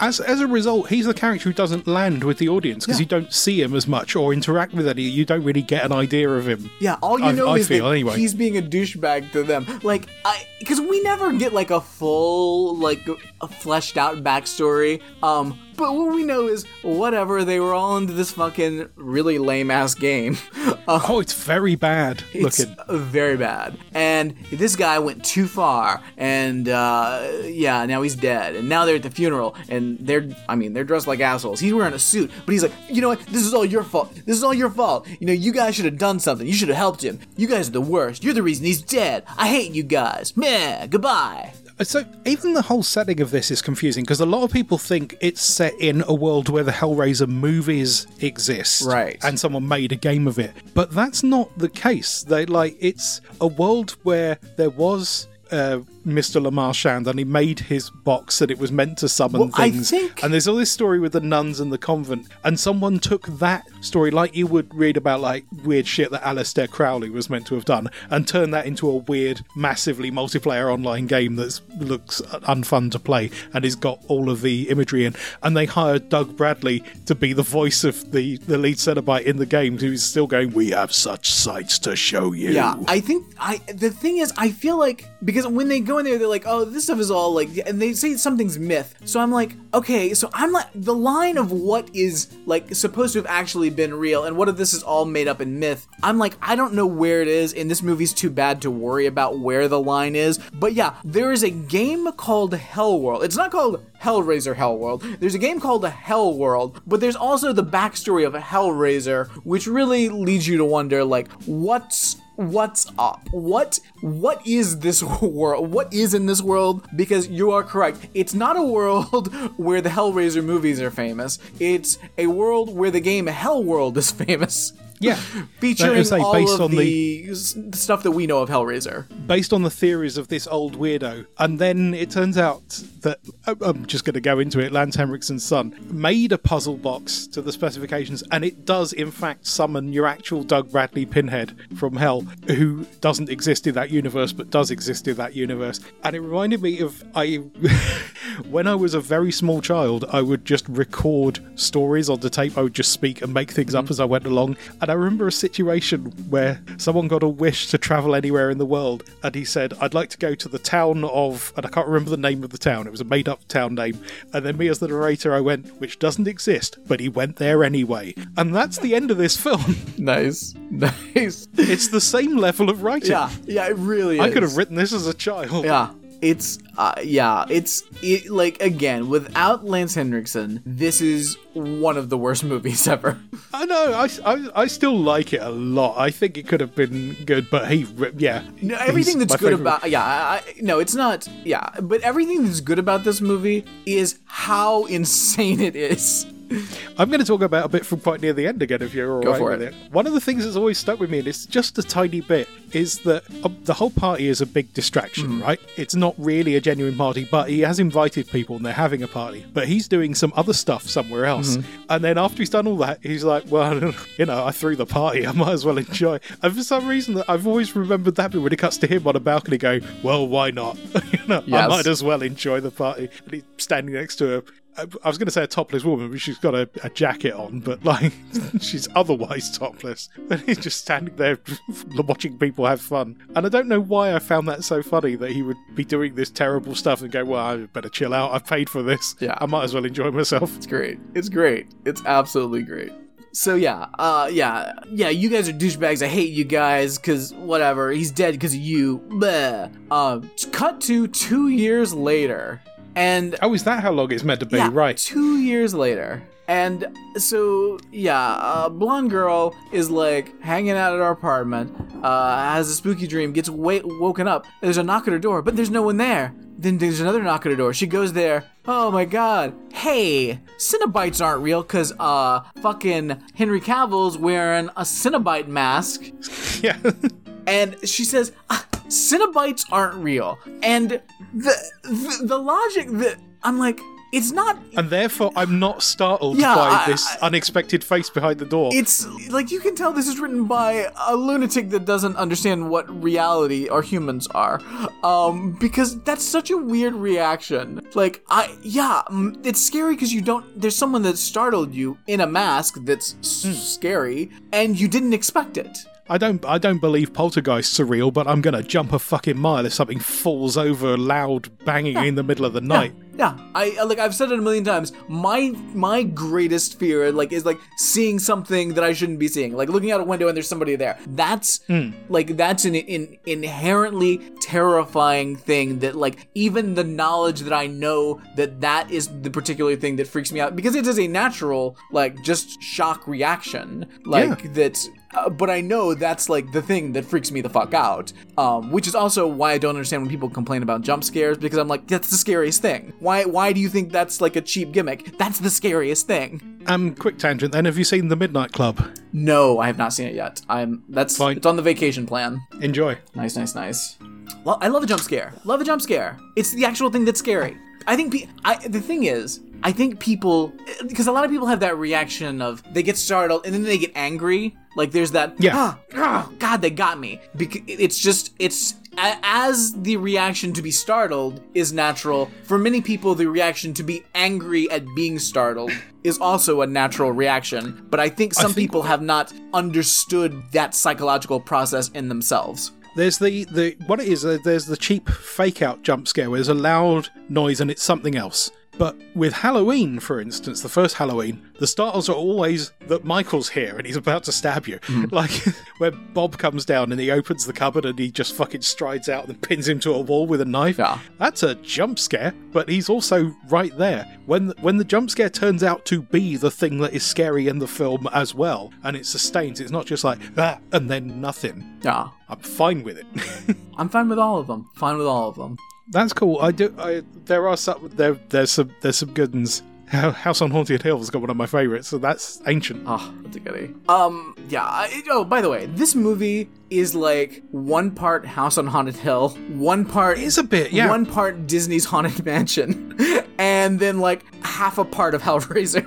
As as a result, he's the character who doesn't land with the audience because Yeah. you don't see him as much or interact with any. You don't really get an idea of him. Yeah, all you I- know I is feel that anyway. he's being a douchebag to them. Like, I because we never get like a full, like, a fleshed out backstory. Um, but what we know is whatever they were all into this fucking really lame ass game. (laughs) Uh, Oh, it's very bad it's looking. very bad. And this guy went too far, and uh, yeah, now he's dead. And now they're at the funeral, and they're, I mean, they're dressed like assholes. He's wearing a suit, but he's like, you know what? This is all your fault. This is all your fault. You know, you guys should have done something. You should have helped him. You guys are the worst. You're the reason he's dead. I hate you guys. Meh. Goodbye. So even the whole setting of this is confusing because a lot of people think it's set in a world where the Hellraiser movies exist, Right. And someone made a game of it, but that's not the case. They like it's a world where there was. Uh, Mr. Lemarchand, and he made his box that it was meant to summon Well, things. think- And there's all this story with the nuns and the convent, and someone took that story, like you would read about like weird shit that Aleister Crowley was meant to have done, and turned that into a weird, massively multiplayer online game that looks unfun to play and has got all of the imagery in. And they hired Doug Bradley to be the voice of the the lead Cenobite in the game, who's still going, "We have such sights to show you." Yeah, I think I. The thing is, I feel like because when they go in there, they're like, "Oh, this stuff is all like," and they say something's myth. So I'm like, okay, so I'm like the line of what is like supposed to have actually been real, and what if this is all made up in myth. I'm like, I don't know where it is, and this movie's too bad to worry about where the line is. But yeah, there is a game called Hell World. It's not called Hellraiser Hell World. There's a game called Hell World, but there's also the backstory of Hellraiser, which really leads you to wonder, like, what's what's up? What what is this (laughs) world? What is in this world? Because you are correct. It's not a world (laughs) where the hellraiser movies are famous. It's a world where the game hell world is (laughs) famous Yeah. (laughs) featuring say, all based of on the, s- stuff that we know of hellraiser based on the theories of this old weirdo. And then it turns out that I- I'm just going to go into it. Lance Henriksen's son made a puzzle box to the specifications, and it does in fact summon your actual Doug Bradley Pinhead from Hell, who doesn't exist in that universe but does exist in that universe. And it reminded me of I (laughs) when I was a very small child, I would just record stories on the tape. I would just speak and make things up mm-hmm. as I went along. And I remember a situation where someone got a wish to travel anywhere in the world, and he said, "I'd like to go to the town of," and I can't remember the name of the town. It was a made-up town name. And then me as the narrator, I went, "Which doesn't exist," but he went there anyway. And that's the end of this film. (laughs) Nice, nice. it's the same level of writing. Yeah, yeah, it really is. I could have written this as a child. Yeah, it's uh, yeah, it's it, like again without Lance Henriksen, this is one of the worst (laughs) movies ever. I know. I, I, I still like it a lot. I think it could have been good, but he, yeah. No, everything that's good favorite. about yeah, I, I- no, it's not. Yeah, but everything that's good about this movie is how (laughs) insane it is. I'm going to talk about a bit from quite near the end again, if you're all Go right with it. it. One of the things that's always stuck with me, and it's just a tiny bit, is that uh, the whole party is a big distraction, Mm-hmm. right? It's not really a genuine party, but he has invited people and they're having a party. But he's doing some other stuff somewhere else. Mm-hmm. And then after he's done all that, he's like, well, (laughs) you know, I threw the party. (laughs) I might as well enjoy. And for some reason, I've always remembered that bit when it cuts to him on a balcony going, well, why not? (laughs) you know, I might as well enjoy the party. And he's standing next to a I I was going to say a topless woman, but she's got a, a jacket on, but like (laughs) she's otherwise topless. And he's just standing there (laughs) watching people have fun. And I don't know why I found that so funny that he would be doing this terrible stuff and go, well, I better chill out. I've paid for this. Yeah. I might as well enjoy myself. It's great. It's great. It's absolutely great. So yeah, uh, yeah, yeah. You guys are douchebags. I hate you guys because whatever. He's dead because of you. Bleh. Uh, cut to two years later, and Oh, is that how long it's meant to be? yeah, right. two years later. And so, yeah, uh, blonde girl is like hanging out at our apartment, uh, has a spooky dream, gets woken up. There's a knock at her door, but there's no one there. Then there's another knock at her door. She goes there. Oh my god. Hey, Cenobites aren't real because, uh, fucking Henry Cavill's wearing a Cenobite mask (laughs) Yeah. and she says ah, Cenobites aren't real. And the the, the logic that I'm like, it's not. and therefore, I'm not startled Yeah, by I- this I- unexpected face behind the door. It's like you can tell this is written by a lunatic that doesn't understand what reality or humans are, um, because that's such a weird reaction. Like, I yeah, mm, it's scary because you don't. There's someone that startled you in a mask that's s- scary, and you didn't expect it. I don't I don't believe poltergeists are real, but I'm gonna jump a fucking mile if something falls over loud banging in the middle of the night. Yeah, I I- like I've said it a million times. My my greatest fear like is like seeing something that I shouldn't be seeing, like looking out a window and there's somebody there. That's hmm. like that's an, in inherently terrifying thing that like even the knowledge that I know that that is the particular thing that freaks me out because it is a natural like just shock reaction like Yeah. that uh, but I know that's like the thing that freaks me the fuck out. Um, which is also why I don't understand when people complain about jump scares because I'm like, that's the scariest thing. Why? Why do you think that's like a cheap gimmick? That's the scariest thing. Um, quick tangent. Then, have you seen the Midnight Club? No, I have not seen it yet. I'm that's Fine. it's on the vacation plan. Enjoy. Nice, nice, nice. Well, I love a jump scare. Love a jump scare. It's the actual thing that's scary. I think pe- I, the thing is, I think people because a lot of people have that reaction of they get startled and then they get angry. Like there's that Yeah. ah, ah, God, they got me. Because it's just it's as the reaction to be startled is natural. For many people, the reaction to be angry at being startled is also a natural reaction. But I think some think- people have not understood that psychological process in themselves. There's the, the what it is. Uh, there's the cheap fake out jump scare where there's a loud noise and it's something else. But with Halloween, for instance, the first Halloween, the startles are always that Michael's here and he's about to stab you. (laughs) Like (laughs) where Bob comes down and he opens the cupboard and he just fucking strides out and pins him to a wall with a knife. Yeah. That's a jump scare, but he's also right there. When when the jump scare turns out to be the thing that is scary in the film as well, and it sustains, it's not just like ah and then nothing. Yeah. I'm fine with it. (laughs) I'm fine with all of them. Fine with all of them. That's cool. I do. I, there are some. There, there's some. There's some good ones. (laughs) House on Haunted Hill has got one of my favorites. So that's ancient. Oh, that's a goodie. Um, yeah. I, oh, by the way, this movie is like one part House on Haunted Hill, one part It's a bit, yeah. one part Disney's Haunted (laughs) Mansion, and then like half a part of Hellraiser.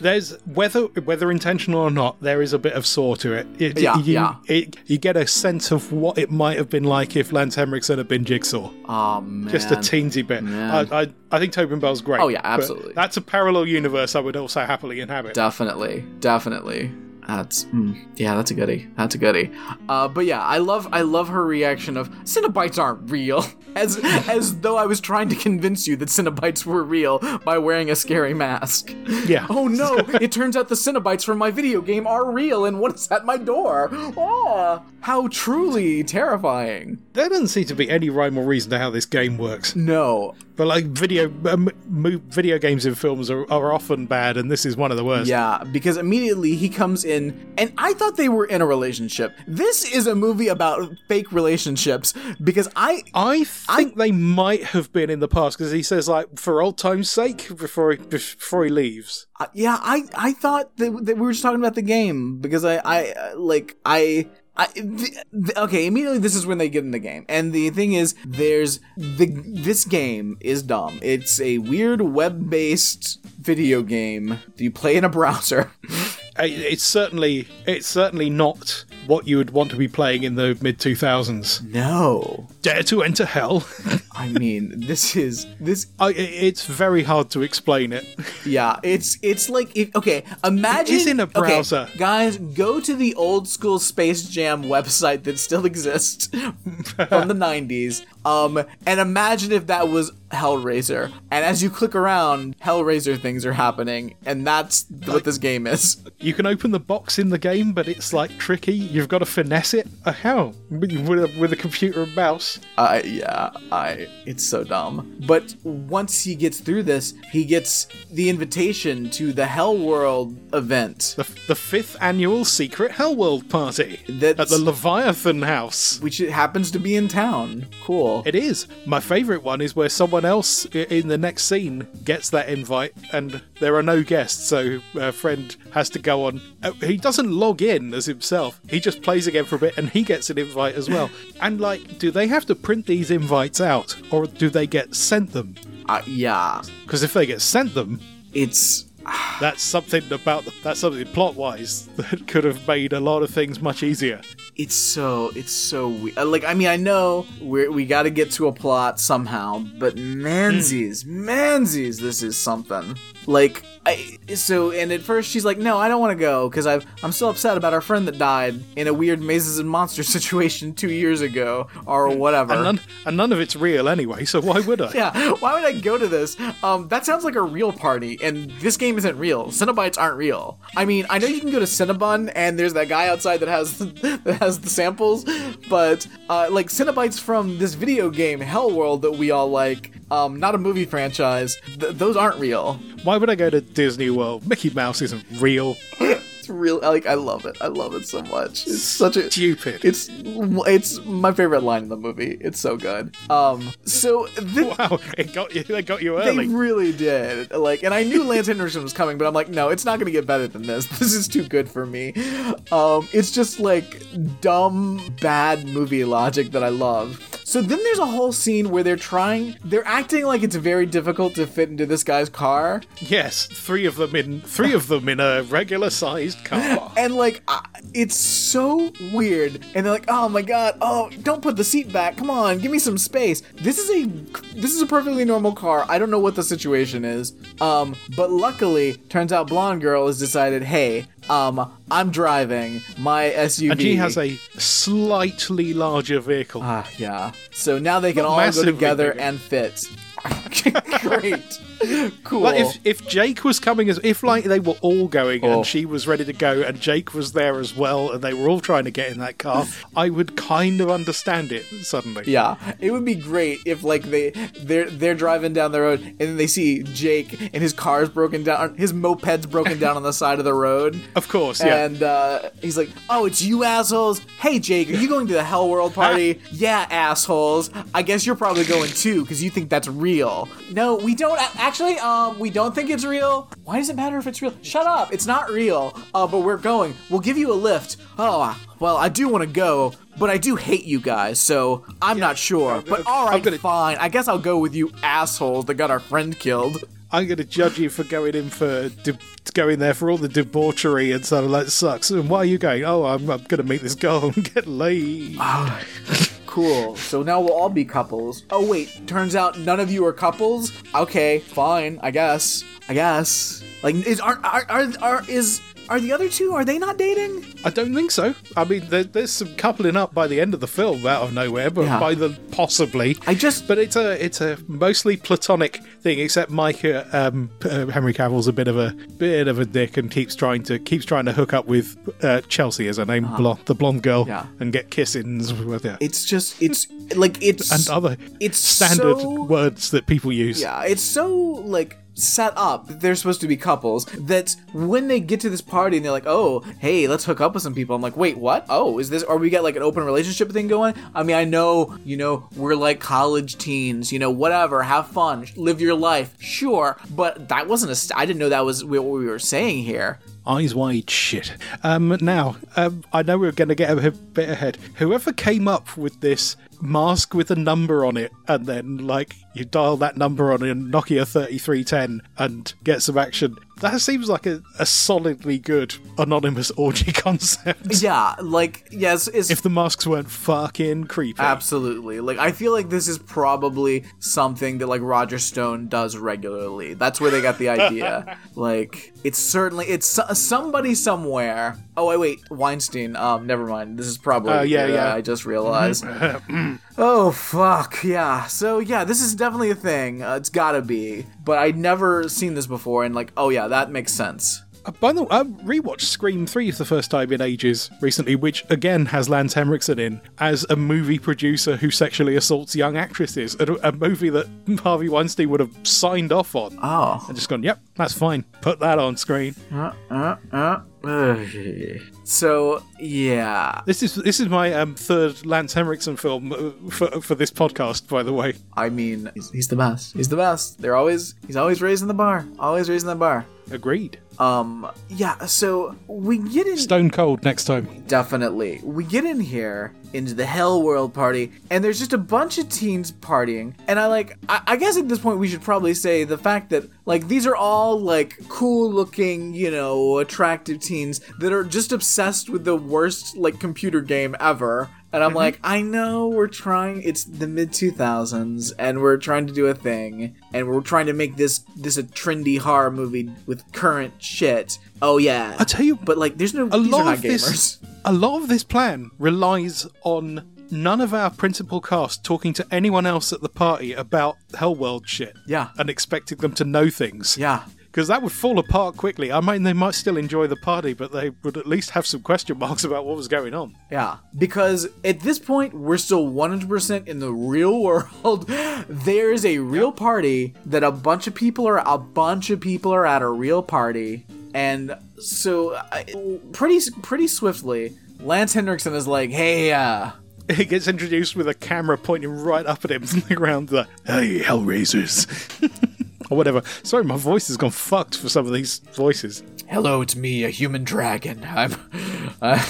There's whether whether intentional or not, there is a bit of saw to it. It- Yeah, you, yeah. It, you get a sense of what it might have been like if Lance Henriksen had been Jigsaw. Oh man. Just a teensy bit. I, I, I think Tobin Bell's great. Oh, yeah, absolutely. That's a parallel universe I would also happily inhabit. Definitely, definitely. That's mm, yeah, that's a goodie. That's a goodie. Uh, but yeah, I love I love her reaction of Cenobites aren't real, (laughs) as (laughs) as though I was trying to convince you that Cenobites were real by wearing a scary mask. Yeah. (laughs) Oh no! it turns out the Cenobites from my video game are real, and what's at my door? Oh, how truly terrifying! There doesn't seem to be any rhyme or reason to how this game works. No, But like video um, video games and films are, are often bad, and this is one of the worst. Yeah, because immediately he comes in, and I thought they were in a relationship. This is a movie about fake relationships because I. I think they might have been in the past because he says like for old time's sake before he, before he leaves. uh, Yeah, I I thought that, that we were just talking about the game because I I uh, like I. I, th- th- okay, immediately this is when they get in the game, and the thing is, there's the this game is dumb. It's a weird web-based video game that you play in a browser. (laughs) It's certainly it's certainly not what you would want to be playing in the mid two thousands. No, Dare to enter hell. (laughs) I mean this is this I, it's very hard to explain it. Yeah, it's it's like if, okay, imagine It is in a okay, browser. guys, go to the old school Space Jam website that still (laughs) exists from the '90s, um, and imagine if that was Hellraiser. And as you click around, Hellraiser things are happening, and that's what this game is. You can open the box in the game, but it's like tricky. You've got to finesse it. Uh, how? With a, with a computer and mouse. I yeah, I it's so dumb. But once he gets through this, he gets the invitation to the Hell World event. The, the fifth annual secret Hellworld party That's- at the Leviathan House. Which happens to be in town. Cool. It is. My favourite one is where someone else in the next scene gets that invite and there are no guests, so a friend has to go on. Uh, he doesn't log in as himself, he just plays again for a bit and he gets an invite as well. (laughs) And, like, do they have to print these invites out or do they get sent them? Uh, yeah, Because if they get sent them, it's that's something about that's something plot wise (laughs) that could have made a lot of things much easier. it's so it's so weird. Uh, like I mean, I know we we got to get to a plot somehow, but hmm. manzies, manzies, this is something. Like I so, and at first she's like, "No, I don't want to go because I'm still upset about our friend that died in a weird mazes and monsters (laughs) situation two years ago or whatever." And none, and none of it's real anyway, so why would I? (laughs) yeah, why would I go to this? Um, that sounds like a real party, and this game isn't real. Cinnabites aren't real. I mean, I know you can go to Cinnabon, and there's that guy outside that has (laughs) that has the samples, but uh, like Cinnabites from this video game hell world that we all like, um, not a movie franchise. Th- those aren't real. Why would I go to Disney World? Mickey Mouse isn't real. (laughs) It's real. Like I love it. I love it so much. It's such a Stupid. It's it's my favorite line in the movie. It's so good. Um, so the, wow, it got you. They got you early. They really did. Like, and I knew Lance Henriksen was coming, but I'm like, no, it's not gonna get better than this. (laughs) This is too good for me. Um, it's just like dumb, bad movie logic that I love. So then there's a whole scene where they're trying, they're acting like it's very difficult to fit into this guy's car, yes, three of them in three of them in a regular sized car. (laughs) and like, I- it's so weird. And they're like, oh my god, oh, don't put the seat back. Come on, give me some space. This is a, this is a perfectly normal car. I don't know what the situation is. Um, but luckily, turns out blonde girl has decided, hey, um, I'm driving my SUV. And she has a slightly larger vehicle. Ah, yeah. So now they can Not all go together bigger. and fit. (laughs) Great. Cool. Like if if Jake was coming as if like they were all going Oh. and she was ready to go and Jake was there as well and they were all trying to get in that car, (laughs) I would kind of understand it suddenly. Yeah, it would be great if like they they're they're driving down the road and then they see Jake and his car's broken down, his moped's broken down on the side of the road. (laughs) Of course, yeah. And uh, he's like, "Oh, it's you assholes! Hey, Jake, are you going to the Hell World party? (laughs) yeah, assholes. I guess you're probably going too because you think that's real. No, we don't. a- Actually, um, we don't think it's real. Why does it matter if it's real? Shut up! It's not real. Uh, but we're going. We'll give you a lift. Oh, well, I do want to go." But I do hate you guys, so I'm not sure. But all right, gonna- fine. I guess I'll go with you assholes that got our friend killed. I'm going to judge you for going in for de- going there for all the debauchery and sort of like sucks. And why are you going? Oh, I'm, I'm going to meet this girl and (laughs) get laid. (sighs) (laughs) Cool. So now we'll all be couples. Oh wait, turns out none of you are couples. Okay, fine. I guess. I guess. Like, is are are are, are is are the other two? Are they not dating? I don't think so. I mean, there, there's some coupling up by the end of the film out of nowhere, but Yeah. by the possibly. I just But it's a it's a mostly platonic thing. Except Mike, uh, um, uh, Henry Cavill's a bit of a bit of a dick and keeps trying to keeps trying to hook up with uh, Chelsea as her name, blonde, the blonde girl, Yeah. and get kissings with her. it's just it's like it's and other it's standard so- words that people use. Yeah, it's so like set up they're supposed to be couples that when they get to this party and they're like, "Oh, hey, let's hook up with some people." I'm like, "Wait, what? Oh, is this? Are we get like an open relationship thing going?" I mean, I know, you know, we're like college teens, you know, whatever, have fun, live your life, sure, but that wasn't a. St- I didn't know that was what we were saying here. Eyes wide shit. Um, now, um, I know we're going to get a bit ahead. Whoever came up with this mask with a number on it, and then, like, you dial that number on a Nokia 3310 and get some action, that seems like a, a solidly good anonymous (laughs) orgy concept. Yeah, like yes, it's If the masks weren't fucking creepy. Absolutely. Like I feel like this is probably something that like Roger Stone does regularly. That's where they got the idea. (laughs) like it's certainly it's somebody somewhere. Oh wait, wait, Weinstein. Um, never mind. This is probably Oh, yeah, uh, yeah. I just realized. Mm-hmm. (laughs) oh fuck yeah. So yeah, this is definitely a thing. Uh, it's gotta be. But I'd never seen this before, and like, oh yeah, that makes sense. Uh, By the way, I rewatched Scream 3 for the first time in ages recently, which again has Lance Henriksen in as a movie producer who sexually assaults young actresses. A, a movie that (laughs) Harvey Weinstein would have signed off on. Oh. And just gone, yep, that's fine. Put that on screen. Uh, uh, uh. So yeah, This is this is my um, third Lance Henriksen film uh, for, for this podcast, by the way. I mean, he's, he's the best. He's the best. They're always he's always raising the bar. Always raising the bar. Agreed. Um, yeah. So we get in Stone cold next time. definitely. We get in here into the Hell World party, and there's just a bunch of teens partying. And I like, I, I guess at this point we should probably say the fact that like these are all like cool looking, you know, attractive teens that are just obsessed with the worst like computer game ever. And I'm mm-hmm. like, I know we're trying. It's the mid 2000s, and we're trying to do a thing, and we're trying to make this this a trendy horror movie with current shit. Oh yeah, I tell you, but like, there's no. a these are lot not of gamers. this (laughs) a lot of this plan relies on none of our principal cast talking to anyone else at the party about Hellworld shit. Yeah. And expecting them to know things. Yeah. Because that would fall apart quickly. I mean, they might still enjoy the party, but they would at least have some question marks about what was going on. Yeah, because at this point we're still 100% in the real world. (laughs) There's a real party that a bunch of people are a bunch of people are at a real party, and so pretty pretty swiftly, Lance Henriksen is like, "Hey, uh, (laughs) He gets introduced with a camera pointing right up at him from the ground, like, hey, Hellraisers. (laughs) or whatever. Sorry, my voice has gone fucked for some of these voices. hello, it's me, a human dragon. I'm uh,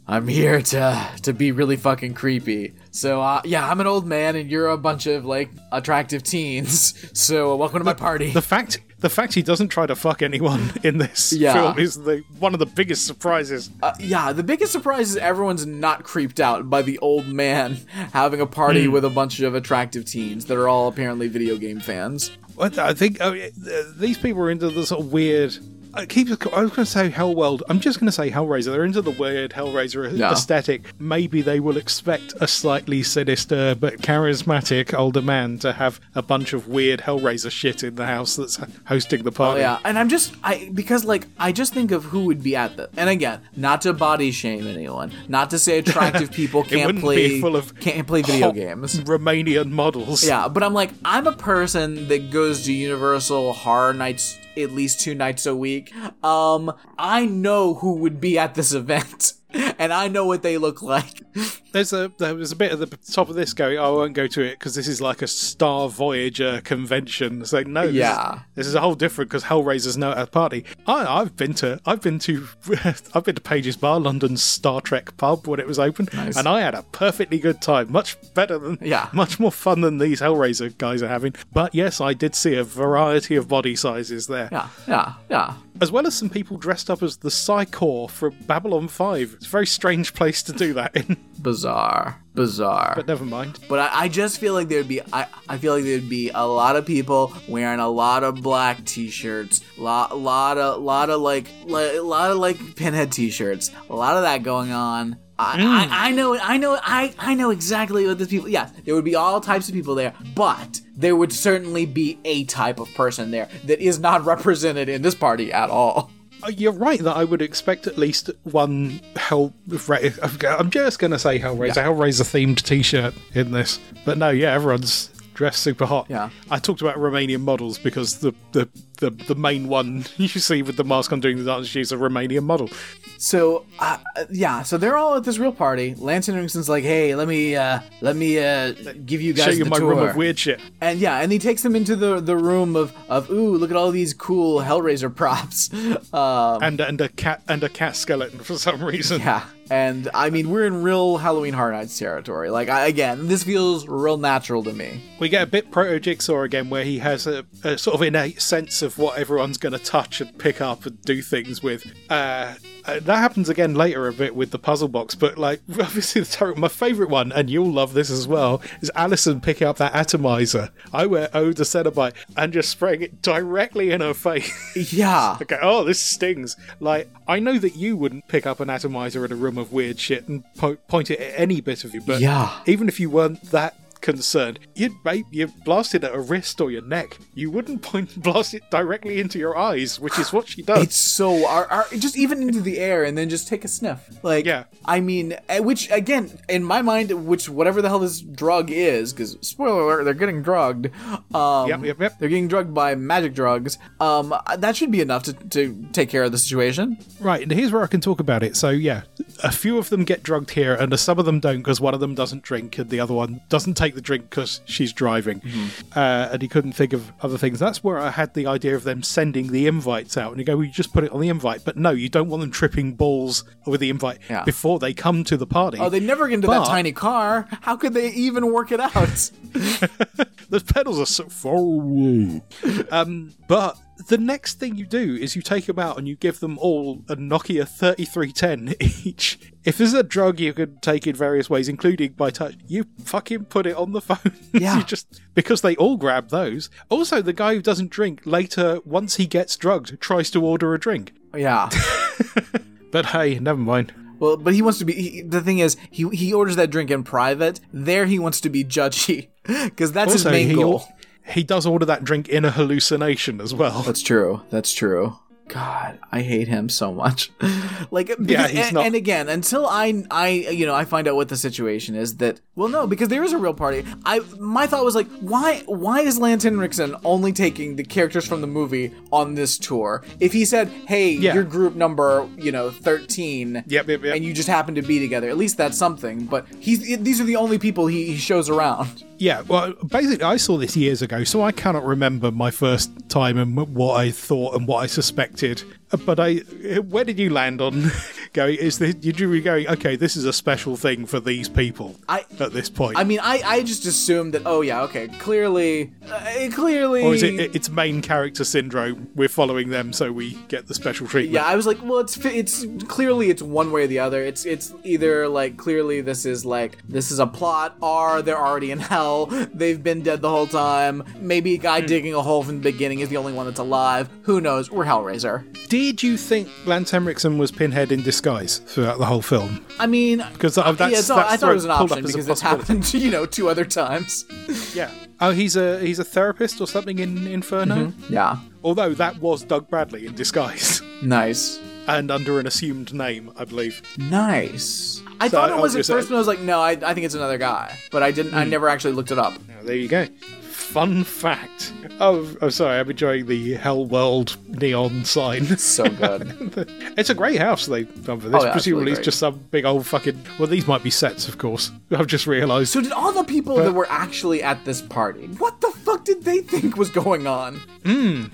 (laughs) I'm here to to be really fucking creepy. So uh, yeah, I'm an old man, and you're a bunch of like attractive teens. So uh, welcome to my party." The fact the fact he doesn't try to fuck anyone (laughs) in this Yeah. film is the one of the biggest surprises. Uh, yeah, the biggest surprise is everyone's not creeped out by the old man (laughs) having a party with a bunch of attractive teens that are all apparently video game fans. I think yeah, th- these people are into the sort of weird. I keep. I was going to say Hellworld. I'm just going to say Hellraiser. They're into the weird Hellraiser Yeah. aesthetic. Maybe they will expect a slightly sinister but charismatic older man to have a bunch of weird Hellraiser shit in the house that's hosting the party. Oh yeah, and I'm just I because like I just think of who would be at the and again, not to body shame anyone, not to say attractive (laughs) people can't play full of can't play video games. Romanian models. Yeah, but I'm like, I'm a person that goes to Universal Horror Nights at least two nights a week. Um, I know who would be at this event. (laughs) and I know what they look like. There's a there was a bit at the top of this going. Oh, I won't go to it because this is like a Star Voyager convention. It's like no, this Yeah. is, this is a whole different because Hellraiser's no at a party. I, I've been to I've been to (laughs) I've been to Page's Bar, London's Star Trek pub when it was open, Nice. and I had a perfectly good time. Much better than Yeah. much more fun than these Hellraiser guys are having. But yes, I did see a variety of body sizes there, Yeah, yeah, yeah. As well as some people dressed up as the Psi Corps from Babylon Five. It's a very strange place to do that in, (laughs) Bizarre, bizarre. but never mind. But I, I just feel like there'd be I, I feel like there'd be a lot of people wearing a lot of black t-shirts, lot lot of lot of like li- lot of like pinhead t-shirts, a lot of that going on. I, I, I know I know I, I know exactly what these people yeah there would be all types of people there but there would certainly be a type of person there that is not represented in this party at all Uh, You're right that I would expect at least one Hell. I'm just going to say Hellraiser, Hellraiser themed T-shirt in this, but no, yeah, everyone's dressed super hot. Yeah. I talked about Romanian models because the the, the, the main one (laughs) you see with the mask on doing the dance, she's a Romanian model. So uh, yeah, so they're all at this real party. Lance Henriksen's like, "Hey, let me uh, let me uh, give you guys Show you the my tour." room of weird shit. And yeah, and he takes them into the the room of of ooh, look at all these cool Hellraiser props. (laughs) Um, And and a cat and a cat skeleton for some reason. yeah, and I mean we're in real Halloween Horror Nights territory. Like I, again, this feels real natural to me. We get a bit proto Jigsaw again, where he has a, a sort of innate sense of what everyone's going to touch and pick up and do things with. Uh, uh, that happens again later a bit with the puzzle box, but like (laughs) obviously the ter- my favourite one, and you'll love this as well, is Alison picking up that atomizer. I wear O the Cenobite and just spraying it directly in her face. (laughs) Yeah, Okay, oh, this stings. Like, I know that you wouldn't pick up an atomizer in a room of weird shit and po- point it at any bit of you, but Yeah. even if you weren't that concerned, you'd mate, you blast it at a wrist or your neck. You wouldn't (laughs) point blast it directly into your eyes, which is what she does. it's so just even into the air and then just take a sniff. Like Yeah. I mean, eh, which again in my mind, which whatever the hell this drug is, because spoiler alert, they're getting drugged. Um, Yep, yep, yep. They're getting drugged by magic drugs. Um, that should be enough to, to take care of the situation. Right, and here's where I can talk about it. So, yeah, a few of them get drugged here, and some of them don't because one of them doesn't drink, and the other one doesn't take the drink because she's driving. Uh, and he couldn't think of other things. That's where I had the idea of them sending the invites out. And you go, well, you just put it on the invite. But no, you don't want them tripping balls with the invite Yeah. before they come to the party. Oh, they never get into that tiny car. How could they even work it out? (laughs) the pedals are so far away. (laughs) um, but the next thing you do is you take them out and you give them all a Nokia 3310 each. If there's a drug you can take in various ways, including by touch, you fucking put it on the phone. (laughs) Yeah. you just because they all grab those. Also, the guy who doesn't drink later, once he gets drugged, tries to order a drink. yeah. (laughs) But hey, never mind. Well, but he wants to be. He, the thing is, he he orders that drink in private. There, he wants to be judgy (laughs) because that's Also, his main goal. He does order that drink in a hallucination as well. That's true. That's true. God, I hate him so much. (laughs) like, because, Yeah, he's and, not- and again, until I, I, you know, I find out what the situation is. That well, no, because there is a real party. I, my thought was like, why, why is Lance Henriksen only taking the characters from the movie on this tour? If he said, hey, Yeah. your group number, you know, thirteen, Yep, yep, yep. and you just happen to be together, at least that's something. But he's, these are the only people he, he shows around. Yeah, well, basically, I saw this years ago, so I cannot remember my first time and what I thought and what I suspected. Uh, But I, where did you land on (laughs) going? Is this, did you be going? Okay, this is a special thing for these people I- at this point, I mean, I, I just assumed that. Oh yeah, okay, clearly, uh, clearly. or is it it's main character syndrome? We're following them, so we get the special treatment. Yeah, I was like, well, it's it's clearly it's one way or the other. It's it's either like clearly this is like this is a plot, or they're already in hell. They've been dead the whole time. Maybe a guy digging a hole from the beginning is the only one that's alive. Who knows? We're Hellraiser. Did you think Lance Henriksen was Pinhead in disguise throughout the whole film? I mean, 'Cause, uh, that's- yeah, so that's I thought it was an option because it's happened, (laughs) you know, two other times. Yeah. Oh, he's a he's a therapist or something in Inferno. Yeah, Although that was Doug Bradley in disguise. (laughs) nice. and under an assumed name, I believe. Nice. I So thought it was at first, but I was like, no, I, I think it's another guy. But I didn't. I never actually looked it up. Now, there you go. Fun fact. Oh, I'm sorry. I'm enjoying the Hell World neon sign. So good. (laughs) it's a great house they've done for this. Oh, yeah, Presumably, absolutely it's just some big old fucking. Well, these might be sets, of course. I've just realised. so did all the people that were actually at this party? What the fuck did they think was going on? Hmm.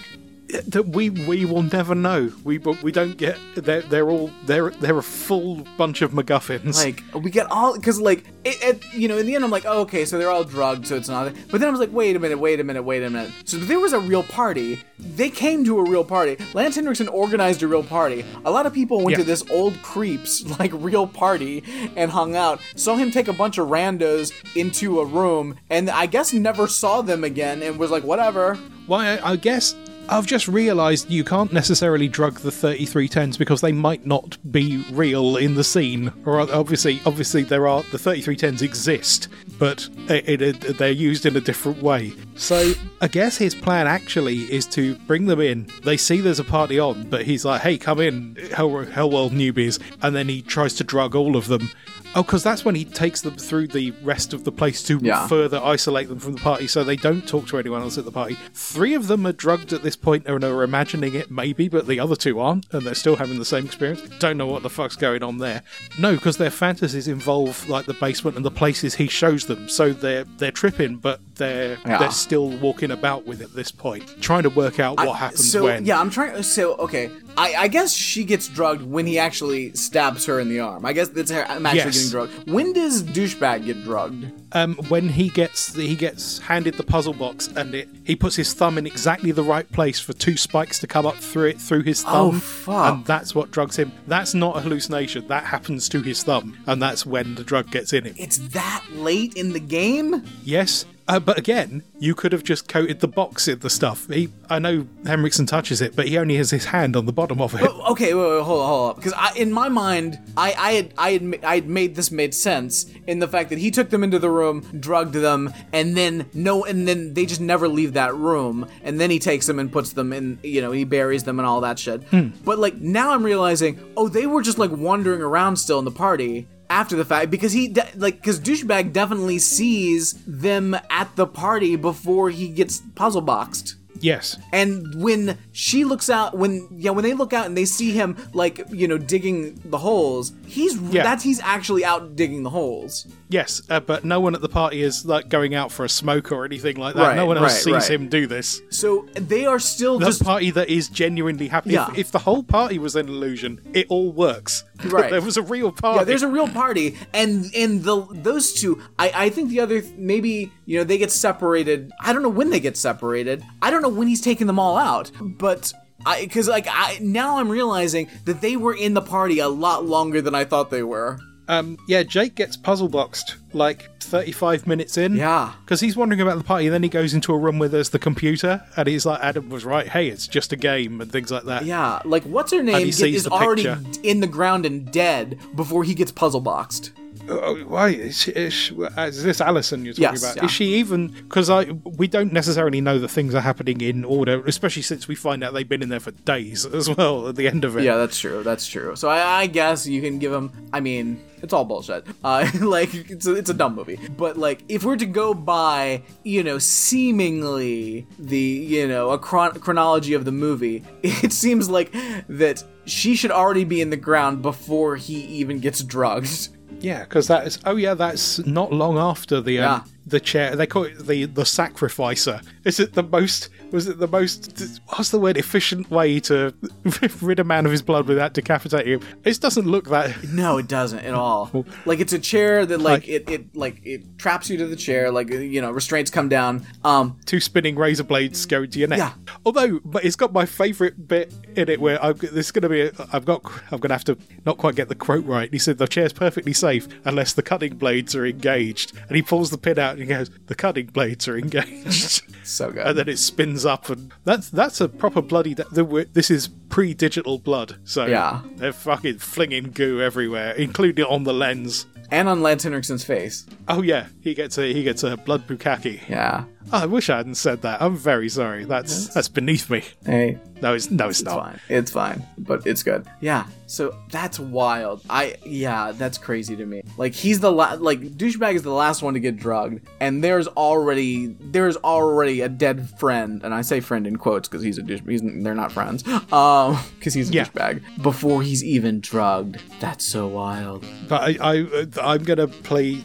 That we we will never know. We we don't get. They're they're all they're they're a full bunch of MacGuffins. Like we get all because like it, it, you know in the end I'm like oh, okay so they're all drugged so it's not but then I was like wait a minute wait a minute wait a minute so there was a real party they came to a real party Lance Henriksen organized a real party a lot of people went Yeah. to this old creeps (laughs) like real party and hung out saw him take a bunch of randos into a room and I guess never saw them again and was like whatever Why, I, I guess I've just realised you can't necessarily drug the 3310s because they might not be real in the scene. Or uh, obviously, obviously there are the 3310s exist, but it, it, they're used in a different way. So I guess his plan actually is to bring them in. They see there's a party on, but he's like, "Hey, come in, Hell, Hellworld newbies," and then he tries to drug all of them. Oh, because that's when he takes them through the rest of the place to Yeah. further isolate them from the party so they don't talk to anyone else at the party. Three of them are drugged at this point and are imagining it, maybe, but the other two aren't, and they're still having the same experience. Don't know what the fuck's going on there. No, because their fantasies involve like the basement and the places he shows them, so they're they're tripping, but they're Yeah. they're still walking about with it at this point, trying to work out what I- happens so when. yeah, I'm trying. So okay, I, I guess she gets drugged when he actually stabs her in the arm. I guess that's her. I'm actually Yes. getting drugged. When does douchebag get drugged? um, when he gets he gets handed the puzzle box and it he puts his thumb in exactly the right place for two spikes to come up through it through his Oh, thumb fuck. and that's what drugs him that's not a hallucination that happens to his thumb and that's when the drug gets in him It's that late in the game. yes uh, but again you could have just coated the box in the stuff he i know henriksen touches it but he only has his hand on the bottom of it okay, wait, wait, hold on, hold on. Because in my mind, I, I had, I had, I had made this made sense in the fact that he took them into the room, drugged them, and then no, and then they just never leave that room, and then he takes them and puts them in, you know, he buries them and all that shit. But like now, I'm realizing, oh, they were just like wandering around still in the party. After the fact, because he de- like, because douchebag definitely sees them at the party before he gets puzzle boxed. yes And when she looks out, when yeah, when they look out and they see him like you know digging the holes, he's Yeah. that's he's actually out digging the holes. Yes uh, but no one at the party is like going out for a smoke or anything like that Right, no one else right, sees right. him do this So they are still the just party that is genuinely happy. Yeah. If, if the whole party was an illusion, it all works. (laughs) Right. there was a real party. yeah. There's a real party, and and the those two, I I think the other maybe you know they get separated. I don't know when they get separated. I don't know when he's taking them all out, but. I, because like I now I'm realizing that they were in the party a lot longer than I thought they were. Um, yeah, Jake gets puzzle boxed like 35 minutes in. Yeah. Because he's wondering about the party, and then he goes into a room where there's the computer, and he's like, Adam was right, hey, it's just a game, and things like that. Yeah, like what's her name get- is already in the ground and dead before he gets puzzle boxed. Oh, why is, is, she- is this Alison you're talking Yes, about? yeah. Is she even? Because I we don't necessarily know that things are happening in order, especially since we find out they've been in there for days (laughs) as well at the end of it. Yeah, that's true. That's true. So I, I guess you can give him. I mean, it's all bullshit. Uh, (laughs) like it's it's a dumb movie. But like, if we're to go by, you know, seemingly the you know a chron- chronology of the movie, (laughs) it seems like that she should already be in the ground before he even gets drugged. Yeah, because that is. Oh, yeah, that's not long after the um, Yeah. The chair. They call it the the sacrificer. Is it the most? Was it the most? What's the word? Efficient way to (laughs) rid a man of his blood without decapitating him. It doesn't look that. No, it doesn't at all. (laughs) Like it's a chair that like Like- it, it like it traps you to the chair. Like you know, restraints come down. Um, Two spinning razor blades go into your neck. Yeah. Although, but it's got my favourite bit in it where I've, this is going to be. A, I've got. I'm going to have to not quite get the quote right. He said the chair's perfectly safe unless the cutting blades are engaged, and he pulls the pin out and he goes, "The cutting blades are engaged." (laughs) so good. and then it spins up, and that's that's a proper bloody. The, this is pre-digital blood, so Yeah. they're fucking flinging goo everywhere, including on the lens. and on Lance Henriksen's face. Oh yeah, he gets a he gets a blood bukkake. Yeah. Oh, I wish I hadn't said that. I'm very sorry. That's that's beneath me. Hey, No, it's no, it's, it's not. fine. It's fine, but it's good. Yeah. So that's wild. I yeah, that's crazy to me. Like he's the la- like douchebag is the last one to get drugged, and there's already there's already a dead friend, and I say friend in quotes because he's a douche. He's, they're not friends. (laughs) Um, because he's a Yeah. douchebag before he's even drugged. That's so wild. But I, I I'm gonna play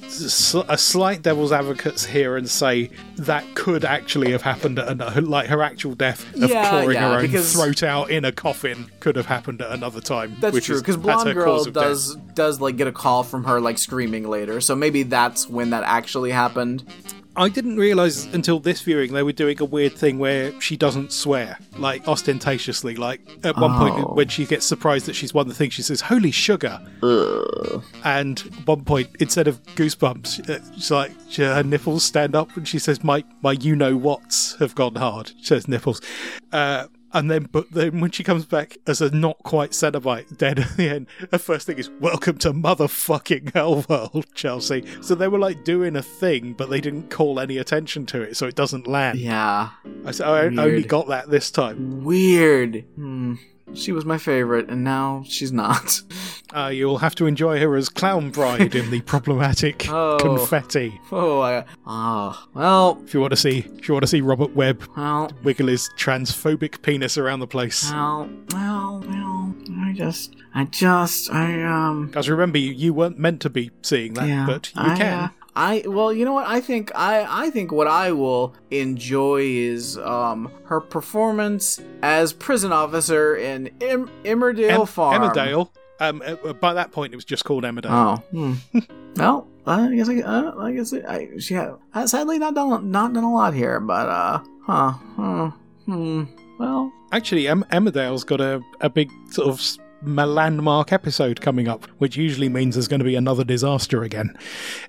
a slight devil's advocate here and say that could actually have happened at another, like her actual death of Yeah, clawing yeah, her own throat out in a coffin could have happened at another time. That's true because blonde girl of death. does does like get a call from her like screaming later, so maybe that's when that actually happened. I didn't realize until this viewing they were doing a weird thing where she doesn't swear, like ostentatiously. Like at one Oh. point when she gets surprised that she's won the thing, she says "Holy sugar!" And at one point, instead of goosebumps, uh, she's like she- her nipples stand up, and she says, "My my you know whats have gone hard." She says nipples. Uh, and then, but then when she comes back as a not quite Cenobite dead at the end, her first thing is "Welcome to motherfucking Hellworld, (laughs) Chelsea." So they were like doing a thing, but they didn't call any attention to it, so it doesn't land. Yeah, I, s- I only Weird. got that this time. weird. Hmm. She was my favorite, and now she's not. (laughs) Uh, you'll have to enjoy her as Clown Bride in the (laughs) problematic Oh. confetti. Oh, I, oh, well, If you want to see, if you want to see Robert Webb well, wiggle his transphobic penis around the place. well, well, well. I just, I just, I um. Because remember, you, you weren't meant to be seeing that, Yeah, but you I, can. uh, I well, you know what? I think I I think what I will enjoy is um her performance as prison officer in Im- Emmerdale Em- Farm. Emmerdale. Um, uh, by that point, it was just called Emmerdale. Oh, hmm. (laughs) well, I guess I, uh, I guess I, I she had, uh, sadly not done not done a lot here, but uh, huh, hmm, hmm. Well, Actually, em- Emmerdale's got a, a big sort of landmark episode coming up, which usually means there's going to be another disaster again.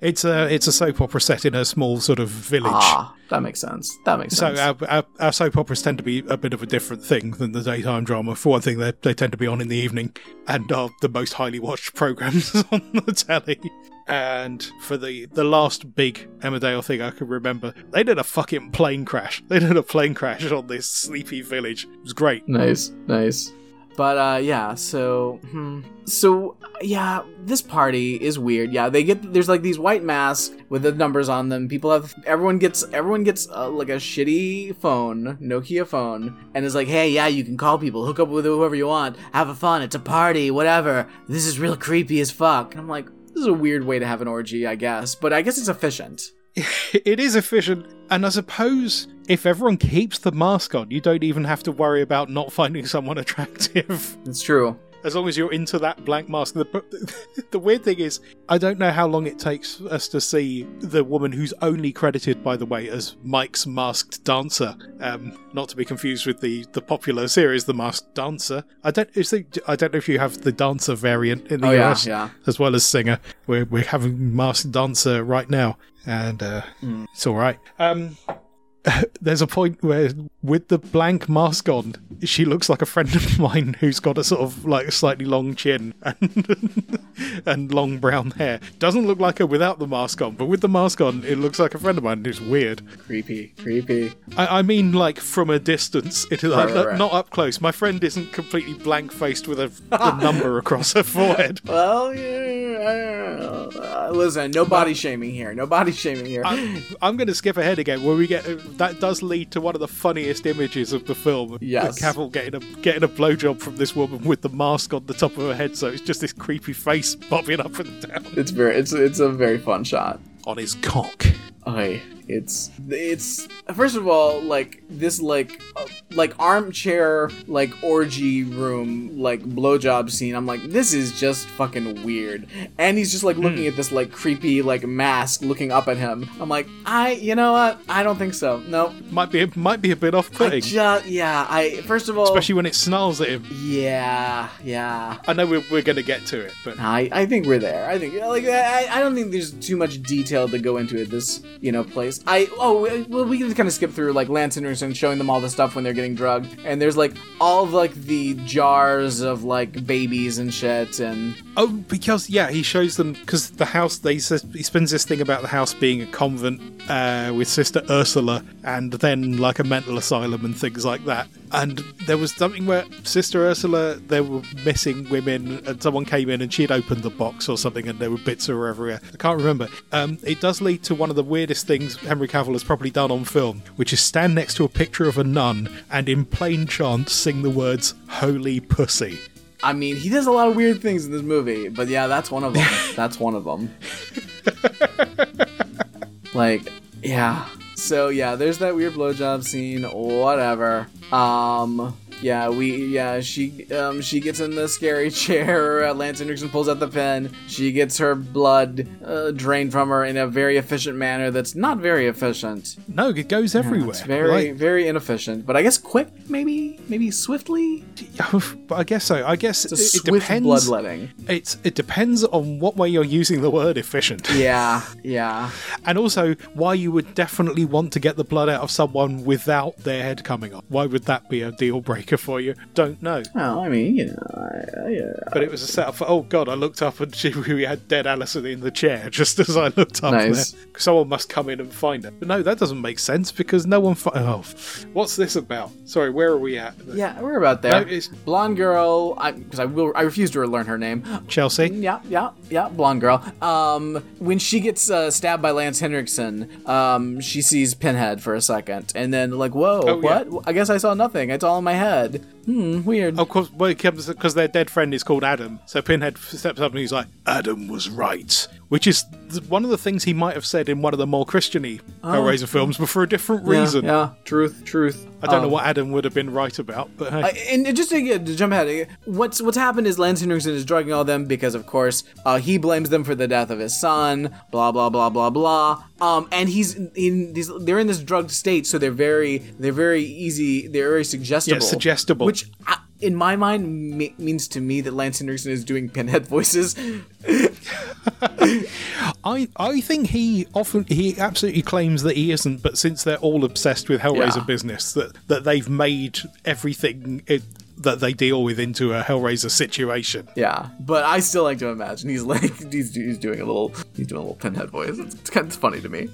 It's a it's a soap opera set in a small sort of village. ah, that makes sense. That makes So sense. our, our, our soap operas tend to be a bit of a different thing than the daytime drama. For one thing, they, they tend to be on in the evening and are the most highly watched (laughs) programs on the telly. And for the, the last big Emmerdale thing I can remember, they did a fucking plane crash. They did a plane crash on this sleepy village. It was great. Nice, nice. But uh yeah, so hmm. so yeah, this party is weird. Yeah, they get there's like these white masks with the numbers on them. People have everyone gets everyone gets uh, like a shitty phone, Nokia phone, and is like, "Hey, yeah, you can call people, hook up with whoever you want, have a fun, it's a party, whatever. This is real creepy as fuck." And I'm like, this is a weird way to have an orgy, I guess, but I guess it's efficient. (laughs) It is efficient, and I suppose if everyone keeps the mask on, you don't even have to worry about not finding someone attractive. It's true. as long as you're into that blank mask. The, the weird thing is, I don't know how long it takes us to see the woman who's only credited, by the way, as Mike's masked dancer. Um, not to be confused with the, the popular series, The Masked Dancer. I don't. The, I don't know if you have the dancer variant in the Oh US yeah. as well as singer. We're we're having masked dancer right now, and uh, Hmm. it's all right. Um, (laughs) there's a point where with the blank mask on she looks like a friend of mine who's got a sort of like slightly long chin and (laughs) and long brown hair doesn't look like her without the mask on but with the mask on it looks like a friend of mine who's weird Creepy, creepy. i, I mean like from a distance it is Right, like, right, right. not up close my friend isn't completely blank faced with a, a (laughs) number across her forehead Well, yeah. Uh, listen, no body shaming here. No body shaming here. I, I'm going to skip ahead again, where we get that does lead to one of the funniest images of the film. Yes. Cavill getting a getting a blowjob from this woman with the mask on the top of her head, so it's just this creepy face bobbing up and down It's very, it's it's a very fun shot. on his cock. Okay, it's it's first of all like this like uh, like armchair like orgy room like blowjob scene. I'm like this is just fucking weird, and he's just like looking at this like creepy like mask looking up at him. I'm like I you know what I don't think so. No, Might be might be a bit off-putting, just yeah I first of all especially when it snarls at him. yeah yeah I know we're, we're going to get to it, but I, I think we're there. I think like I, I don't think there's too much detail to go into it. This you know play I oh we- well we can kind of skip through like Lance Henriksen showing them all the stuff when they're getting drugged, and there's like all of like the jars of like babies and shit, and Oh, because yeah, he shows them because the house. They he spins this thing about the house being a convent uh, with Sister Ursula, and then like a mental asylum and things like that. And there was something where Sister Ursula, there were missing women, and someone came in and she had opened the box or something, and there were bits of her everywhere. I can't remember. Um, it does lead to one of the weirdest things Henry Cavill has probably done on film, which is stand next to a picture of a nun and in plain chant sing the words "Holy Pussy." I mean he does a lot of weird things in this movie, but yeah, that's one of them. (laughs) that's one of them. like yeah. So yeah, there's that weird blowjob scene. Whatever. Um. Yeah, we yeah she um she gets in the scary (laughs) chair. Uh, Lance Anderson pulls out the pen. She gets her blood uh, drained from her in a very efficient manner. That's not very efficient. No, it goes everywhere. It's very Like, very inefficient. But I guess quick, maybe maybe swiftly. (laughs) but I guess so. I guess it, it depends. bloodletting. It's it depends on what way you're using the word efficient, (laughs) Yeah, yeah. and also why you would definitely want to get the blood out of someone without their head coming off. Why would that be a deal breaker for you? Don't know. Well, I mean, you know, I, I, uh, But it was a setup for. Oh God! I looked up and (laughs) she, we had dead Alison in the chair just as I looked up Nice. there. Someone must come in and find her. But no, that doesn't make sense because no one. Fi- oh, what's this about? Sorry, where are we at? yeah, we're about there. No, it's- blonde girl. Because I, will. I refuse to learn her name. Chelsea. Yeah, yeah, yeah. Blonde girl. Um, when she gets uh, stabbed by Lance Henriksen, um, she sees Pinhead for a second, and then like, whoa, Oh, yeah. what? I guess I saw nothing. It's all in my head head Hmm, weird. Of course, well, because their dead friend is called Adam. So Pinhead steps up and he's like, "Adam was right," which is th- one of the things he might have said in one of the more Christiany Hellraiser films, but for a different Oh. Yeah, reason. Yeah, truth, truth. I don't know Um, what Adam would have been right about, but hey. Uh, and just to, to jump ahead, what's what's happened is Lance Henriksen is drugging all them because, of course, uh, he blames them for the death of his son. Blah blah blah blah blah. Um, and he's in these. They're in this drugged state, so they're very they're very easy. They're very suggestible. Yeah, suggestible. Which. I, in my mind, me- means to me that Lance Henriksen is doing pinhead voices. (laughs) I I think he often he absolutely claims that he isn't, but since they're all obsessed with Hellraiser Yeah. business, that that they've made everything it, that they deal with into a Hellraiser situation. Yeah, but I still like to imagine he's like he's, he's doing a little he's doing a little pinhead voice. It's, it's kind of funny to me.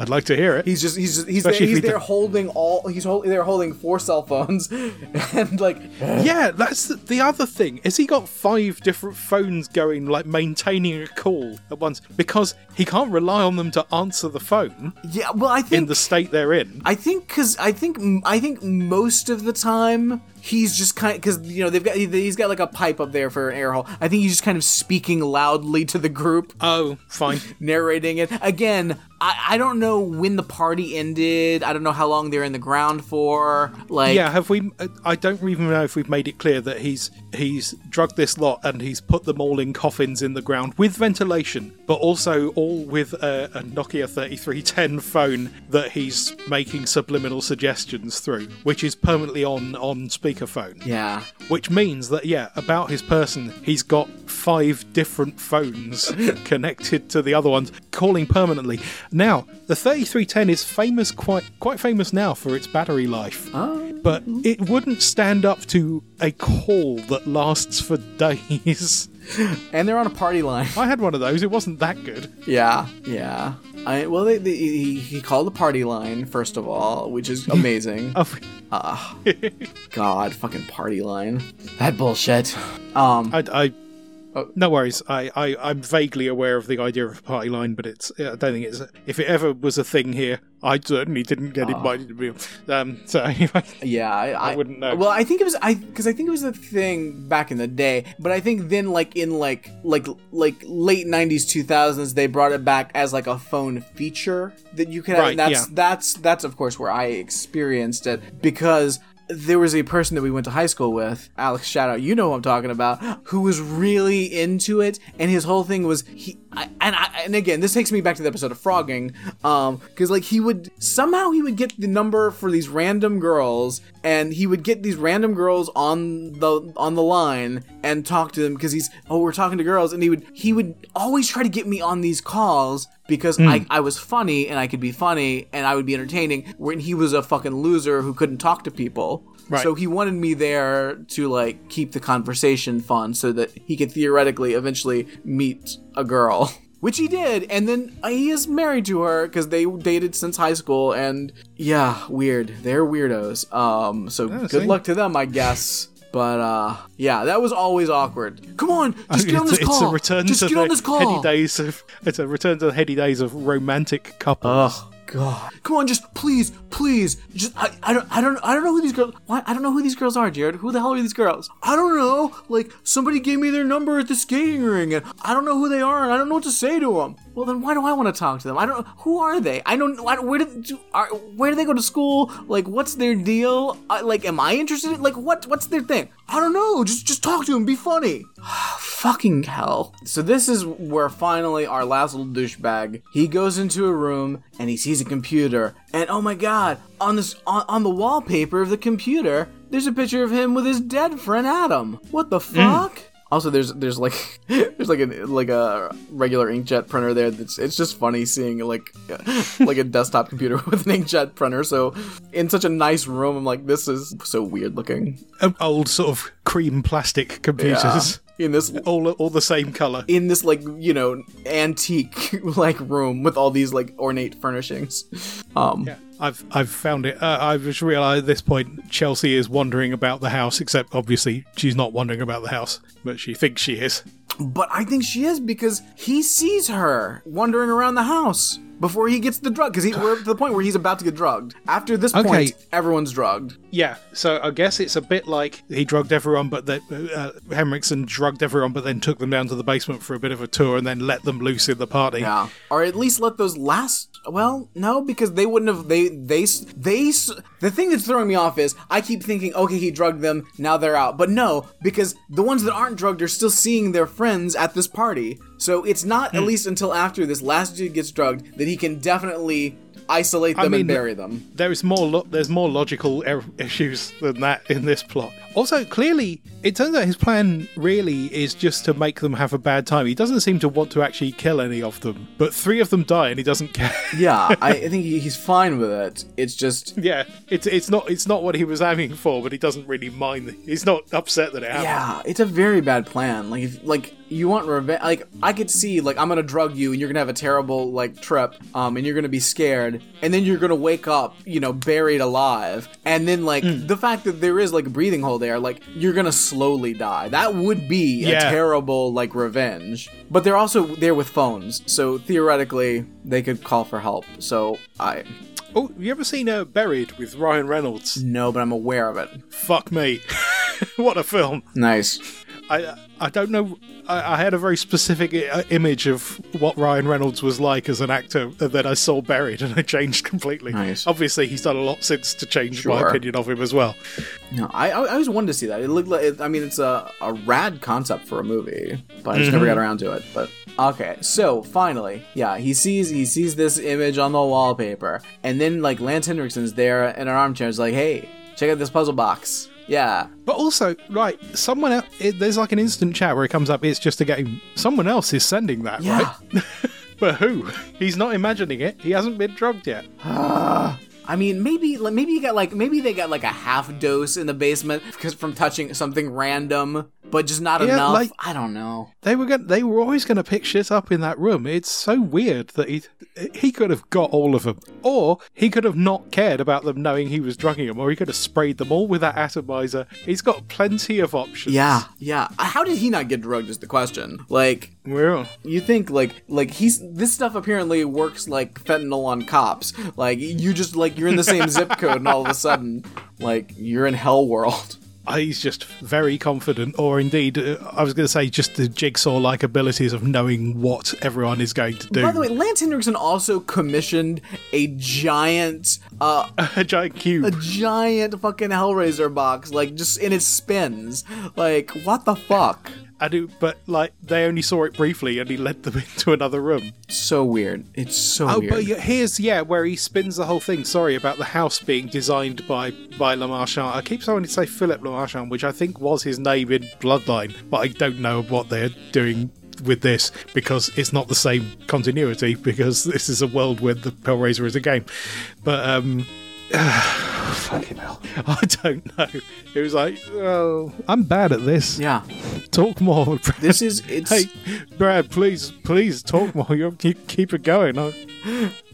I'd like to hear it. He's just he's just, he's there, Especially if he's there holding all he's hold, they're holding four cell phones (laughs) and like (laughs) Yeah, that's the, the other thing. Is he got five different phones going, like maintaining a call at once? Because he can't rely on them to answer the phone yeah well I think in the state they're in. I think because I think I think most of the time he's just kind of because you know they've got he's got like a pipe up there for an air hole. I think he's just kind of speaking loudly to the group. Oh, fine. (laughs) narrating it again I, I don't know when the party ended i don't know how long they're in the ground for like yeah, have we? I don't even know if we've made it clear that he's he's drugged this lot and he's put them all in coffins in the ground with ventilation, but also all with a, a Nokia 3310 phone that he's making subliminal suggestions through, which is permanently on on speakerphone. yeah Which means that, yeah, about his person, he's got five different phones (laughs) connected to the other ones, calling permanently. Now, the 3310 is famous, quite quite famous now for its battery life, oh. but it wouldn't stand up to a call that lasts for (laughs) days. (laughs) and they're on a party line. I had one of those; it wasn't that good. yeah yeah. I, well they, they, he, he called the party line first of all which is (laughs) amazing. Oh, (laughs) god fucking party line. That bullshit. Um I, I no worries. I, I, I'm vaguely aware of the idea of a party line, but it's I don't think it's if it ever was a thing here, I certainly didn't get invited to be. Um, so anyway, Yeah, I, I, wouldn't know. Well, I think it was I because I think it was a thing back in the day, but I think then like in like like like late '90s, 2000s, they brought it back as like a phone feature that you could have. Right, and that's yeah. that's that's of course where I experienced it because. There was a person that we went to high school with, Alex. Shout out, you know who I'm talking about, who was really into it, and his whole thing was he. I, and I, and again, this takes me back to the episode of frogging, um, because like he would somehow he would get the number for these random girls, and he would get these random girls on the on the line and talk to them because he's oh we're talking to girls, and he would he would always try to get me on these calls because I, I was funny and I could be funny and I would be entertaining when he was a fucking loser who couldn't talk to people. Right. So he wanted me there to like keep the conversation fun so that he could theoretically eventually meet a girl. (laughs) Which he did, and then uh, he is married to her because they dated since high school, and yeah, weird. They're weirdos. Um, so good luck to them, I guess. But uh, yeah, that was always awkward. Come on, just get on it's, this it's call. a return just to get the on this call. heady days of. It's a return to the heady days of romantic couples. Oh God! Come on, just please, please, just I, I don't, I don't, I don't know who these girls. Why? I don't know who these girls are, Jared. Who the hell are these girls? I don't know. Like somebody gave me their number at the skating ring, and I don't know who they are, and I don't know what to say to them. Well, then why do I want to talk to them? I don't. know Who are they? I don't. I, where do, do are, where do they go to school? Like, what's their deal? I, like, am I interested? In, like, what? What's their thing? I don't know. Just, just talk to them. Be funny. (sighs) Fucking hell. So this is where finally our last little douchebag, he goes into a room and he sees a computer. And oh my god, on this on, on the wallpaper of the computer, there's a picture of him with his dead friend Adam. What the mm. fuck? Also, there's there's like (laughs) there's like a like a regular inkjet printer there. That's it's just funny seeing like (laughs) like a desktop computer (laughs) with an inkjet printer. So in such a nice room, I'm like, this is so weird looking. Um, Old sort of cream plastic computers. In this All, all the same color. in this like you know antique like room with all these like ornate furnishings. Um, Yeah, I've I've found it. Uh, I've just realised at this point Chelsea is wandering about the house, except obviously she's not wandering about the house, but she thinks she is. But I think she is because he sees her wandering around the house before he gets the drug. Because we're to the point where he's about to get drugged. After this point, everyone's drugged. Yeah, so I guess it's a bit like he drugged everyone, but that uh, Henriksen drugged everyone, but then took them down to the basement for a bit of a tour and then let them loose in the party. Yeah, or at least let those last. Well, no, because they wouldn't have. They they they. The thing that's throwing me off is I keep thinking, okay, he drugged them, now they're out. But no, because the ones that aren't drugged are still seeing their friends at this party. So it's not at least until after this last dude gets drugged that he can definitely isolate them I mean, and bury them. There is more. Lo- there's more logical er- issues than that in this plot. Also, clearly, it turns out his plan really is just to make them have a bad time. He doesn't seem to want to actually kill any of them, but three of them die, and he doesn't (laughs) care. Yeah, I, I think he's fine with it. It's just yeah, it's it's not it's not what he was aiming for, but he doesn't really mind. He's not upset that it happened. Yeah, it's a very bad plan. Like, if, like you want revenge. Like, I could see, like, I'm gonna drug you, and you're gonna have a terrible like trip, um, and you're gonna be scared, and then you're gonna wake up, you know, buried alive, and then like the fact that there is like a breathing hole there, like you're gonna slowly die. That would be a terrible like revenge. But they're also there with phones, so theoretically they could call for help. So I Oh, have you ever seen uh, Buried with Ryan Reynolds? no, but I'm aware of it. Fuck me, (laughs) what a film! Nice. I I don't know. I, I had a very specific uh, image of what Ryan Reynolds was like as an actor that I saw buried, and I changed completely. Nice. Obviously, he's done a lot since to change my opinion of him as well. No, I I always wanted to see that. It looked like it, I mean it's a a rad concept for a movie, but I just never got around to it. But okay, so finally, yeah, he sees he sees this image on the wallpaper, and then like Lance Henriksen's there in an armchair. Is like, hey, check out this puzzle box. Yeah, But also, right, someone else, it, there's like an instant chat where it comes up. It's just a game. Someone else is sending that, yeah. right? (laughs) But who? He's not imagining it. He hasn't been drugged yet. (sighs) I mean, maybe maybe you got like maybe they got like a half dose in the basement because from touching something random, but just not Yeah, enough. like- I don't know. They were going they were always going to pick shit up in that room. It's so weird that he he could have got all of them, or he could have not cared about them knowing he was drugging them, or he could have sprayed them all with that atomizer. He's got plenty of options. Yeah, yeah. How did he not get drugged? Is the question. Like, Well, you think like like he's this stuff apparently works like fentanyl on cops. Like you just like you're in the same (laughs) zip code, and all of a sudden, like you're in hell world. He's just very confident, or indeed, uh, I was going to say just the jigsaw-like abilities of knowing what everyone is going to do. By the way, Lance Henriksen also commissioned a giant, uh, (laughs) a giant cube. a giant fucking Hellraiser box, like just in its spins. Like what the fuck? And it, but like they only saw it briefly, and he led them (laughs) into another room. So weird. It's so Oh, weird. but here's yeah where he spins the whole thing. Sorry about the house being designed by by Lemarchand. I keep wanting to say Philip Lemarchand, which I think was his name in Bloodline, but I don't know what they're doing with this because it's not the same continuity (laughs) because this is a world where the Hellraiser is a game. But um. Fucking hell. (laughs) I don't know. It was like, oh, I'm bad at this. yeah. Talk more. (laughs) Brad. This is it's Hey, Brad, please, please talk more. You keep, keep it going. I,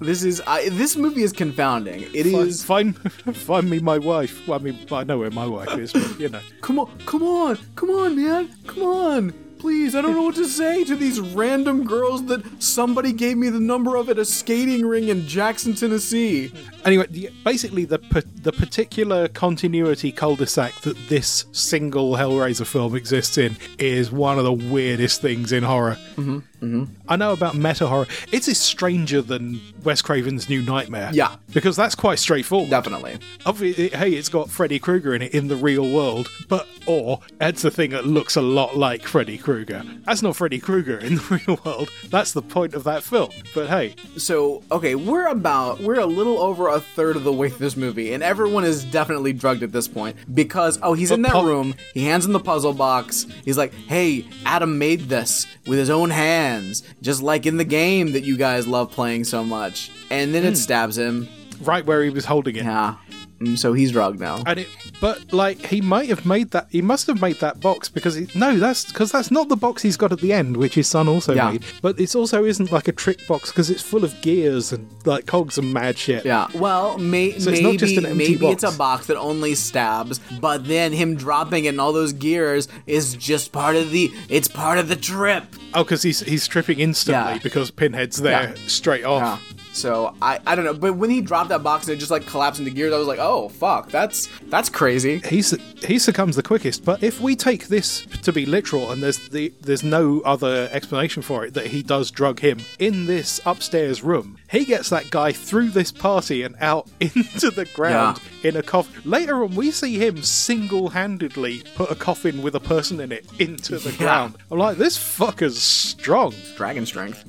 this is I, this movie is confounding. It is Find, find, (laughs) find me my wife. Well, I mean, I know where my wife is, but you know. Come on, come on, come on, man, come on. Please, I don't know what to say to these random girls that somebody gave me the number of at a skating ring in Jackson, Tennessee. Anyway, the, basically, the the particular continuity cul-de-sac that this single Hellraiser film exists in is one of the weirdest things in horror. Mm-hmm, mm-hmm. I know about meta horror. It's is stranger than Wes Craven's New Nightmare. Yeah. because that's quite straightforward. Definitely. Obviously, hey, it's got Freddy Krueger in it in the real world, but or it's a thing that looks a lot like Freddy Krueger. That's not Freddy Krueger in the (laughs) real world. That's the point of that film. But hey, So, okay, we're about we're a little over a third of the way through this movie, and everyone is definitely drugged at this point because oh, he's in that Paul- room. He hands him the puzzle box. He's like, "Hey, Adam made this with his own hands, just like in the game that you guys love playing so much." And then it hmm. stabs him. right where he was holding it. Yeah. Mm, So he's drugged now. And it, but like he might have made that. He must have made that box because he, no, that's because that's not the box he's got at the end, which his son also Yeah. made. But it also isn't like a trick box because it's full of gears and like cogs and mad shit. Yeah. Well, may- So it's maybe not just an empty maybe it's a box that only stabs, but then him dropping it in all those gears is just part of the. It's part of the trip. Oh, because he's he's tripping instantly Yeah. because Pinhead's there Yeah. straight off. Yeah. So I I don't know, but when he dropped that box and it just like collapsed into gears, I was like, oh fuck, that's that's crazy. He's he succumbs the quickest. But if we take this to be literal, and there's the there's no other explanation for it that he does drug him in this upstairs room, he gets that guy through this party and out (laughs) into the ground in a coffin. Later on, we see him single-handedly put a coffin with a person in it into the ground. I'm like, this fucker's strong. Dragon strength.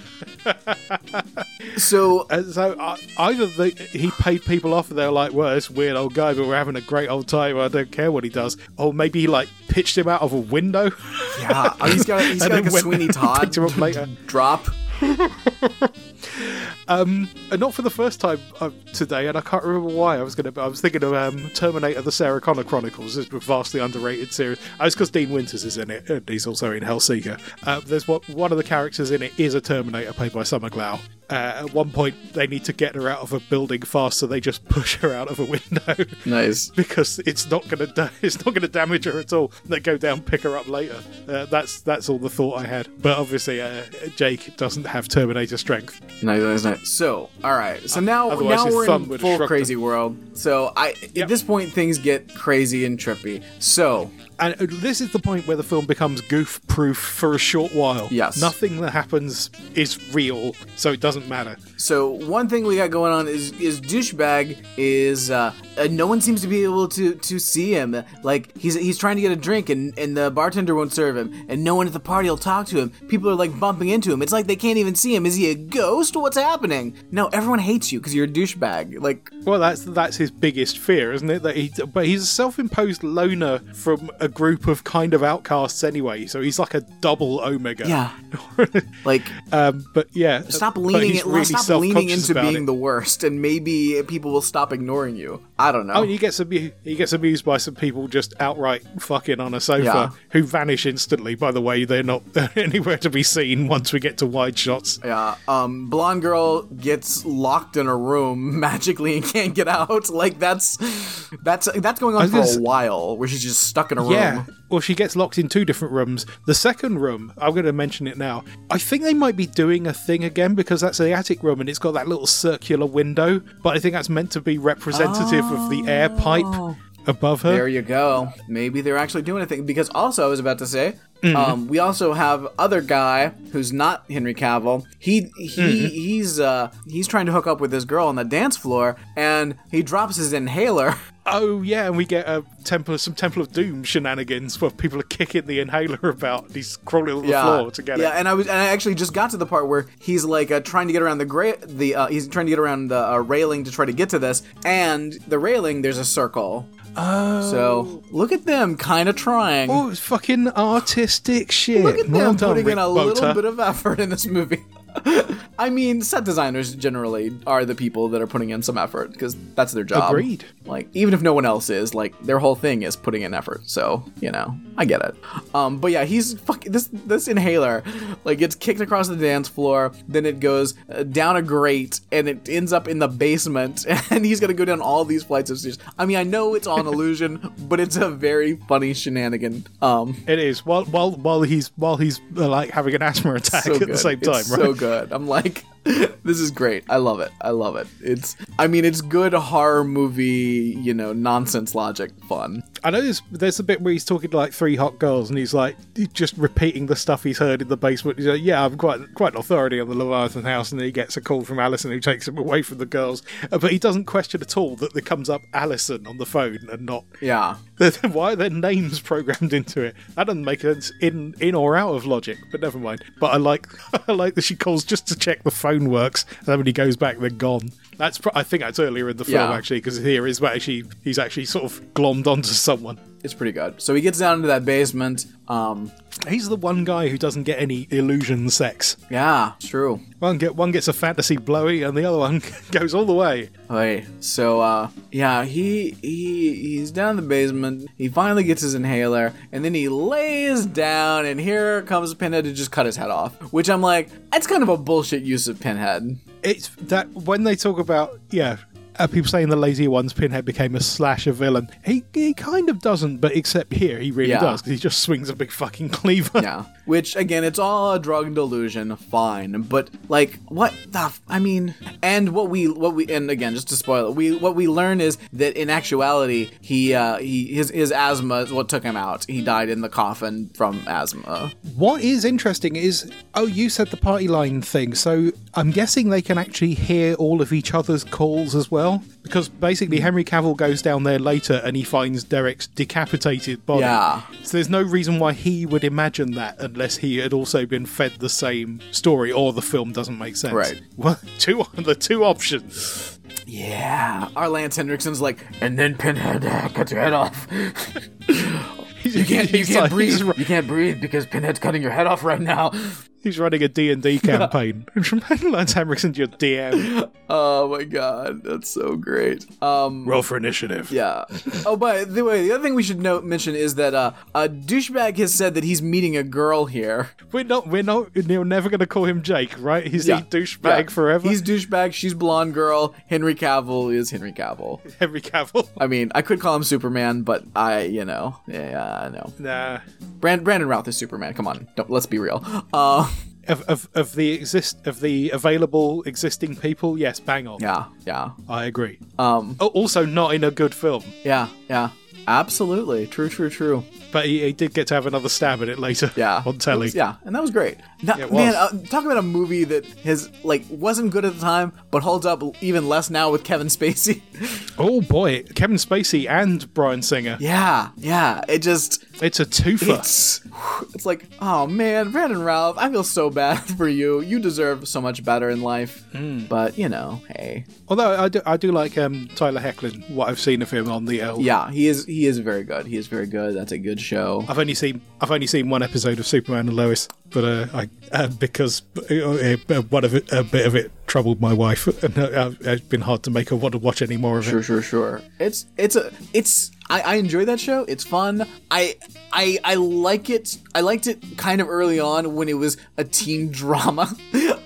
(laughs) so And so uh, either the, he paid people off and they're like, well, this weird old guy, but we're having a great old time. I don't care what he does. Or maybe he like pitched him out of a window. yeah, oh, he's got he's (laughs) And got like then a went Sweeney and (laughs) Todd picked (laughs) him up later. drop. and not for the first time uh, today, and I can't remember why. I was going to. I was thinking of um, Terminator: The Sarah Connor Chronicles. It's a vastly underrated series. Oh, it's because Dean Winters is in it, and he's also in Hellseeker. Uh, there's what one of the characters in it is a Terminator played by Summer Glau. Uh, at one point, they need to get her out of a building fast, so they just (laughs) push her out of a window. Nice. (laughs) because it's not going to da- (laughs) it's not going to damage her at all. They go down, pick her up later. Uh, that's that's all the thought I had. But obviously, uh, Jake doesn't have Terminator strength. Nice, nice, nice. So, all right. So now, Otherwise now we're in full crazy world. So, I Yep. at this point things get crazy and trippy. So, And uh, this is the point where the film becomes goof proof for a short while. Yes. Nothing that happens is real, so it doesn't matter. So one thing we got going on is is douchebag is uh, uh, no one seems to be able to to see him. Like he's he's trying to get a drink and and the bartender won't serve him, and no one at the party will talk to him. People are like bumping into him. It's like they can't even see him. Is he a ghost? What's happening? No, everyone hates you because you're a douchebag. Like Well, that's that's his biggest fear, isn't it? That he, but he's a self-imposed loner from a group of kind of outcasts anyway. So he's like a double Omega. yeah, (laughs) like um, but yeah. stop but leaning he's it, really stop leaning into being it. the worst, and maybe people will stop ignoring you. I don't know. Oh, he gets amu- he gets amused by some people just outright fucking on a sofa Yeah. who vanish instantly. By the way, they're not (laughs) anywhere to be seen once we get to wide shots. Yeah, um, blonde girl gets locked in a room (laughs) magically and can't get out. Like that's that's that's going on for gonna while, where she's just stuck in a room. Yeah. Well, she gets locked in two different rooms. The second room, I'm going to mention it now. I think they might be doing a thing again because that's the attic room and it's got that little circular window. But I think that's meant to be representative of the air pipe above her. There you go. Maybe they're actually doing a thing because also I was about to say, um, we also have other guy who's not Henry Cavill. He he he's uh he's trying to hook up with this girl on the dance floor, and he drops his inhaler. (laughs) Oh yeah, and we get a temple, some Temple of Doom shenanigans where people are kicking the inhaler about. He's crawling on the floor to get yeah, it. Yeah, and I was, and I actually just got to the part where he's like uh, trying to get around the gra- the uh, he's trying to get around the uh, railing to try to get to this, and the railing there's a circle. Oh, so look at them, kind of trying. Oh, it's fucking artistic shit. look at Well them done, putting in Rick a little bit of effort in this movie. (laughs) (laughs) I mean, set designers generally are the people that are putting in some effort because that's their job. Agreed. Like, even if no one else is, like, their whole thing is putting in effort. So, you know, I get it. Um, but yeah, he's fucking this this inhaler, like, gets kicked across the dance floor, then it goes uh, down a grate, and it ends up in the basement, (laughs) and he's gonna go down all these flights of stairs. I mean, I know it's all an illusion, (laughs) but it's a very funny shenanigan. Um, It is while while while he's while he's uh, like having an asthma attack so at good. the same time, it's right? So good. I'm like, this is great. I love it. I love it. It's. I mean, it's good horror movie. You know, nonsense logic fun. I know there's there's a bit where he's talking to like three hot girls, and he's like just repeating the stuff he's heard in the basement. He's like, "Yeah, I'm quite quite an authority on the Leviathan house," and then he gets a call from Alison who takes him away from the girls. Uh, But he doesn't question at all that there comes up Alison on the phone and not Yeah. (laughs) why are their names programmed into it? That doesn't make sense in in or out of logic. But never mind. But I like (laughs) I like that she calls just to check the phone works. And then when he goes back, they're gone. That's pro- I think that's earlier in the film Yeah. actually because here is actually he's actually sort of glommed onto someone. It's pretty good. So he gets down into that basement. Um, He's the one guy who doesn't get any illusion sex. yeah, it's true. One get one gets a fantasy blowy, and the other one (laughs) goes all the way. Okay, so uh, yeah, he he he's down in the basement. He finally gets his inhaler, and then he lays down, and here comes Pinhead to just cut his head off. Which I'm like, that's kind of a bullshit use of Pinhead. It's that when they talk about yeah. Uh, people saying the lazy ones, Pinhead became a slasher villain. He he kind of doesn't, but except here he really Yeah. does because he just swings a big fucking cleaver. Yeah. Which again, it's all a drug delusion, fine. But like, what the? F- I mean, and what we what we and again, just to spoil it, we what we learn is that in actuality, he uh he his his asthma is what took him out. He died in the coffin from asthma. What is interesting is, oh, you said the party line thing, so I'm guessing they can actually hear all of each other's calls as well. Because basically, Henry Cavill goes down there later and he finds Derek's decapitated body. Yeah. So there's no reason why he would imagine that unless he had also been fed the same story or the film doesn't make sense. Right. (laughs) Well, two the two options. Yeah. Our Lance Henriksen's like, and then Pinhead uh, cuts your head off. (laughs) You can't, you can't breathe. You can't breathe because Pinhead's cutting your head off right now. He's running a D&D (laughs) campaign. (laughs) Lance Henriksen's your DM. Oh my god, that's so great. Um, Roll for initiative. Yeah. (laughs) Oh, by the way, the other thing we should note mention is that uh, a douchebag has said that he's meeting a girl here. We're not. We're not. We're never going to call him Jake, right? He's Yeah. the douchebag Yeah. forever. He's douchebag. She's blonde girl. Henry Cavill is Henry Cavill. Henry Cavill. I mean, I could call him Superman, but I, you know, yeah, I know. Nah. Brand- Brandon Routh is Superman. Come on, don't, let's be real. Uh, Of, of, of the exist of the available existing people, yes, bang on. yeah, yeah, I agree. um, also, not in a good film, yeah, yeah. Absolutely, true, true, true. but he, he did get to have another stab at it later. Yeah, (laughs) on telly. Was- yeah, and that was great. Now, It Man, was. uh, talk about a movie that has like wasn't good at the time, but holds up even less now with Kevin Spacey. (laughs) Oh boy, Kevin Spacey and Bryan Singer. yeah, yeah. It just It's a twofer. it's it's like oh man, Brandon Routh, I feel so bad (laughs) for you. You deserve so much better in life. Hmm. But you know, hey, Although I do, I do like um, Tyler Hoechlin. What I've seen of him on the L. yeah, he is he is very good. He is very good. That's a good show. I've only seen I've only seen one episode of Superman and Lois, but uh, I uh, because uh, uh, one of it a bit of it troubled my wife, (laughs) and uh, it's been hard to make her want to watch any more of Sure, it. sure, sure. sure. It's it's a it's I, I enjoy that show. It's fun. I I I like it. I liked it kind of early on when it was a teen (laughs) drama,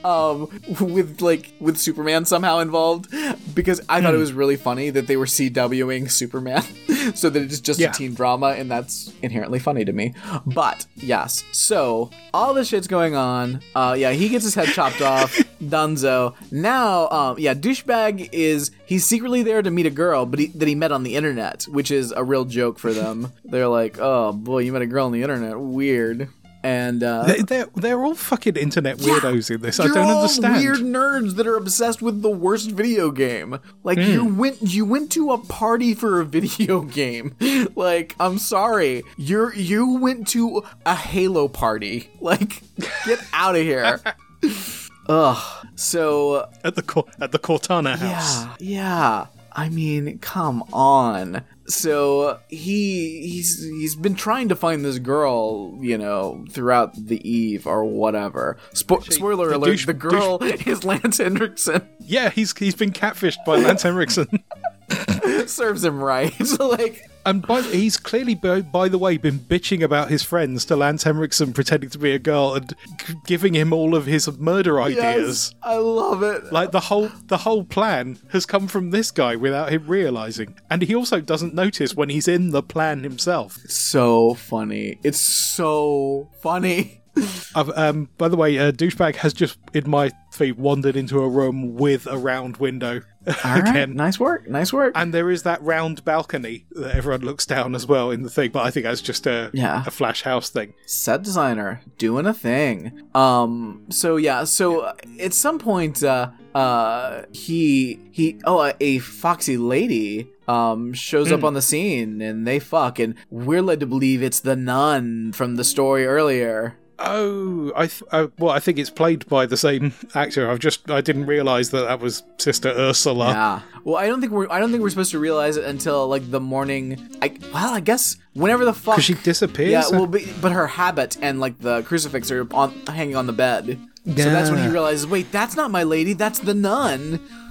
um, with like with Superman somehow involved, because I Hmm. thought it was really funny that they were CWing Superman, (laughs) (laughs) so that it's just Yeah. a teen drama, and that's inherently funny to me. But yes, so all this shit's going on. Uh, yeah, he gets his head chopped off. (laughs) Dunzo. Now, um, yeah, douchebag is he's secretly there to meet a girl, but he, that he met on the internet, which is a real joke for them. (laughs) They're like, "Oh boy, you met a girl on the internet. Weird." And uh, They- They're they're all fucking internet weirdos in this. I don't all understand. Weird nerds that are obsessed with the worst video game. Like Hmm. you went you went to a party for a video (laughs) game. Like I'm sorry, you're you went to a Halo party. Like get out of here. (laughs) Ugh. So At the at the Cortana house. yeah, yeah. I mean, come on. So he he's he's been trying to find this girl, you know, throughout the eve or whatever. Spo- spoiler the alert: douche- the girl (laughs) is Lance Henriksen. Yeah, he's he's been catfished by Lance (laughs) Henriksen. Serves him right. (laughs) So like, And by, he's clearly, by, by the way, been bitching about his friends to Lance Henriksen pretending to be a girl and g- giving him all of his murder ideas. yes, I love it. Like the whole the whole plan has come from this guy without him realizing, and he also doesn't notice when he's in the plan himself. so funny. It's so funny. (laughs) I've, um, by the way, uh, douchebag has just in my feed wandered into a room with a round window All right, again. nice work. Nice work. And there is that round balcony that everyone looks down as well in the thing, but I think that's just a Yeah. a flash house thing. set designer doing a thing um so yeah so uh, at some point uh uh he he oh a, a foxy lady um shows up on the scene and they fuck and we're led to believe it's the nun from the story earlier Oh, I th- uh, well, I think it's played by the same actor. I've just I didn't realize that that was Sister Ursula. yeah well i don't think we're i don't think we're supposed to realize it until like the morning i well i guess whenever the fuck Because she disappears. yeah well but, but her habit and like the crucifix are on hanging on the bed so that's when he realizes wait that's not my lady that's the nun (laughs)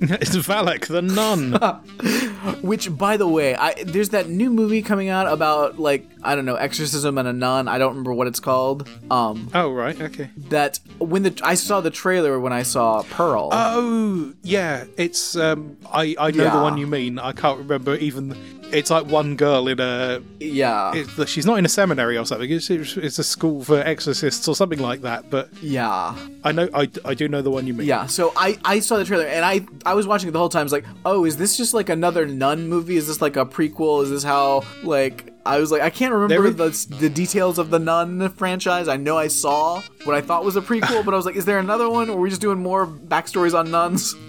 it's Valak the nun. (laughs) (gasps) Which, by the way, I there's that new movie coming out about like I don't know exorcism and a nun. I don't remember what it's called. Um, oh right, okay. that when the I saw the trailer when I saw Pearl. Oh yeah, it's um I I know Yeah. the one you mean. I can't remember even. It's like one girl in a. yeah, It's, she's not in a seminary or something. It's, it's a school for exorcists or something like that. But yeah, I know I, I do know the one you mean. yeah. So I I saw the trailer and I I was watching it the whole time. I was like, oh, is this just like another nun movie? Is this like a prequel? Is this how like I was like, I can't remember There the the details of the Nun franchise. I know I saw what I thought was a prequel, but I was like, is there another one? Or are we just doing more backstories on nuns? (laughs)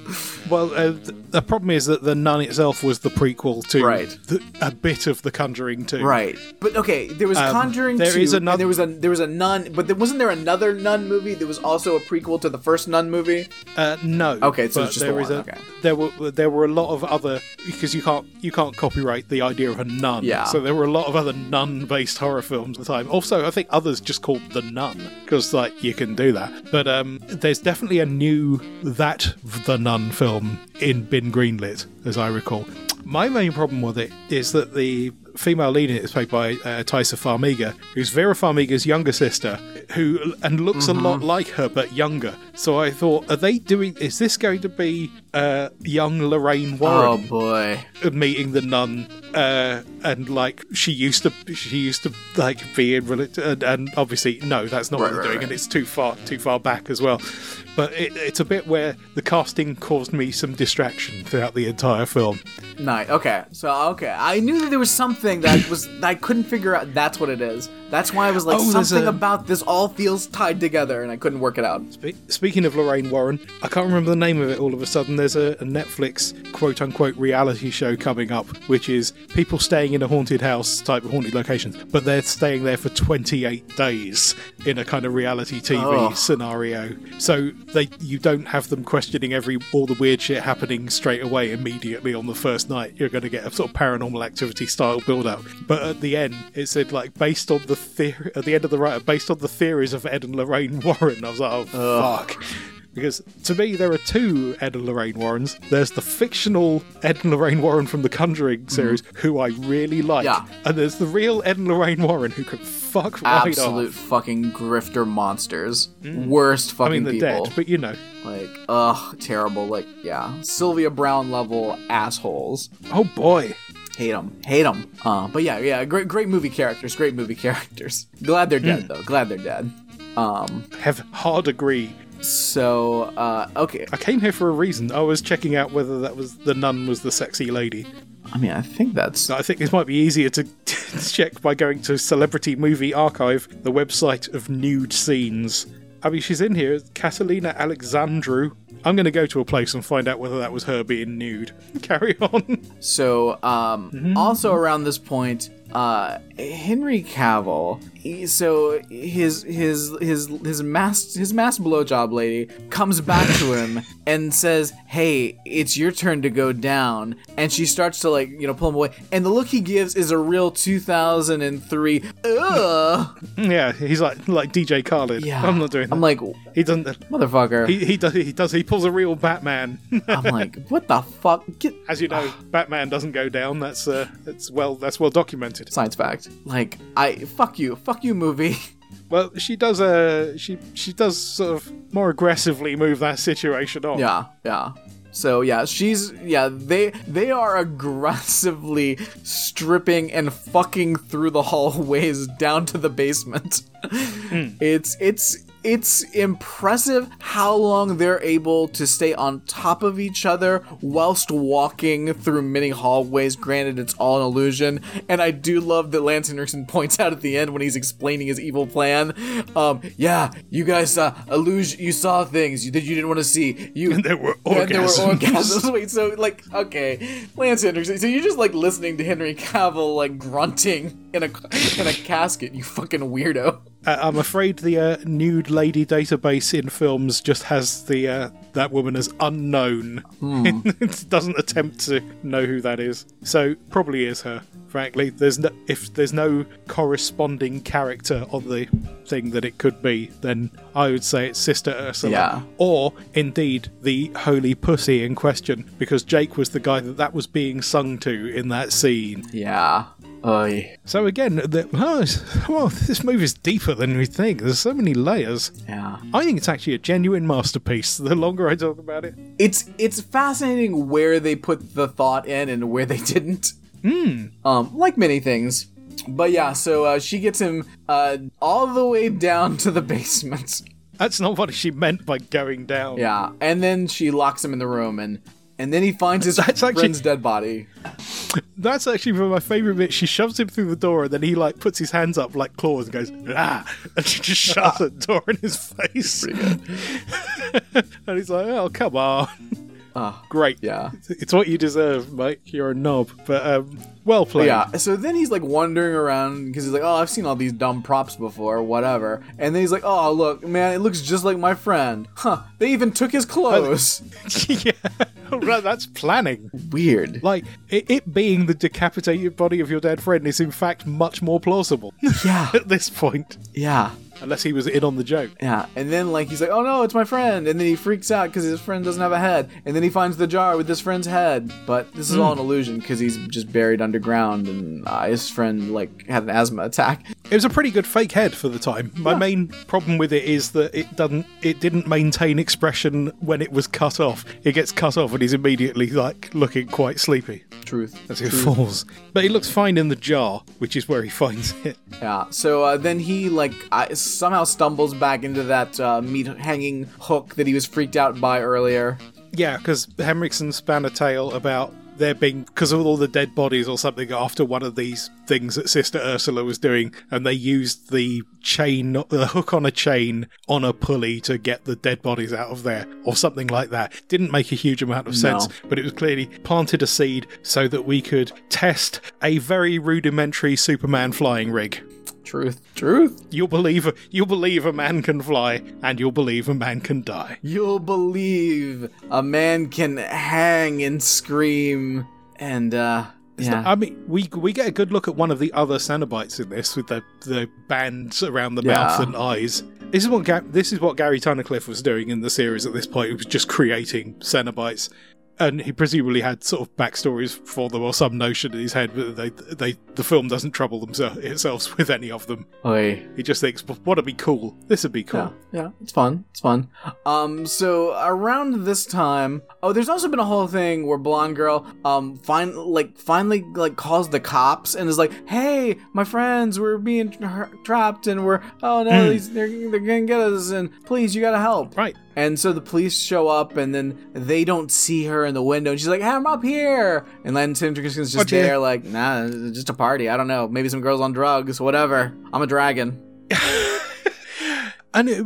Well, uh, the problem is that the Nun itself was the prequel to Right. the, a bit of The Conjuring 2. Right, but okay, there was Conjuring there 2, is and another- there was a there was a nun, but there, wasn't there another nun movie? There was also a prequel to the first nun movie. Uh, no. Okay, so it's just there the is one, a- okay. There were there were a lot of other because you can't you can't copyright the idea of a nun. Yeah. So there were a lot of other nun-based horror films at the time. Also, I think others just called the Nun because like you can do that. But um, there's definitely a new that the Nun film in been greenlit, as I recall. My main problem with it is that the female lead in it is played by uh, Taissa Farmiga, who's Vera Farmiga's younger sister, who and looks a lot like her but younger. So I thought, are they doing? Is this going to be uh, young Lorraine Warren. Oh boy, meeting the nun? Uh, and like she used to, she used to like be in religion, and, and obviously no, that's not Right, what they're right, doing, right. and it's too far, too far back as well. But it, it's a bit where the casting caused me some distraction throughout the entire film. nice. Okay, so okay, I knew that there was something that was that I couldn't figure out. That's what it is. That's why I was like, Oh, something a- about this all feels tied together, and I couldn't work it out. Spe- Speaking of Lorraine Warren, I can't remember the name of it all of a sudden. There's a, a Netflix quote unquote reality show coming up, which is people staying in a haunted house type of haunted locations, but they're staying there for 28 days in a kind of reality TV Oh. scenario. So they you don't have them questioning every all the weird shit happening straight away immediately on the first night. You're going to get a sort of paranormal activity style build up. But at the end, it said like based on the theory at the end of the writer, based on the theories of Ed and Lorraine (laughs) Warren. I was like, oh fuck. Because to me, there are two Ed and Lorraine Warrens. There's the fictional Ed and Lorraine Warren from the Conjuring mm-hmm. series, who I really like. Yeah. And there's the real Ed and Lorraine Warren, who can fuck right Absolute off. fucking grifter monsters. Mm. Worst fucking I mean, they're people. dead, but you know. Like, ugh, terrible. Like, yeah, Sylvia Browne level assholes. Oh boy. Hate them, hate them. Uh, but yeah, yeah, great, great movie characters, great movie (laughs) characters. Glad they're dead though. Glad they're dead. Um, Have hard agree. so uh, okay. I came here for a reason. I was checking out whether that was the nun was the sexy lady. I mean, I think that's I think this might be easier to (laughs) check by going to Celebrity Movie Archive, the website of nude scenes. I mean, she's in here, Catalina Alexandru. I'm going to go to a place and find out whether that was her being nude. (laughs) Carry on. So, um, also around this point, uh, Henry Cavill. He, so his his his his mass his mass blowjob lady comes back to him (laughs) and says, "Hey, it's your turn to go down." And she starts to like you know pull him away, and the look he gives is a real 2003. Ugh. (laughs) Yeah, he's like like DJ Khaled. Yeah, I'm not doing that. I'm like, he doesn't. motherfucker. He, he does. He does. He pulls a real Batman. (laughs) I'm like, what the fuck? Get As you know, (sighs) Batman doesn't go down. That's uh, that's well, that's well documented. Science fact. Like, I fuck you, fuck you, movie. (laughs) Well, she does. Uh, she she does sort of more aggressively move that situation on. Yeah, yeah. So yeah, she's yeah, they they are aggressively stripping and fucking through the hallways (laughs) down to the basement. It's it's it's impressive how long they're able to stay on top of each other whilst walking through many hallways. Granted, it's all an illusion, and I do love that Lance Henriksen (laughs) points out at the end when he's explaining his evil plan. Um, yeah, you guys saw illusion, you saw things that you didn't want to see. You And there were (laughs) and there were orgasms. orgasms. (laughs) Wait, so like, okay, Lance Henriksen. So you're just like listening to Henry Cavill like grunting in a in a casket. You fucking weirdo. Uh, I'm afraid the uh, nude lady database in films just has the uh, that woman as unknown. (laughs) it doesn't attempt to know who that is. So probably is her. Frankly, there's no if there's no corresponding character on the thing that it could be, then I would say it's Sister Ursula, Yeah. or indeed the holy pussy in question, because Jake was the guy that that was being sung to in that scene. Yeah. Oy. So again, the, oh, well, this movie's deeper than we think. There's so many layers. Yeah. I think it's actually a genuine masterpiece. (laughs) The longer I talk about it, It's it's fascinating where they put the thought in and where they (laughs) didn't. Um, like many things. But yeah, so uh, she gets him uh, all the way down to the (laughs) basement. that's not what she meant by going down. Yeah, and then she locks him in the room, and and then he finds his That's actually- friend's dead body. That's actually one of my favourite bits. She shoves him through the door, and then he like puts his hands up like claws and goes ah, and she just shuts the door in his face. (laughs) and he's like, "Oh, come on." Ah, Great. yeah. It's what you deserve, Mike. You're a knob. But um, well played. Yeah, so then he's like wandering around because he's like, oh, I've seen all these dumb props before, whatever. And then he's like, oh, look, man, it looks just like my friend. Huh, they even took his clothes. (laughs) yeah. (laughs) Right, that's planning. Weird. Like, it, it being the decapitated body of your dead friend is in fact much more plausible Yeah, (laughs) at this point. yeah. Unless he was in on the joke. Yeah, and then like he's like, "Oh no, it's my friend," and then he freaks out because his friend doesn't have a head, and then he finds the jar with his friend's head, but this is all an illusion because he's just buried underground, and uh, his friend like had an asthma attack. It was a pretty good fake head for the time. My main problem with it is that it doesn't it didn't maintain expression when it was cut off. It gets cut off and he's immediately like looking quite sleepy Truth. as he falls. But he looks fine in the jar, which is where he (laughs) finds it. Yeah. So uh, then he like I, somehow stumbles back into that uh, meat hanging hook that he was freaked out by earlier. Yeah, because Henriksen span a tale about there being because of all the dead bodies or something after one of these things that Sister Ursula was doing, and they used the chain, the hook on a chain on a pulley to get the dead bodies out of there, or something like that. Didn't make a huge amount of sense, No. but it was clearly planted a seed so that we could test a very rudimentary Superman flying rig. Truth. Truth. You'll believe you'll believe a man can fly, and you'll believe a man can die. You'll believe a man can hang and scream and uh yeah. I mean, we we get a good look at one of the other Cenobites in this with the the bands around the Yeah. mouth and eyes. This is what Ga- this is what Gary Tunnicliffe was doing in the series at this point. He was just creating Cenobites, and he presumably had sort of backstories for them or some notion in his head, but they they the film doesn't trouble themselves itself (laughs) with any of them. Oi. He just thinks, "Well, "What'd be cool? This would be cool." Yeah, yeah, it's fun. It's fun. Um, so around this time, oh, there's also been a whole thing where blonde girl, um, find like finally like calls the cops and is like, "Hey, my friends, we're being tra- trapped and we're oh no, these, they're they're gonna get us and please, you gotta help." Right. And so the police show up, and then they don't see her in the window. And she's like, hey, "I'm up here," and then Tim Dickinson's just there, like, "Nah, it's just a party. I don't know. Maybe some girls on drugs, whatever. I'm a dragon." (laughs) and it,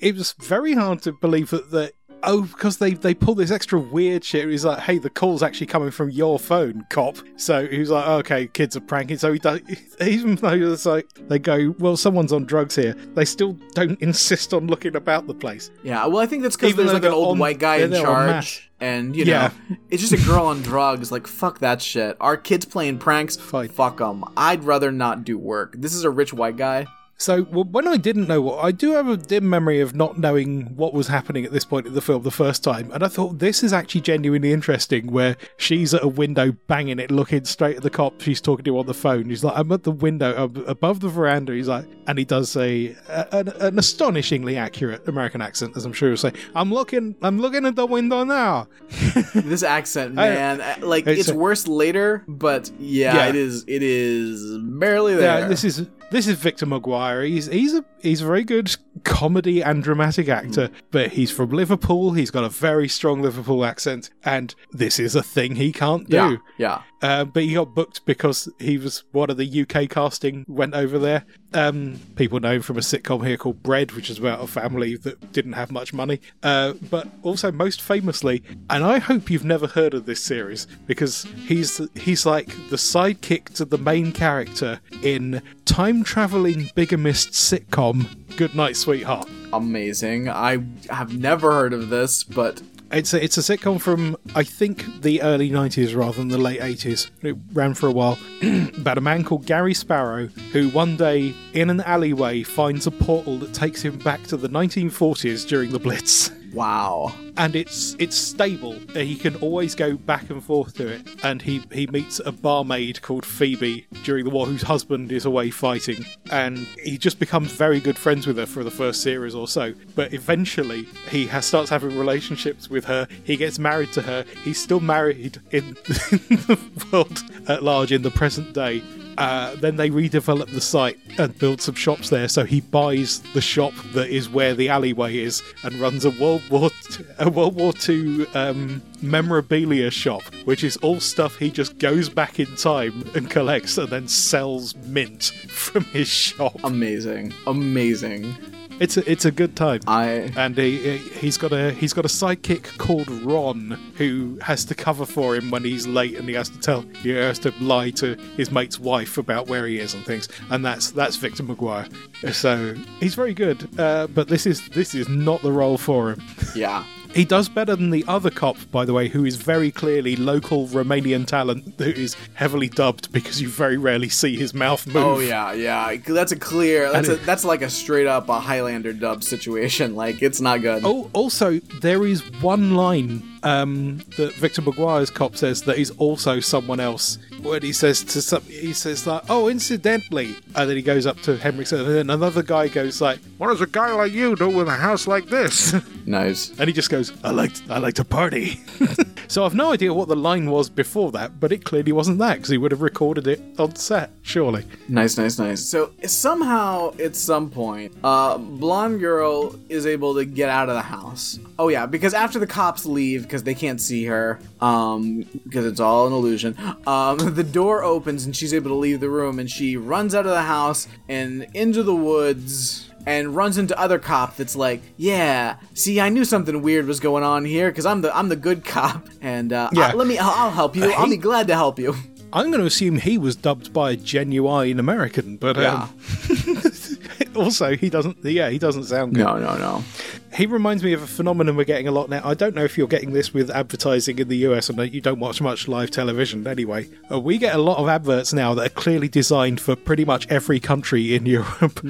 it was very hard to believe that, that oh because they they pull this extra weird shit he's like hey the call's actually coming from your phone cop so he's like okay kids are pranking so he does (laughs) even though it's like they go well someone's on drugs here they still don't (laughs) insist on looking about the place Yeah, well, I think that's because there's like an old on- white guy in charge, and you Yeah. know, (laughs) it's just a girl on drugs. Like, fuck that shit. Our kids playing pranks, Fine. fuck them. I'd rather not do work. This is a rich white guy. So well, when I didn't know what, I do have a dim memory of not knowing what was happening at this point in the film the first time, and I thought this is actually genuinely interesting. Where she's at a window banging it, looking straight at the cop she's talking to on the phone. He's like, "I'm at the window I'm above the veranda." He's like, and he does a, an, an astonishingly accurate American accent, as I'm sure he'll say. I'm looking, I'm looking at the window now. (laughs) This accent, man, uh, like It's it's, a- worse later, but yeah, Yeah. it is. It is barely there. Yeah, this is this is Victor McGuire. He's he's a he's a very good comedy and dramatic actor, hmm. but he's from Liverpool. He's got a very strong Liverpool accent, and this is a thing he can't do. yeah, yeah. Uh, but he got booked because he was one of the UK casting went over there. Um, people know him from a sitcom here called Bread, which is about a family that didn't have much money. Uh, but also most famously, and I hope you've never heard of this series because he's he's like the sidekick to the main character in time traveling bigamist sitcom Goodnight Sweetheart. Amazing. I have never heard of this, but It's a, it's a sitcom from I think the early 90s rather than the late 80s. It ran for a while (clears throat) about a man called Gary Sparrow who one day in an alleyway finds a portal that takes him back to the 1940s during the Blitz. (laughs) wow. And it's it's stable. He can always go back and forth to it. And he, he meets a barmaid called Phoebe during the war whose husband is away fighting. And he just becomes very good friends with her for the first series or so. But eventually he has, starts having relationships with her. He gets married to her. He's still married in, in (laughs) the world at large in the present day. Uh, then they redevelop the site and build some shops there. So he buys the shop that is where the alleyway is and runs a World War T- a World War Two um, memorabilia shop, which is all stuff he just goes back in time and collects and then sells mint (laughs) from his shop. Amazing. Amazing. It's a, it's a good time. I and he, he's got a he's got a sidekick called Ron who has to cover for him when he's late and he has to tell he has to lie to his mate's wife about where he is and things and that's that's Victor McGuire so he's very good uh, but this is this is not the role for him yeah. (laughs) he does better than the other cop by the way who is very clearly local Romanian talent who is heavily dubbed because you very rarely see his mouth move Oh yeah, yeah. That's a clear. That's a, that's like a straight up a Highlander dub situation. (laughs) Like it's not good. Oh, also, there is one line um, that Victor McGuire's cop says that is also someone else. When he says to some, he says like, "Oh, incidentally," and then he goes up to Henriksen, and then another guy goes like, "What does a guy like you do with a house like this?" (laughs) Nice. and he just goes, "I like, I like to party." (laughs) so I've no idea what the line was before that, but it clearly wasn't that because he would have recorded it on set, surely. Nice, nice, nice. So somehow, at some point, uh, blonde girl is able to get out of the house. Oh yeah, because after the cops leave, because they can't see her, um, because it's all an illusion. Um, (laughs) the door opens and she's able to leave the room, and she runs out of the house and into the woods. And runs into other cop that's like, yeah, see, I knew something weird was going on here because I'm the I'm the good cop, and uh, Yeah. uh, let me, I'll, I'll help you. I'll be glad to help you. I'm going to assume he was dubbed by a genuine American, but um, (laughs) also he doesn't. Yeah, he doesn't sound good. No, no, no. He reminds me of a phenomenon we're getting a lot now. I don't know if you're getting this with advertising in the US, and you don't watch much live television anyway. Uh, we get a lot of adverts now that are clearly designed for pretty much every country in (laughs) Europe.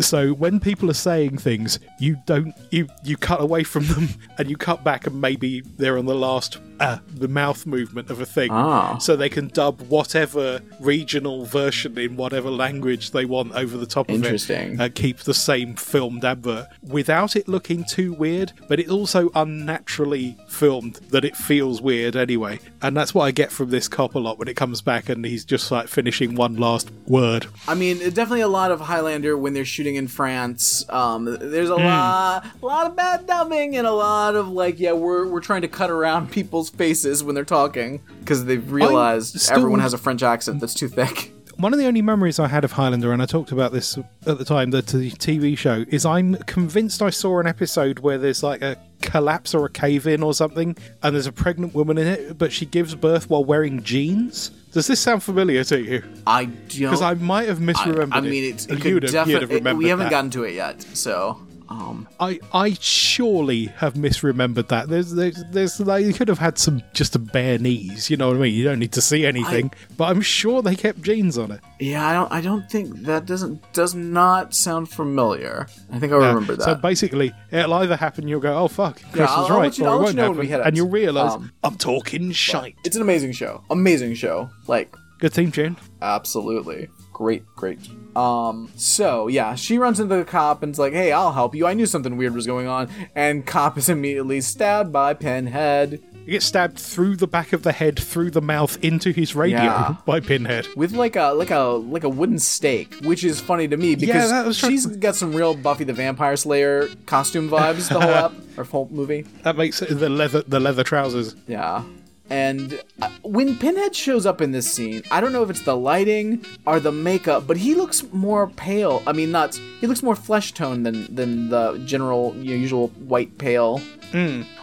So when people are saying things, you don't you you cut away from them (laughs) and you cut back and maybe they're on the last uh, the mouth movement of a thing, Ah. so they can dub whatever regional version in whatever language they want over the top of Interesting. it. Uh, keep the same filmed advert without it looking too weird, but it's also unnaturally filmed that it feels weird anyway. And that's what I get from this cop a lot when it comes back and he's just like finishing one last word. I mean, definitely a lot of Highlander when they're shooting in France. Um, there's a lot, a lot of bad dubbing and a lot of like, yeah, we're we're trying to cut around (laughs) people's faces when they're talking because they've realized still- everyone has a French accent that's too thick. (laughs) One of the only memories I had of Highlander, and I talked about this at the time, the t- TV show, is I'm convinced I saw an episode where there's like a collapse or a cave in or something, and there's a pregnant woman in it, but she gives birth while wearing jeans. Does this sound familiar to you? I don't. Because I might have misremembered I it. mean, it's, it and could you'd have, you'd have definitely. remembered We haven't that. gotten to it yet, so. Um, I, I surely have misremembered that. There's, there's, there's, like, you could have had some just a bare knees. You know what I mean? You don't need to see anything. but I'm sure they kept jeans on it. yeah, I don't. I don't think that doesn't does not sound familiar. I think I remember that. So basically, it'll either happen, you'll go, oh fuck, Chris I'll- was I'll right, you- or I'll it won't you know happen. we hit it. and you'll realise, Um, I'm talking shite. it's an amazing show. Amazing show. Like Good theme tune. Absolutely. Great, great. Um, so yeah, she runs into the cop and's like, Hey, I'll help you. I knew something weird was going on. And cop is (laughs) immediately stabbed by Pinhead He gets stabbed through the back of the head, through the mouth, into his radio Yeah. (laughs) by Pinhead. with like a like a like a wooden stake, which is funny to me because try- she's got some real Buffy the Vampire Slayer costume vibes the whole (laughs) up or whole movie. That makes it the leather the leather trousers. Yeah. And uh, when Pinhead shows up in this scene, I don't know if it's the lighting or the makeup, but he looks more pale. I mean, not he looks more flesh tone than than the general you know, usual white pale.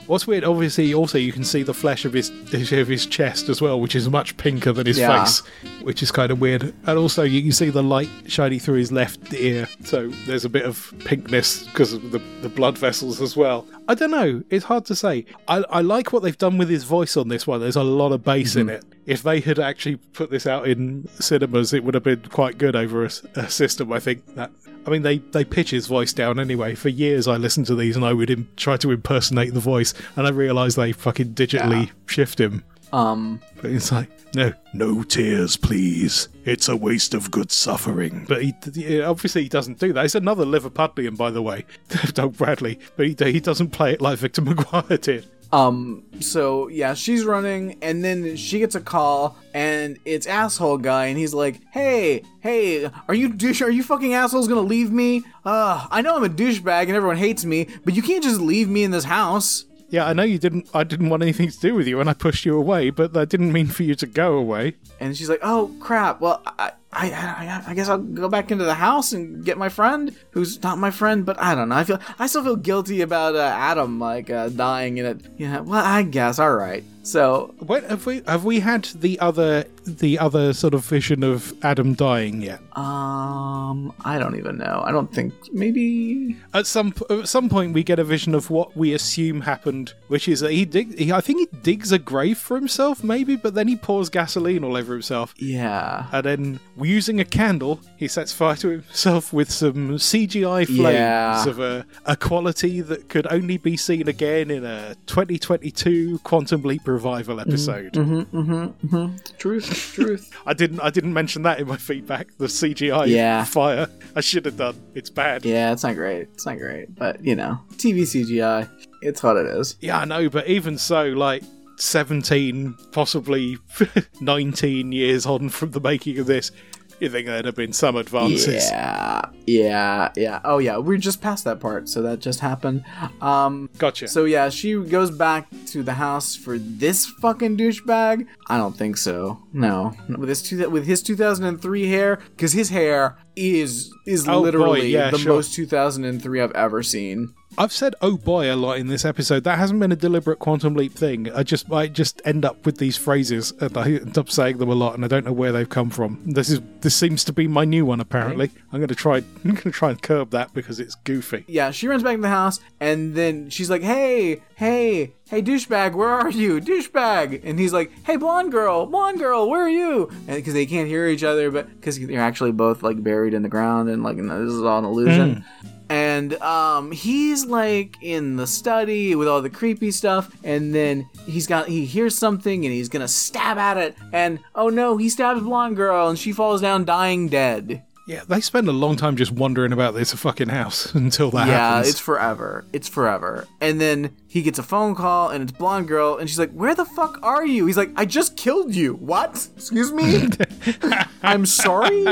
What's weird, obviously, also you can see the flesh of his (laughs) of his chest as well, which is much pinker than his Yeah. face, which is kind of weird. And also, you can see the light shining through his left ear, so there's a bit of pinkness because of the, the blood vessels as well. I don't know; it's hard to say. I, I like what they've done with his voice on this one. There's a lot of bass in mm-hmm. it. If they had actually put this out in cinemas, it would have been quite good over a system. I think that. I mean, they, they pitch his voice down anyway. For years, I listened to these and I would Im- try to impersonate the voice, and I realised they fucking digitally shift him. Um, But it's like, no, no tears, please. It's a waste of good suffering. But he, he- obviously he doesn't do that. It's another Liverpudlian, by the way, (laughs) Doug Bradley. But he, he doesn't play it like Victor McGuire (laughs) did. Um, so yeah, she's running, and then she gets a call, and it's asshole guy, and he's like, "Hey, hey, are you douche? Are you fucking assholes gonna leave me? Uh, I know I'm a douchebag and everyone hates me, but you can't just leave me in this house." Yeah, I know you didn't. I didn't want anything to do with you, and I pushed you away. But that didn't mean for you to go away. And she's like, "Oh crap! Well, I, I, I, I guess I'll go back into the house and get my friend, who's not my friend, but I don't know. I feel, I still feel guilty about uh, Adam like uh, dying in it. Yeah, well, I guess. All right. So When have we have we had the other the other sort of vision of Adam dying yet? Um, I don't even know. I don't think maybe. At some at some point, we get a vision of what we assume happened, which is that he dig. He, I think he digs a grave for himself, maybe, but then he pours gasoline all over himself, Yeah. and then using a candle, he sets fire to himself with some CGI flames Yeah. of a, a quality that could only be seen again in a 2022 Quantum Leap revival mm-hmm, episode. Mm-hmm, mm-hmm, truth. Truth. (laughs) I didn't. I didn't mention that in my feedback. The CGI Yeah. fire. I should have done. It's bad. yeah, it's not great. It's not great, but you know, TV CGI. It's what it is. Yeah, I know, but even so, like 17, possibly (laughs) 19 years on from the making of this, you think there'd have been some advances. Yeah, yeah, yeah. Oh yeah, we're just past that part, so that just happened. Um, Gotcha. so yeah, she goes back to the house for this fucking douchebag. I don't think so. No, with his two, with his 2003 hair, because his hair is is Oh, boy, literally yeah, the sure. most 2003 I've ever seen. I've said "oh boy" a lot in this episode. That hasn't been a deliberate quantum leap thing. I just I just end up with these phrases and I end up saying them a lot, and I don't know where they've come from. This is this seems to be my new one. Apparently, I'm going to try. (laughs) I'm going to try and curb that because it's goofy. Yeah, she runs back to the house, and then she's like, "Hey, hey, hey, douchebag, where are you, douchebag?" And he's like, "Hey, blonde girl, blonde girl, where are you?" And because they can't hear each other, but because they're actually both like buried in the ground, and like no, this is all an illusion. And and um, he's like in the study with all the creepy stuff, and then he's got he hears something and he's gonna stab at it, and oh no, he stabs blonde girl and she falls down dying dead. Yeah, they spend a long time just wondering about this fucking house (laughs) until that Yeah, happens. Yeah, it's forever. It's forever. And then he gets a phone call and it's blonde girl and she's like, "Where the fuck are you?" He's like, "I just killed you." What? Excuse me? (laughs) I'm sorry?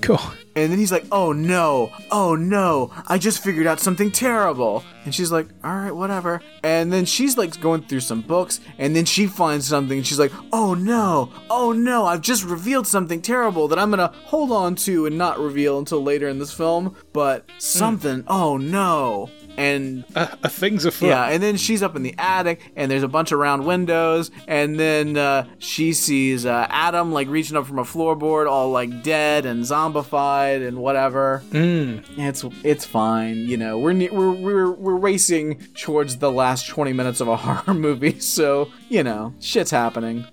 Cool. And then he's like, "Oh no. Oh no. I just figured out something terrible." And she's like, "All right, whatever." And then she's like going through some books and then she finds something and she's like, "Oh no. Oh no. I've just revealed something terrible that I'm to hold on to and not reveal until later in this film, but hmm. something. Oh no." And Uh, uh, things afoot. yeah, and then she's up in the attic, and there's a bunch of round windows, and then uh, she sees uh, Adam like reaching up from a floorboard, all like dead and zombified and whatever. Mm. It's it's fine, you know. We're ne- we're we're we're racing towards the last twenty minutes of a (laughs) horror movie, so you know, shit's happening.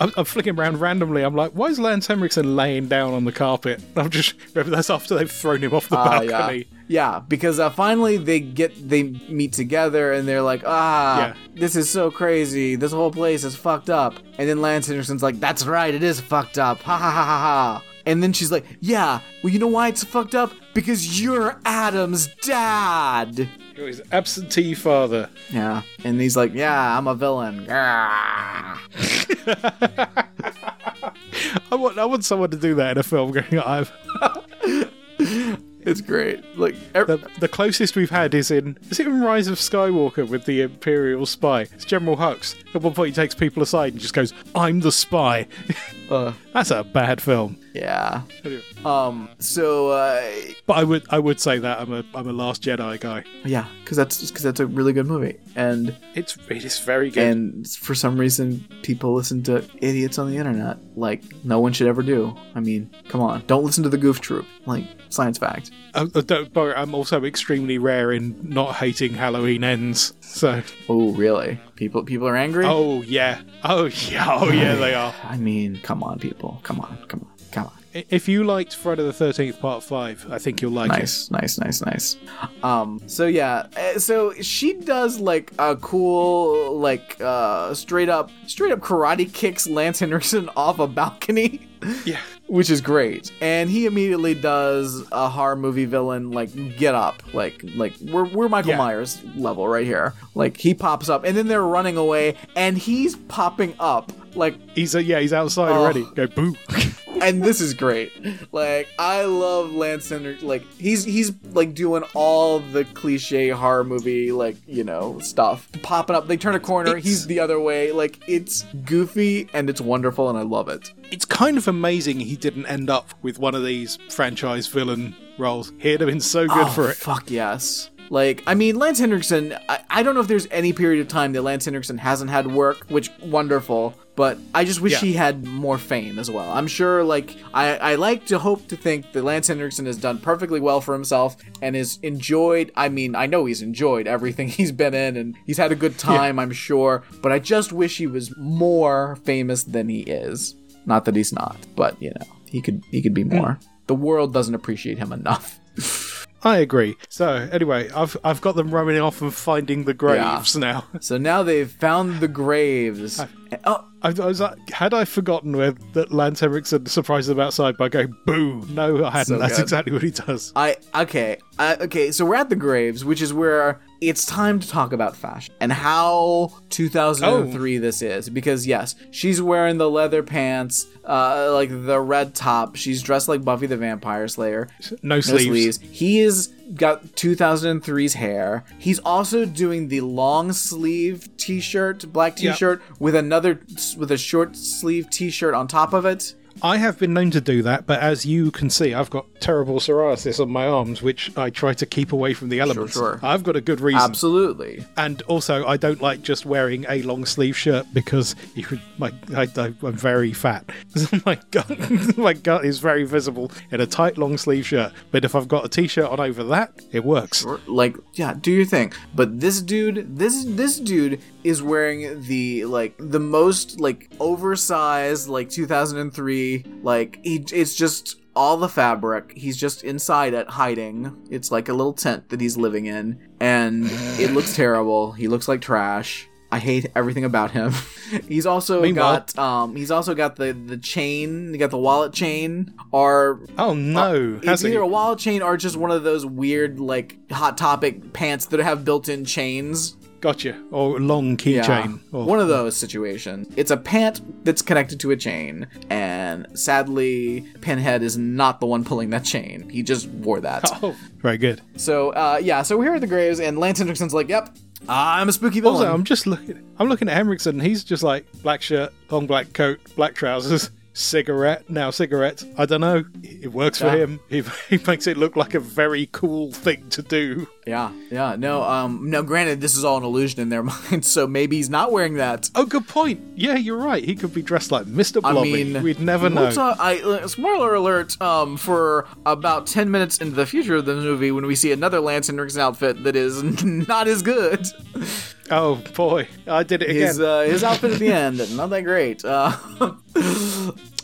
I'm, I'm flicking around randomly. I'm like, why is Lance Henriksen laying down on the carpet? I'm just remember that's after they've thrown him off the Ah, balcony. yeah. Yeah, because uh, finally they get they meet together and they're like, ah, Yeah. this is so crazy. This whole place is fucked up. And then Lance Henriksen's like, that's right, it is fucked up. Ha ha ha ha ha. And then she's like, yeah, well, you know why it's fucked up? Because you're Adam's dad. You're his absentee father. Yeah. And he's like, yeah, I'm a villain. (laughs) I want, I want someone to do that in a film. Going, I've (laughs) It's great. Like, ev- the, the closest we've had is in is it in Rise of Skywalker with the Imperial spy? It's General Hux. At one point, he takes people aside and just goes, "I'm the spy." (laughs) uh, That's a bad film. Yeah. Um. So, uh, But I would I would say that I'm a I'm a Last Jedi guy. yeah, because that's because that's a really good movie, and It's it is very good. and for some reason people listen to idiots on the internet like no one should ever do i mean come on don't listen to the goof troop like science fact I, I don't, but I'm also extremely rare in not hating Halloween ends. So oh really people people are angry oh yeah, oh yeah, oh yeah, they (laughs) are. i mean come on people come on come on come on I- If you liked Friday the Thirteenth Part Five, I think you'll like it. nice nice nice nice um so yeah uh, so she does like a cool like uh straight up straight up karate kicks lance henriksen (laughs) off a balcony (laughs) Yeah. which is great. And he immediately does a horror movie villain like get up, like like we're we're Michael Yeah. Myers level right here. Like he pops up, and then they're running away, and he's popping up like. He's uh, yeah, he's outside Oh. already. Go boo. (laughs) And this is great. Like I love Lance Henrik. Like he's he's like doing all the cliche horror movie like you know stuff, popping up. They turn a corner, It's- he's the other way. Like it's goofy and it's wonderful, and I love it. it's kind of amazing he didn't end up with one of these franchise villain roles. He'd have been so good oh, for it. Fuck yes. Like, I mean, Lance Henriksen, I, I don't know if there's any period of time that Lance Henriksen hasn't had work, which wonderful, but I just wish Yeah. he had more fame as well. I'm sure, like, I, I like to hope to think that Lance Henriksen has done perfectly well for himself and is enjoyed. I mean, I know he's enjoyed everything (laughs) he's been in and he's had a good time, I'm sure, but I just wish he was more famous than he is. Not that he's not, but you know, he could he could be hmm. more. The world doesn't appreciate him enough. (laughs) I agree. So anyway, I've I've got them running off and finding the graves now. (laughs) So now they've found the graves. Uh, oh, I, I was like, had I forgotten where that Lance Henriksen surprises them outside by going boo? No, I hadn't. So That's good. exactly what he does. I okay. Uh, okay, so we're at the graves, which is where it's time to talk about fashion and how 2003 this is. Because yes, she's wearing the leather pants, uh, like the red top. She's dressed like Buffy the Vampire Slayer. No No sleeves. sleeves. He is got 2003's hair. He's also doing the long sleeve t-shirt, black t-shirt with another with a short sleeve t-shirt on top of it. I have been known to do that, but as you can see, I've got terrible psoriasis on my arms, which I try to keep away from the elements. sure. sure. I've got a good reason. Absolutely. And also, I don't like just wearing a long sleeve shirt because (laughs) you could. My, I, I'm very fat. (laughs) my gut, (laughs) my gut is very visible in a tight long sleeve shirt. But if I've got a t-shirt on over that, it works. Sure. like yeah do your thing but this dude this this dude is wearing the like the most like oversized like 2003 like he, it's just all the fabric. He's just inside it, hiding. It's like a little tent that he's living in, and it looks (sighs) terrible. He looks like trash. I hate everything about him. (laughs) he's also Meanwhile- got um he's also got the the chain, he got the wallet chain or Oh no, it's has he? either a wallet chain or just one of those weird like hot topic pants that have built-in chains. Gotcha. Or long keychain. Or One of those situations. It's a pant that's connected to a chain, and sadly, Pinhead is not the one pulling that chain. He just wore that. (laughs) Oh, very good. So, uh, yeah, so we're here at the graves, and Lance Henriksen's like, yep, I'm a spooky villain. Also, I'm just looking. I'm looking at Henriksen. He's just like black shirt, long black coat, black trousers, cigarette. Now cigarette. I don't know. It works for him. He, (laughs) he makes it look like a very cool thing to do. yeah, yeah, no, um, no, granted, this is all an illusion in their (laughs) mind, so maybe he's not wearing that. Oh, good point. Yeah, you're right. He could be dressed like Mr. I Blobby. mean, We'd never know. talk- I, uh, spoiler alert! Um, for about ten minutes into the future of the movie, when we see another Lance Henriksen outfit that is (laughs) not as good, oh boy, I did it again. his uh, his outfit at the end, (laughs) not that great. Uh,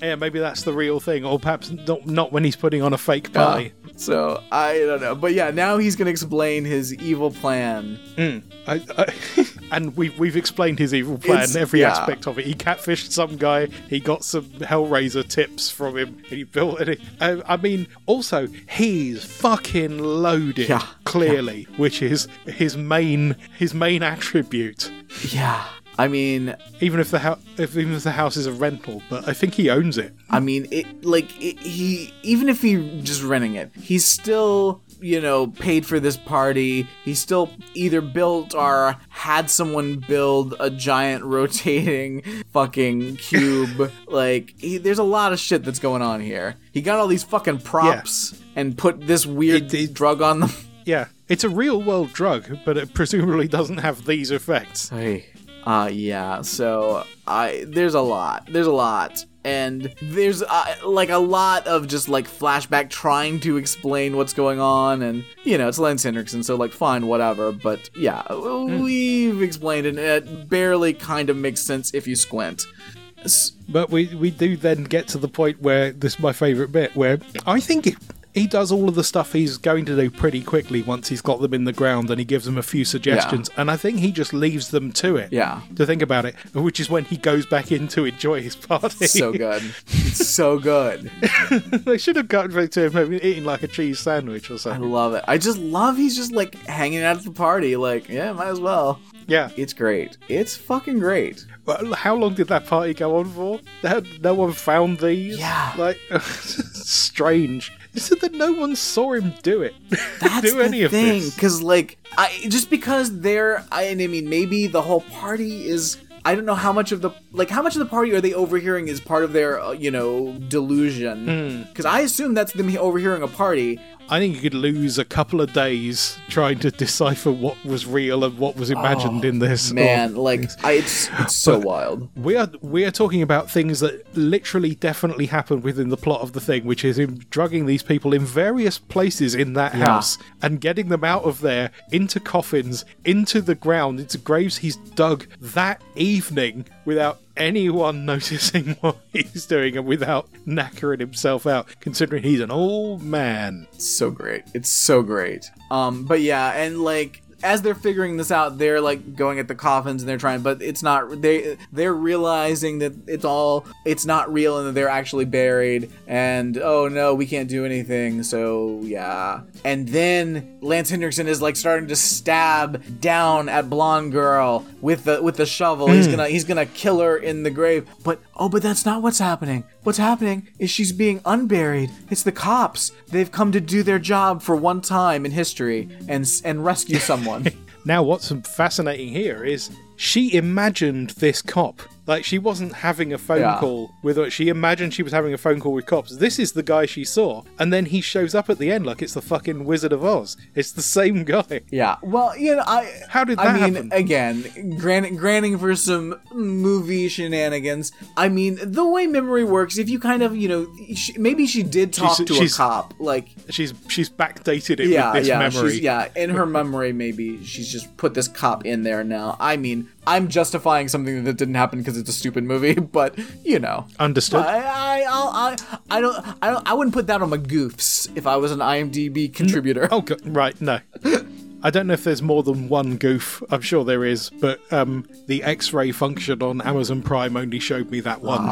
yeah, maybe that's the real thing, or perhaps not. Not when he's putting on a fake party. So I don't know, but yeah, now he's gonna explain his evil plan. I, I, (laughs) and we've we've explained his evil plan, It's- every yeah. aspect of it. He catfished some guy. He got some Hellraiser tips from him. And he built it. Uh, I mean, also he's fucking loaded. Yeah. Clearly, which is his main his main attribute. Yeah, I mean, Even if the house, if even if the house is a rental, but I think he owns it. I mean, it like it, he even if he just renting it, he's still you know paid for this party. He still either built or had someone build a giant (laughs) rotating fucking cube. (laughs) like he, there's a lot of shit that's going on here. He got all these fucking props and put this weird it- drug on them. Yeah, it's a real world drug, but it presumably doesn't have these effects. Hey. Uh yeah, so I there's a lot. There's a lot. And there's uh, like a lot of just like flashback trying to explain what's going on and you know, it's Lance Henriksen, so like fine, whatever, but yeah, we've explained it it barely kind of makes sense if you squint. But we we do then get to the point where this is my favourite bit, where I think he, he does all of the stuff he's going to do pretty quickly once he's got them in the ground, and he gives them a few suggestions, and I think he just leaves them to it. Yeah. To think about it, which is when he goes back in to enjoy his party. So good. It's so good. (laughs) they should have gotten back to him maybe eating like a cheese sandwich or something. I love it. I just love he's just like hanging out at the party like, yeah, might as well. Yeah. It's great. It's fucking great. Well, how long did that party go on for? No no one found these. Yeah. Like (laughs) strange. So that no one saw him do it. (laughs) That's do the any of thing, because like, I just because they're, I, I mean, maybe the whole party is. I don't know how much of the like how much of the party are they overhearing is part of their uh, you know delusion Hmm. because I assume that's them overhearing a party. I think you could lose a couple of days trying to decipher what was real and what was imagined in this. Oh, Man, like I, it's it's so wild. we are we are talking about things that literally definitely happened within the plot of the thing, which is him drugging these people in various places in that Yeah. house and getting them out of there into coffins, into the ground, into graves he's dug that evening without anyone (laughs) noticing what he's doing and without knackering himself out, considering he's an old man. so great. It's so great. Um, but yeah, and like as they're figuring this out, they're like going at the coffins and they're trying, but it's not. They they're realizing that it's all it's not real and that they're actually buried. And oh no, we can't do anything. So yeah. And then Lance Henriksen is like starting to stab down at blonde girl with the with the shovel. He's hmm. gonna he's gonna kill her in the grave. But oh, but that's not what's happening. What's happening is she's being unburied. It's the cops. They've come to do their job for one time in history and and rescue someone. (laughs) Now, what's fascinating here is she imagined this cop. Like, she wasn't having a phone Yeah. call with her. She imagined she was having a phone call with cops. This is the guy she saw. And then he shows up at the end like it's the fucking Wizard of Oz. It's the same guy. yeah. Well, you know, I How did that I mean, happen? again, grant, granting for some movie shenanigans. I mean, the way memory works, if you kind of, you know, she, maybe she did talk She's- to she's- a cop, like She's she's backdated it yeah, with this yeah, memory. Yeah, in her memory, maybe she's just put this cop in there now. I mean, I'm justifying something that didn't happen because it's a stupid movie, (laughs) but you know. Understood. I I I'll, I I don't I don't I wouldn't put that on my goofs if I was an IMDb contributor. Oh, go- right, no. (laughs) I don't know if there's more than one goof. I'm sure there is, but um, the X-ray function on Amazon Prime only showed me that one.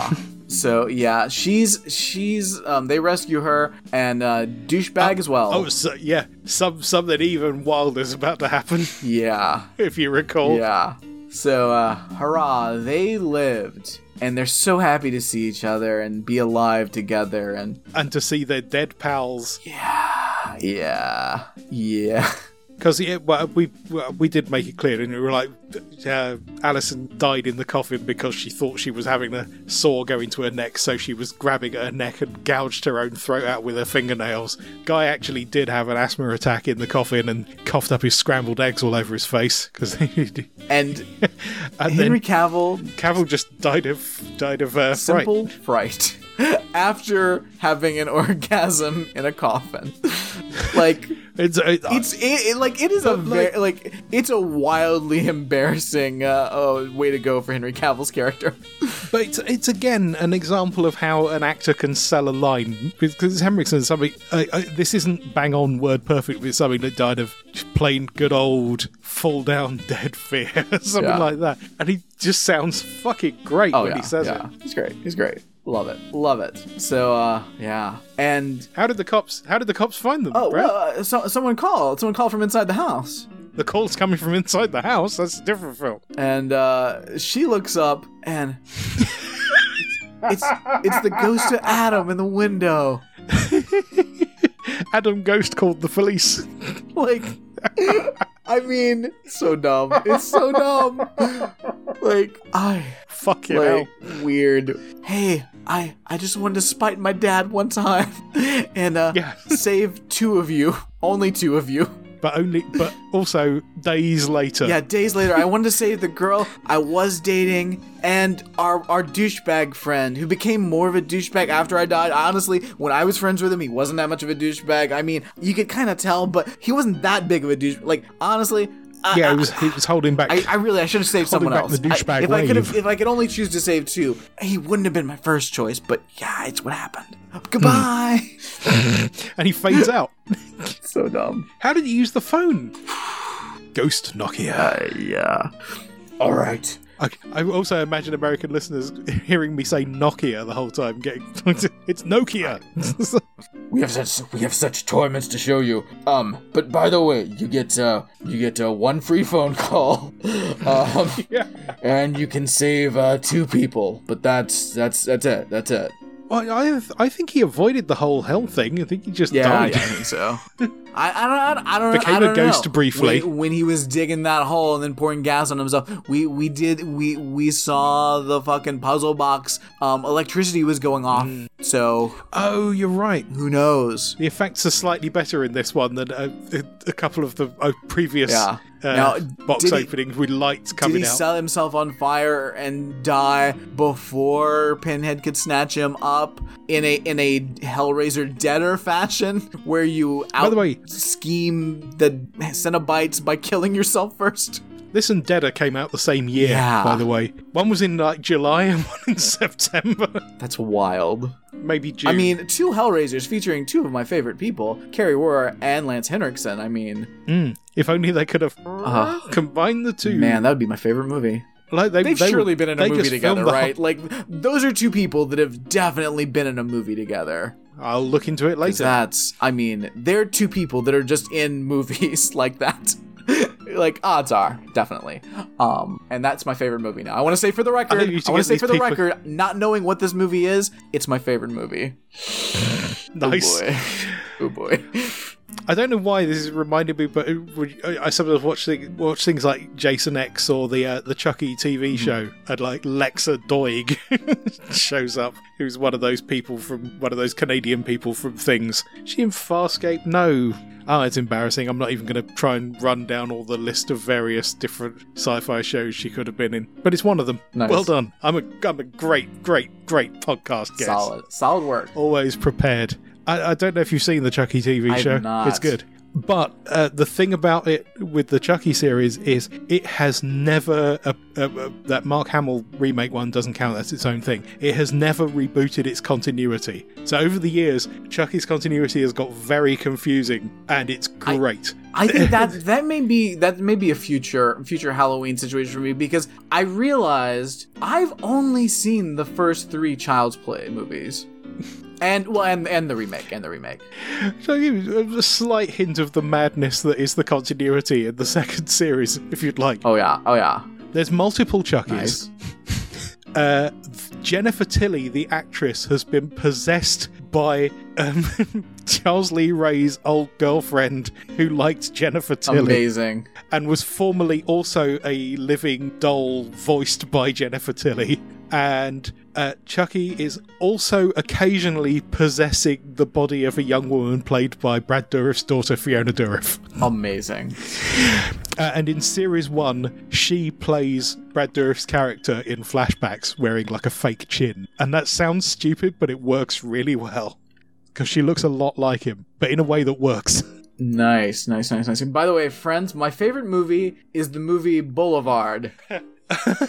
So yeah, she's she's um they rescue her and uh douchebag as well. oh, so, yeah, some something even wilder's about to happen, yeah. (laughs) if you recall. Yeah. So uh hurrah, they lived. And they're so happy to see each other and be alive together and And to see their dead pals, Yeah, yeah. Yeah. Because well, we we did make it clear, and we were like, uh, Alison died in the coffin because she thought she was having a saw go into her neck, so she was grabbing at her neck and gouged her own throat out with her fingernails. Guy actually did have an asthma attack in the coffin and coughed up his scrambled eggs all over his face because (laughs) And (laughs) and Henry Cavill Cavill just died of died of uh, fright. simple fright (laughs) after having an (laughs) orgasm in a coffin. like (laughs) It's, it, it's it, it- like it is a very like it's a wildly embarrassing uh, oh, way to go for Henry Cavill's character. But it's, it's again an example of how an actor can sell a line because Henriksen something. Uh, uh, this isn't bang on word perfect, with something that died of plain good old fall down dead fear, something Yeah. like that. And he just sounds fucking great Oh when yeah, he says yeah, it. he's great. He's great. Love it, love it. So uh, yeah, and How did the cops? How did the cops find them? oh, Brett? well, uh, so, someone called. Someone called from inside the house. the call's coming from inside the house. That's a different film. and uh, she looks up and (laughs) it's it's the ghost of Adam in the window. (laughs) Adam Ghost called the police. (laughs) Like, I mean, so dumb. It's so dumb. Like, I Fucking hell. like weird. Hey, I I just wanted to spite my dad one time (laughs) and uh, Yeah. save two of you, (laughs) only two of you. But only, but also days later. Yeah, days later, I wanted to save the girl I was dating and our our douchebag friend who became more of a douchebag after I died. Honestly, when I was friends with him, he wasn't that much of a douchebag. I mean, you could kind of tell, but he wasn't that big of a douche. Like honestly. Yeah, he was he was holding back. I, I really I should have saved someone back else. the douchebag I- if I could have wave. if I could only choose to save two, he wouldn't have been my first choice. But yeah, it's what happened. Goodbye. (laughs) and he fades out. (laughs) so dumb. How did you use the phone? (sighs) Ghost Nokia. Uh, yeah. All right. I, I also imagine American listeners hearing me say Nokia the whole time, getting (laughs) it's Nokia. (laughs) We have such we have such tournaments to show you. Um, but by the way, you get uh you get uh, one free phone call. (laughs) Um, yeah. and you can save uh two people. But that's that's that's it. That's it. Well, I I think he avoided the whole hell thing. I think he just Yeah, died. yeah, I think so. I, I don't I don't I don't, Became I a don't ghost know. briefly. when, when he was digging that hole and then pouring gas on himself. We we did we we saw the fucking puzzle box. Um, electricity was going off. Mm. So Oh, you're right. who knows? The effects are slightly better in this one than a, a, a couple of the uh, previous Yeah. Uh, Now, box did he- with lights coming out. Did he out. set himself on fire and die before Pinhead could snatch him up in a in a Hellraiser Deader fashion, where you out By the way- scheme the Cenobites by killing yourself first? This and Deader came out the same year, Yeah. by the way. One was in like July and (laughs) one in September. That's wild. Maybe June. I mean, two Hellraisers featuring two of my favorite people, Kari Wuhrer and Lance Henriksen. I mean, Mm, if only they could have uh, combined the two. man, that would be my favorite movie. like they, They've they surely been in a movie together, right? whole- Like, those are two people that have definitely been in a movie together. I'll look into it later. That's, I mean, they're two people that are just in (laughs) movies like that. (laughs) like odds are, definitely. Um, and that's my favorite movie now. I want to say for the record, should I want to say for the record, not knowing what this movie is, it's my favorite movie. (sighs) nice. Oh boy. (laughs) oh boy. I don't know why this is reminding me, but it I I sometimes watch things, watch things like Jason X or the uh, the Chucky TV Mm-hmm. show, and like Lexa Doig (laughs) shows up, who's one of those people from one of those Canadian people from Things. Is she in Farscape? No. Oh, it's embarrassing. I'm not even going to try and run down all the list of various different sci-fi shows she could have been in, but it's one of them. Nice. Well done. I'm a I'm a great, great, great podcast guest. Solid. Solid work. Always prepared. I, I don't know if you've seen the Chucky TV I have show. not. It's good. But uh, the thing about it with the Chucky series is it has never uh, uh, uh, that Mark Hamill remake one doesn't count as its own thing. It has never rebooted its continuity. So over the years, Chucky's continuity has got very confusing, and it's great. I think (laughs) that that may be that may be a future future Halloween situation for me because I realized I've only seen the first three Child's Play movies. And well, and, and the remake, and the remake. So give you a slight hint of the madness that is the continuity in the (laughs) second series, if you'd like. Oh yeah, oh yeah. There's multiple Chuckies. (laughs) Uh, Jennifer Tilly, the actress, has been possessed by um, (laughs) Charles Lee Ray's old girlfriend who liked Jennifer Tilly Amazing. and was formerly also a living doll voiced by Jennifer Tilly. And uh, Chucky is also occasionally possessing the body of a young woman played by Brad Dourif's daughter, Fiona Dourif. Amazing. Uh, and in series one, she plays Brad Dourif's character in flashbacks wearing like a fake chin. And that sounds stupid, but it works really well. Because she looks a lot like him, but in a way that works. (laughs) Nice, nice, nice, nice. And by the way, friends, my favorite movie is the movie Boulevard. (laughs) (laughs)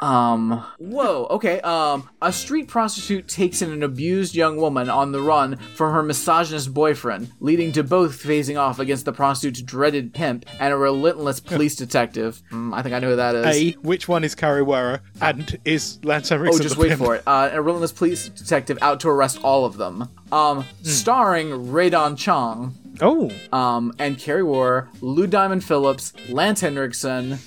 um whoa okay um a street prostitute takes in an abused young woman on the run from her misogynist boyfriend leading to both facing off against the prostitute's dreaded pimp and a relentless police detective (laughs) mm, i think i know who that is A, which one is Kari Wuhrer? And is Lance Oh, just wait pimp? for it. Uh, a relentless police detective out to arrest all of them. Um, starring Rae Dawn Chong, Oh, um, and Kari Wuhrer, Lou Diamond Phillips, Lance Henriksen.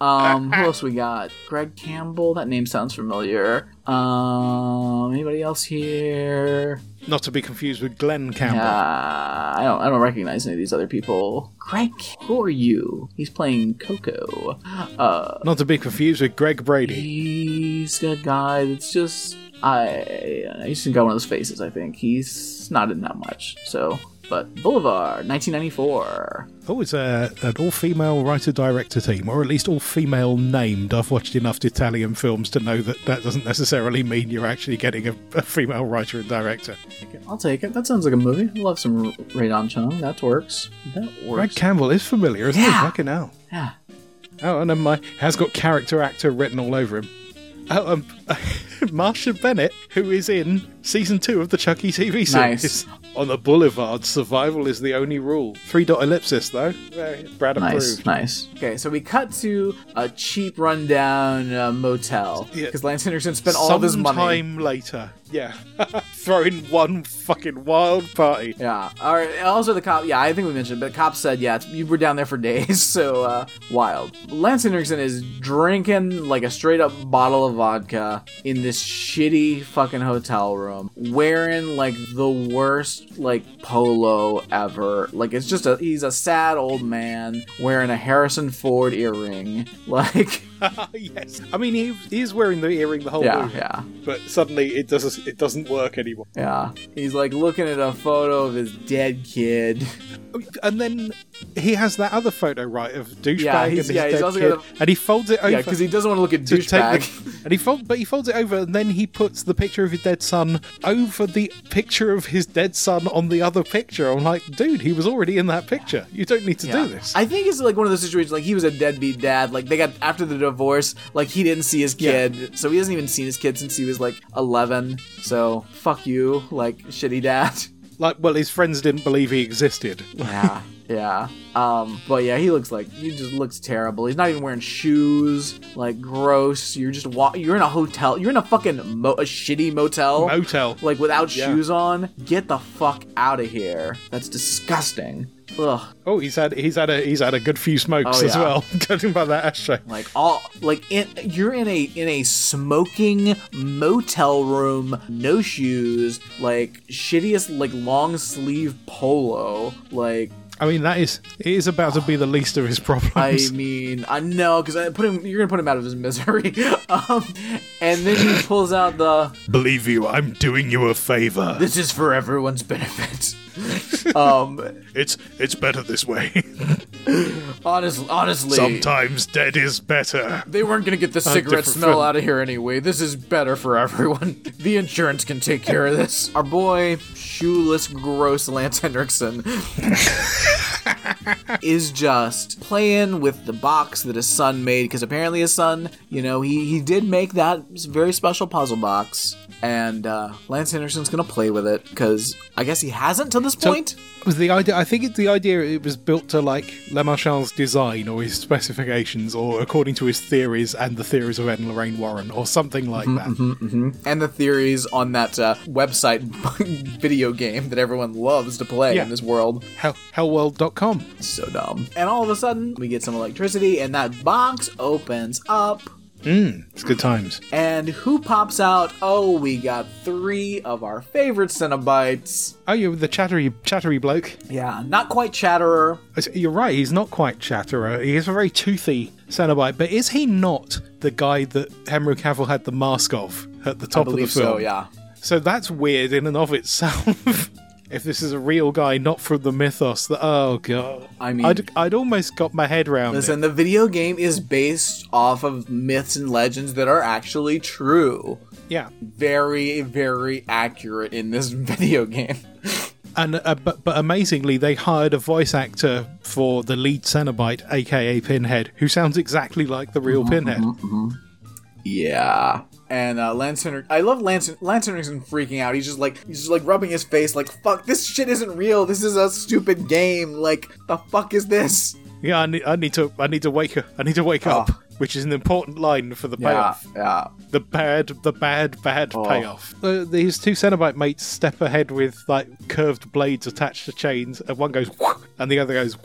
Um, who else we got? Greg Campbell. That name sounds familiar. Um, anybody else here? not to be confused with Glenn Campbell. Uh, I don't. I don't recognize any of these other people. Greg, who are you? He's playing Coco. Uh, Not to be confused with Greg Brady. he's a guy that's just. I. He's got one of those faces. I think he's not in that much. So, but Boulevard, 1994. Oh, it's a, an all female writer director team, or at least all female named. I've watched enough Italian films to know that that doesn't necessarily mean you're actually getting a, a female writer and director. I'll take it. That sounds like a movie. I love some Rae Dawn Chong. That works. That Greg works. Campbell is familiar, isn't he? Fucking hell. yeah. Oh, and then my has got character actor written all over him. Oh, um, (laughs) Marsha Bennett, who is in season two of the Chucky TV series. Nice. On the Boulevard, survival is the only rule. Three dot ellipsis, though. Very- Brad Nice, approved. nice. Okay, so we cut to a cheap, rundown uh, motel Yeah. because Lance Henriksen spent all of his money. Sometime later, yeah, (laughs) throwing one fucking wild party. Yeah. All right. Also, the cop. Yeah, I think we mentioned, but the cop said, yeah, it's, you were down there for (laughs) days, so uh, wild. Lance Henriksen is drinking like a straight up bottle of vodka in this shitty fucking hotel room, wearing like the worst like polo ever. Like it's just a he's a sad old man wearing a Harrison Ford earring. (laughs) Like (laughs) yes, I mean he, he is wearing the earring the whole yeah, movie, yeah. but suddenly it doesn't it doesn't work anymore. Yeah, he's like looking at a photo of his dead kid. (laughs) And then he has that other photo right of douchebag Yeah, and his yeah, he's dead kid, got and he folds it over. Yeah, because he doesn't want to look at douchebag. and he fold, but he folds it over, and then he puts the picture of his dead son over the picture of his dead son on the other picture. I'm like, dude, he was already in that picture. You don't need to Yeah. do this. I think it's like one of those situations like he was a deadbeat dad. Like they got after the divorce, like he didn't see his kid, so he hasn't even seen his kid since he was like 11. So fuck you, like shitty dad. (laughs) like, well, his friends didn't believe he existed. Yeah, (laughs) yeah. Um, but yeah, he looks like he just looks terrible. He's not even wearing shoes. Like gross. You're just wa- You're in a hotel. You're in a fucking mo- a shitty motel. Motel. like without Yeah. shoes on. Get the fuck out of here. That's disgusting. Ugh. Oh, he's had he's had a he's had a good few smokes Oh, as well. (laughs) Judging by that ashtray. like all like in you're in a in a smoking motel room no shoes like shittiest like long sleeve polo like I mean, that is it is about to be the least of his problems. I mean, I know because I put him. You're gonna put him out of his misery. (laughs) um, and then he pulls out the. Believe you, I'm doing you a favor. This is for everyone's benefit. (laughs) um, It's it's better this way. (laughs) Honest, honestly, Sometimes dead is better. they weren't gonna get the cigarette smell film. out of here anyway. This is better for everyone. (laughs) The insurance can take care of this. Our boy, shoeless, gross Lance Henriksen. is just playing with the box that his son made because apparently his son, you know, he he did make that very special puzzle box. And uh, Lance Henriksen's gonna play with it because I guess he hasn't to this point. Was the idea? I think it's the idea. It was built to like Lemarchand's design or his specifications, or according to his theories and the theories of Ed and Lorraine Warren, or something like that. and the theories on that uh, website (laughs) video game that everyone loves to play Yeah. in this world. Hell, hellworld.com. So dumb. And all of a sudden, we get some electricity, and that box opens up. Mm, it's good times. And who pops out? Oh, we got three of our favorite Cenobites. Oh, you're the chattery, chattery bloke. Yeah, not quite Chatterer. You're right. He's not quite Chatterer. He is a very toothy Cenobite, but is he not the guy that Henry Cavill had the mask of at the top of the film? so, yeah. So that's weird in and of itself. (laughs) if this is a real guy, not from the mythos, that oh god, I mean- I'd, I'd almost got my head around Listen, the video game is based off of myths and legends that are actually true. Yeah, Very, very accurate in this (laughs) video game. and uh, but but amazingly, they hired a voice actor for the lead Cenobite, aka Pinhead, who sounds exactly like the real mm-hmm, Pinhead. Mm-hmm, mm-hmm. Yeah. And uh, Lance I love Lance Lance Henriksen freaking out. He's just like he's just like rubbing his face, like "fuck, this shit isn't real. This is a stupid game. Like the fuck is this?" Yeah, I need, I need to I need to wake up. I need to wake up, which is an important line for the Yeah, payoff. yeah. The bad, the bad, bad Oh. payoff. Uh, these two Cenobite mates step ahead with like curved blades attached to chains, and one goes and the other goes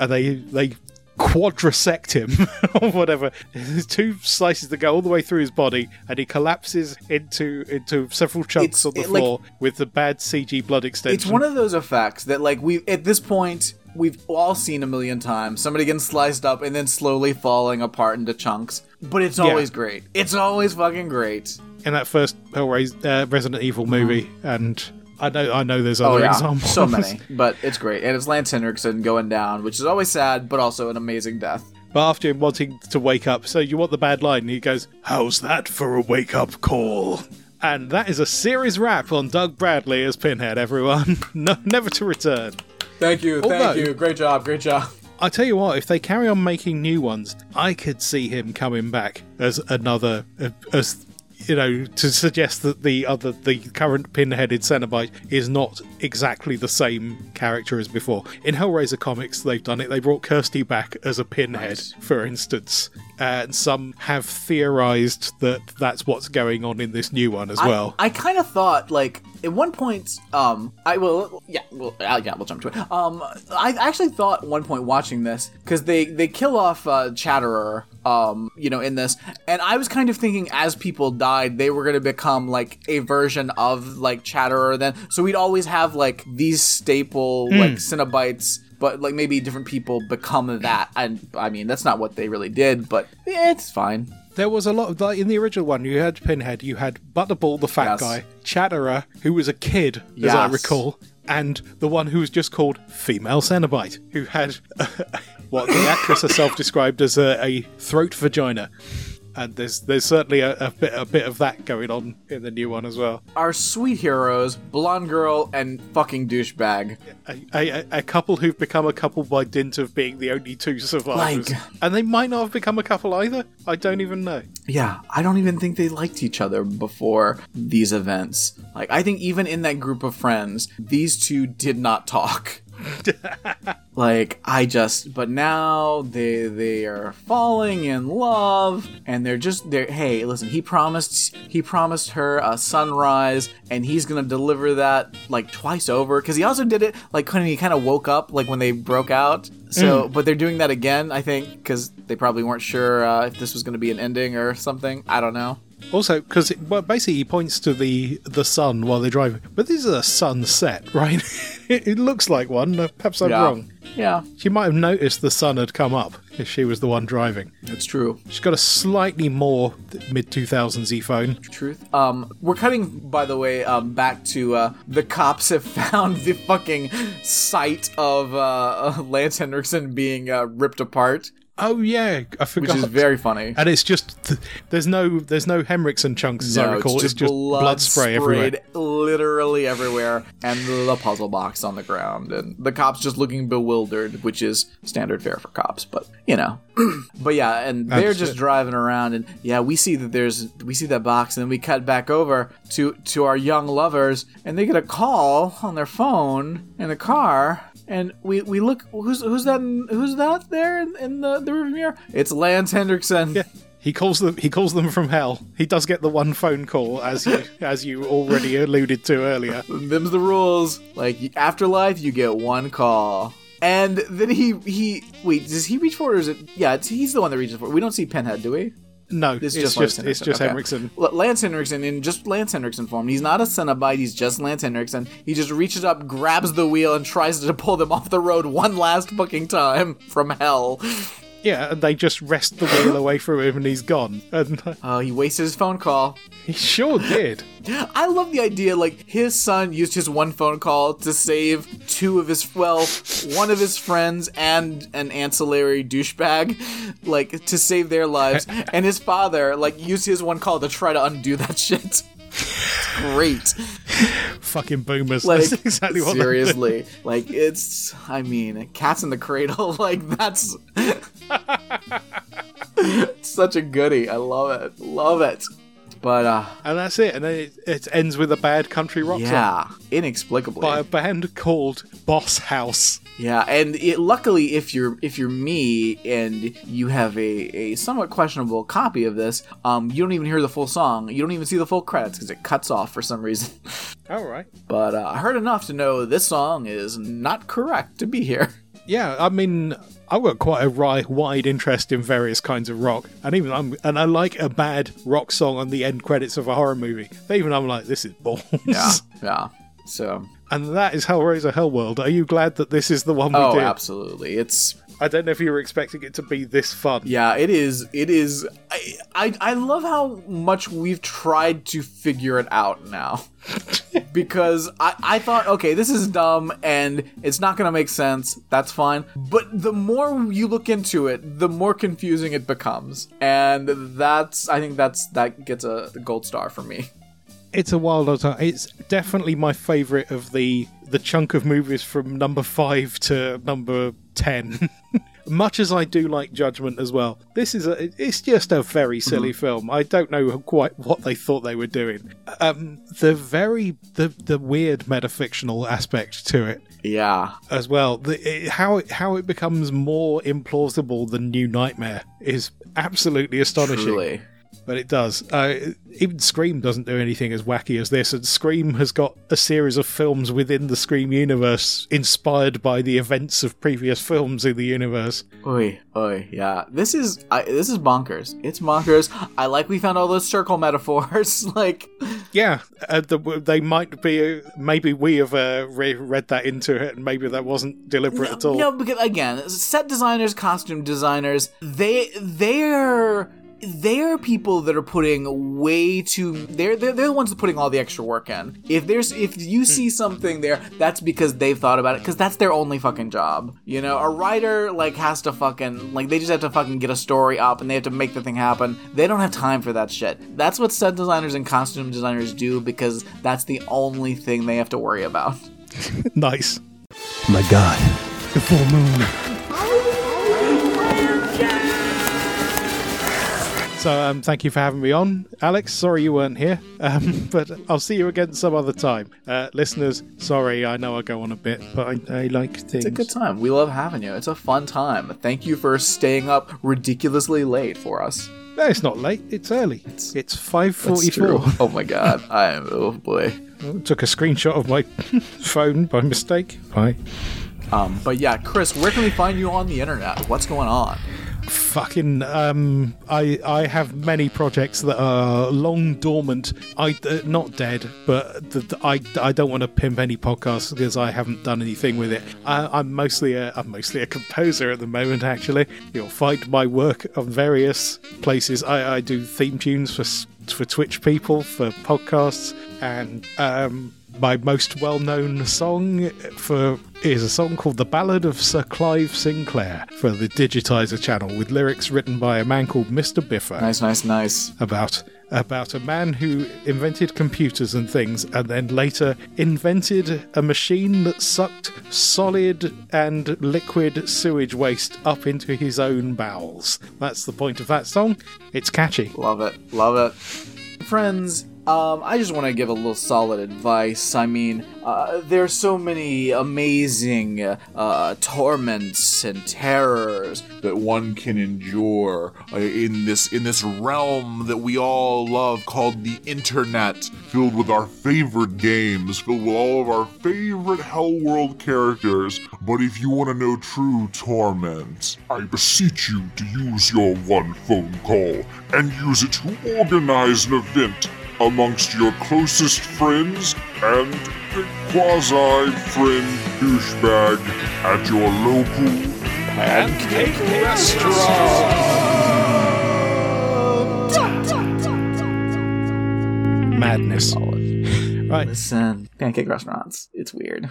and they they quadrisect him (laughs) or whatever. There's two slices that go all the way through his body, and he collapses into into several chunks It's- on the it, like- floor with the bad CG blood extension. It's one of those effects that like we at this point we've all seen a million times. Somebody getting sliced up and then slowly falling apart into chunks. But it's always great. It's always fucking great. in that first Hellraiser uh, Resident Evil movie, and I know I know there's other Oh yeah, examples. so many. But it's great, and it's Lance Henriksen going down, which is always sad, but also an amazing death. But after him wanting to wake up, so you want the bad line, and he goes, How's that for a wake up call? And that is a series wrap on Doug Bradley as Pinhead, everyone. (laughs) no, never to return. Thank you, thank you. great job, great job. I tell you what, if they carry on making new ones, I could see him coming back as another, as you know, to suggest that the other, the current pinheaded Cenobite is not exactly the same character as before. In Hellraiser comics, they've done it. They brought Kirsty back as a pinhead, for instance, and some have theorized that that's what's going on in this new one as well. I, I kind of thought like at one point, um, I will, yeah, well, uh, yeah, we'll jump to it. Um, I actually thought at one point watching this because they they kill off uh, Chatterer, um, you know, in this, and I was kind of thinking as people died, they were going to become like a version of like Chatterer. Then, so we'd always have like these staple like Cenobites. But like maybe different people become that, and I mean that's not what they really did, but yeah, it's fine. There was a lot of like in the original one. You had Pinhead, you had Butterball, the fat Yes. guy, Chatterer, who was a kid, as I recall, and the one who was just called Female Cenobite, who had (laughs) what the actress herself described as a, a throat vagina. And there's there's certainly a, a bit a bit of that going on in the new one as well. Our sweet heroes, blonde girl and fucking douchebag. A, a, a couple who've become a couple by dint of being the only two survivors, Like- and they might not have become a couple either. I don't even know. Yeah, I don't even think they liked each other before these events. Like, I think even in that group of friends, these two did not talk. (laughs) like I just but now they they are falling in love and they're just they're hey listen he promised he promised her a sunrise and he's gonna deliver that like twice over. Because he also did it like when he kind of woke up like when they broke out? So but they're doing that again I think because they probably weren't sure uh, if this was gonna be an ending or something. I don't know Also, because well, basically he points to the the sun while they're driving, but this is a sunset, (laughs) right? it, it looks like one. Perhaps I'm Yeah. wrong. Yeah, She might have noticed the sun had come up if she was the one driving. that's true. She's got a slightly more mid 2000s y phone. Truth. Um, we're cutting, by the way, um, back to uh, the cops have (laughs) found the fucking site of uh, (laughs) Lance Henriksen being uh, ripped apart, Oh yeah, I which forgot. is very funny. and it's just there's no there's no Henriksen chunks as I recall. It's just, blood, spray everywhere. literally everywhere, and the puzzle box on the ground, and the cops just looking bewildered, which is standard fare for cops. But you know, (clears throat) but yeah, and they're That's just it. driving around, and yeah, we see that there's we see that box, and then we cut back over to to our young lovers, and they get a call on their phone in the car. And we, we look who's who's that in, who's that there in, in the the rearview mirror? It's Lance Henriksen. Yeah. He calls them. He calls them from hell. He does get the one phone call, as you (laughs) as you already alluded to earlier. Them's the rules. Like afterlife, you get one call. And then he he wait, does he reach for it or is it yeah, it's, he's the one that reaches for it. We don't see Pinhead, do we? No, It's it's, just just, Lance it's just Okay. Henriksen. Lance Henriksen in just Lance Henriksen form. He's not a Cenobite, he's just Lance Henriksen. He just reaches up, grabs the wheel, and tries to pull them off the road one last fucking time from hell. Yeah, and they just wrest the wheel away from him, and he's gone. And (laughs) uh, Oh, he wasted his phone call. (laughs) he sure did. I love the idea like his son used his one phone call to save two of his well, one of his friends and an ancillary douchebag, like to save their lives, (laughs) and his father like used his one call to try to undo that shit. It's great. Fucking boomers. Like That's exactly what seriously, like it's. I mean, cats in the cradle. (laughs) Like that's (laughs) such a goodie. I love it. Love it. But uh, And that's it. And then it, it ends with a bad country rock song yeah, inexplicably. by a band called Boss House. Yeah, and it, luckily, if you're if you're me and you have a, a somewhat questionable copy of this, um, you don't even hear the full song. You don't even see the full credits because it cuts off for some reason. (laughs) All right. But uh, I heard enough to know this song is not correct to be here. (laughs) Yeah, I mean, I've got quite a wide interest in various kinds of rock, and even I'm, and I like a bad rock song on the end credits of a horror movie. But even I'm like, this is balls. Yeah, (laughs) yeah. So, and that is Hellraiser Hellworld. Are you glad that this is the one we oh, did? absolutely. It's I don't know if you were expecting it to be this fun. yeah, it is. It is. I I, I love how much we've tried to figure it out now. (laughs) because I, I thought, okay, this is dumb and it's not going to make sense. That's fine. But the more you look into it, the more confusing it becomes. And that's, I think that's, that gets a gold star for me. It's a wild old time. It's definitely my favourite of the the chunk of movies from number five to number ten. (laughs) Much as I do like Judgment as well, this is a it's just a very silly film. I don't know quite what they thought they were doing. Um, the very the the weird metafictional aspect to it Yeah. as well. The, it, how it how it becomes more implausible than New Nightmare is absolutely astonishing Truly. But it does. Uh, even Scream doesn't do anything as wacky as this, and Scream has got a series of films within the Scream universe inspired by the events of previous films in the universe. Oi, oi, yeah. This is I, this is bonkers. It's bonkers. I like we found all those circle metaphors. (laughs) like, Yeah, uh, the, they might be. maybe we have uh, re- read that into it, and maybe that wasn't deliberate at all. no, because again, set designers, costume designers, they they're they're people that are putting way too they're, they're they're the ones that are putting all the extra work in. If there's if you hmm. see something there that's because they've thought about it because that's their only fucking job you know? A writer like has to fucking like they just have to fucking get a story up and they have to make the thing happen. They don't have time for that shit. That's what set designers and costume designers do because that's the only thing they have to worry about. (laughs) Nice. My God, the full moon. So, um, thank you for having me on, Alex. Sorry you weren't here, (laughs) um, but I'll see you again some other time. Uh, listeners, sorry, I know I go on a bit, but I, I like things. It's a good time. We love having you. It's a fun time. Thank you for staying up ridiculously late for us. No, it's not late. It's early. It's, That's 5.44. (laughs) Oh my god. I am. Oh boy. Took a screenshot of my (laughs) phone by mistake. Bye. Um, but yeah, Chris, where can we find you on the internet? What's going on? Fucking, um, I I have many projects that are long dormant. I uh, not dead, but I I don't want to pimp any podcasts because I haven't done anything with it. I, I'm mostly a I'm mostly a composer at the moment. Actually, you'll find my work on various places. I, I do theme tunes for for Twitch people for podcasts and um my most well-known song for is a song called "The Ballad of Sir Clive Sinclair" for the Digitizer channel, with lyrics written by a man called Mr. Biffo Nice, nice, nice. about about a man who invented computers and things, and then later invented a machine that sucked solid and liquid sewage waste up into his own bowels. That's the point of that song. It's catchy. Love it. Love it. Friends, um, I just want to give a little solid advice. I mean, uh, there's so many amazing uh, torments and terrors that one can endure uh, in this in this realm that we all love called the internet. Filled with our favorite games, filled with all of our favorite Hell World characters. But if you want to know true torment, I beseech you to use your one phone call and use it to organize an event amongst your closest friends and a quasi friend douchebag at your local Pancake restaurant. Madness. Right. Listen, pancake restaurants. It's weird.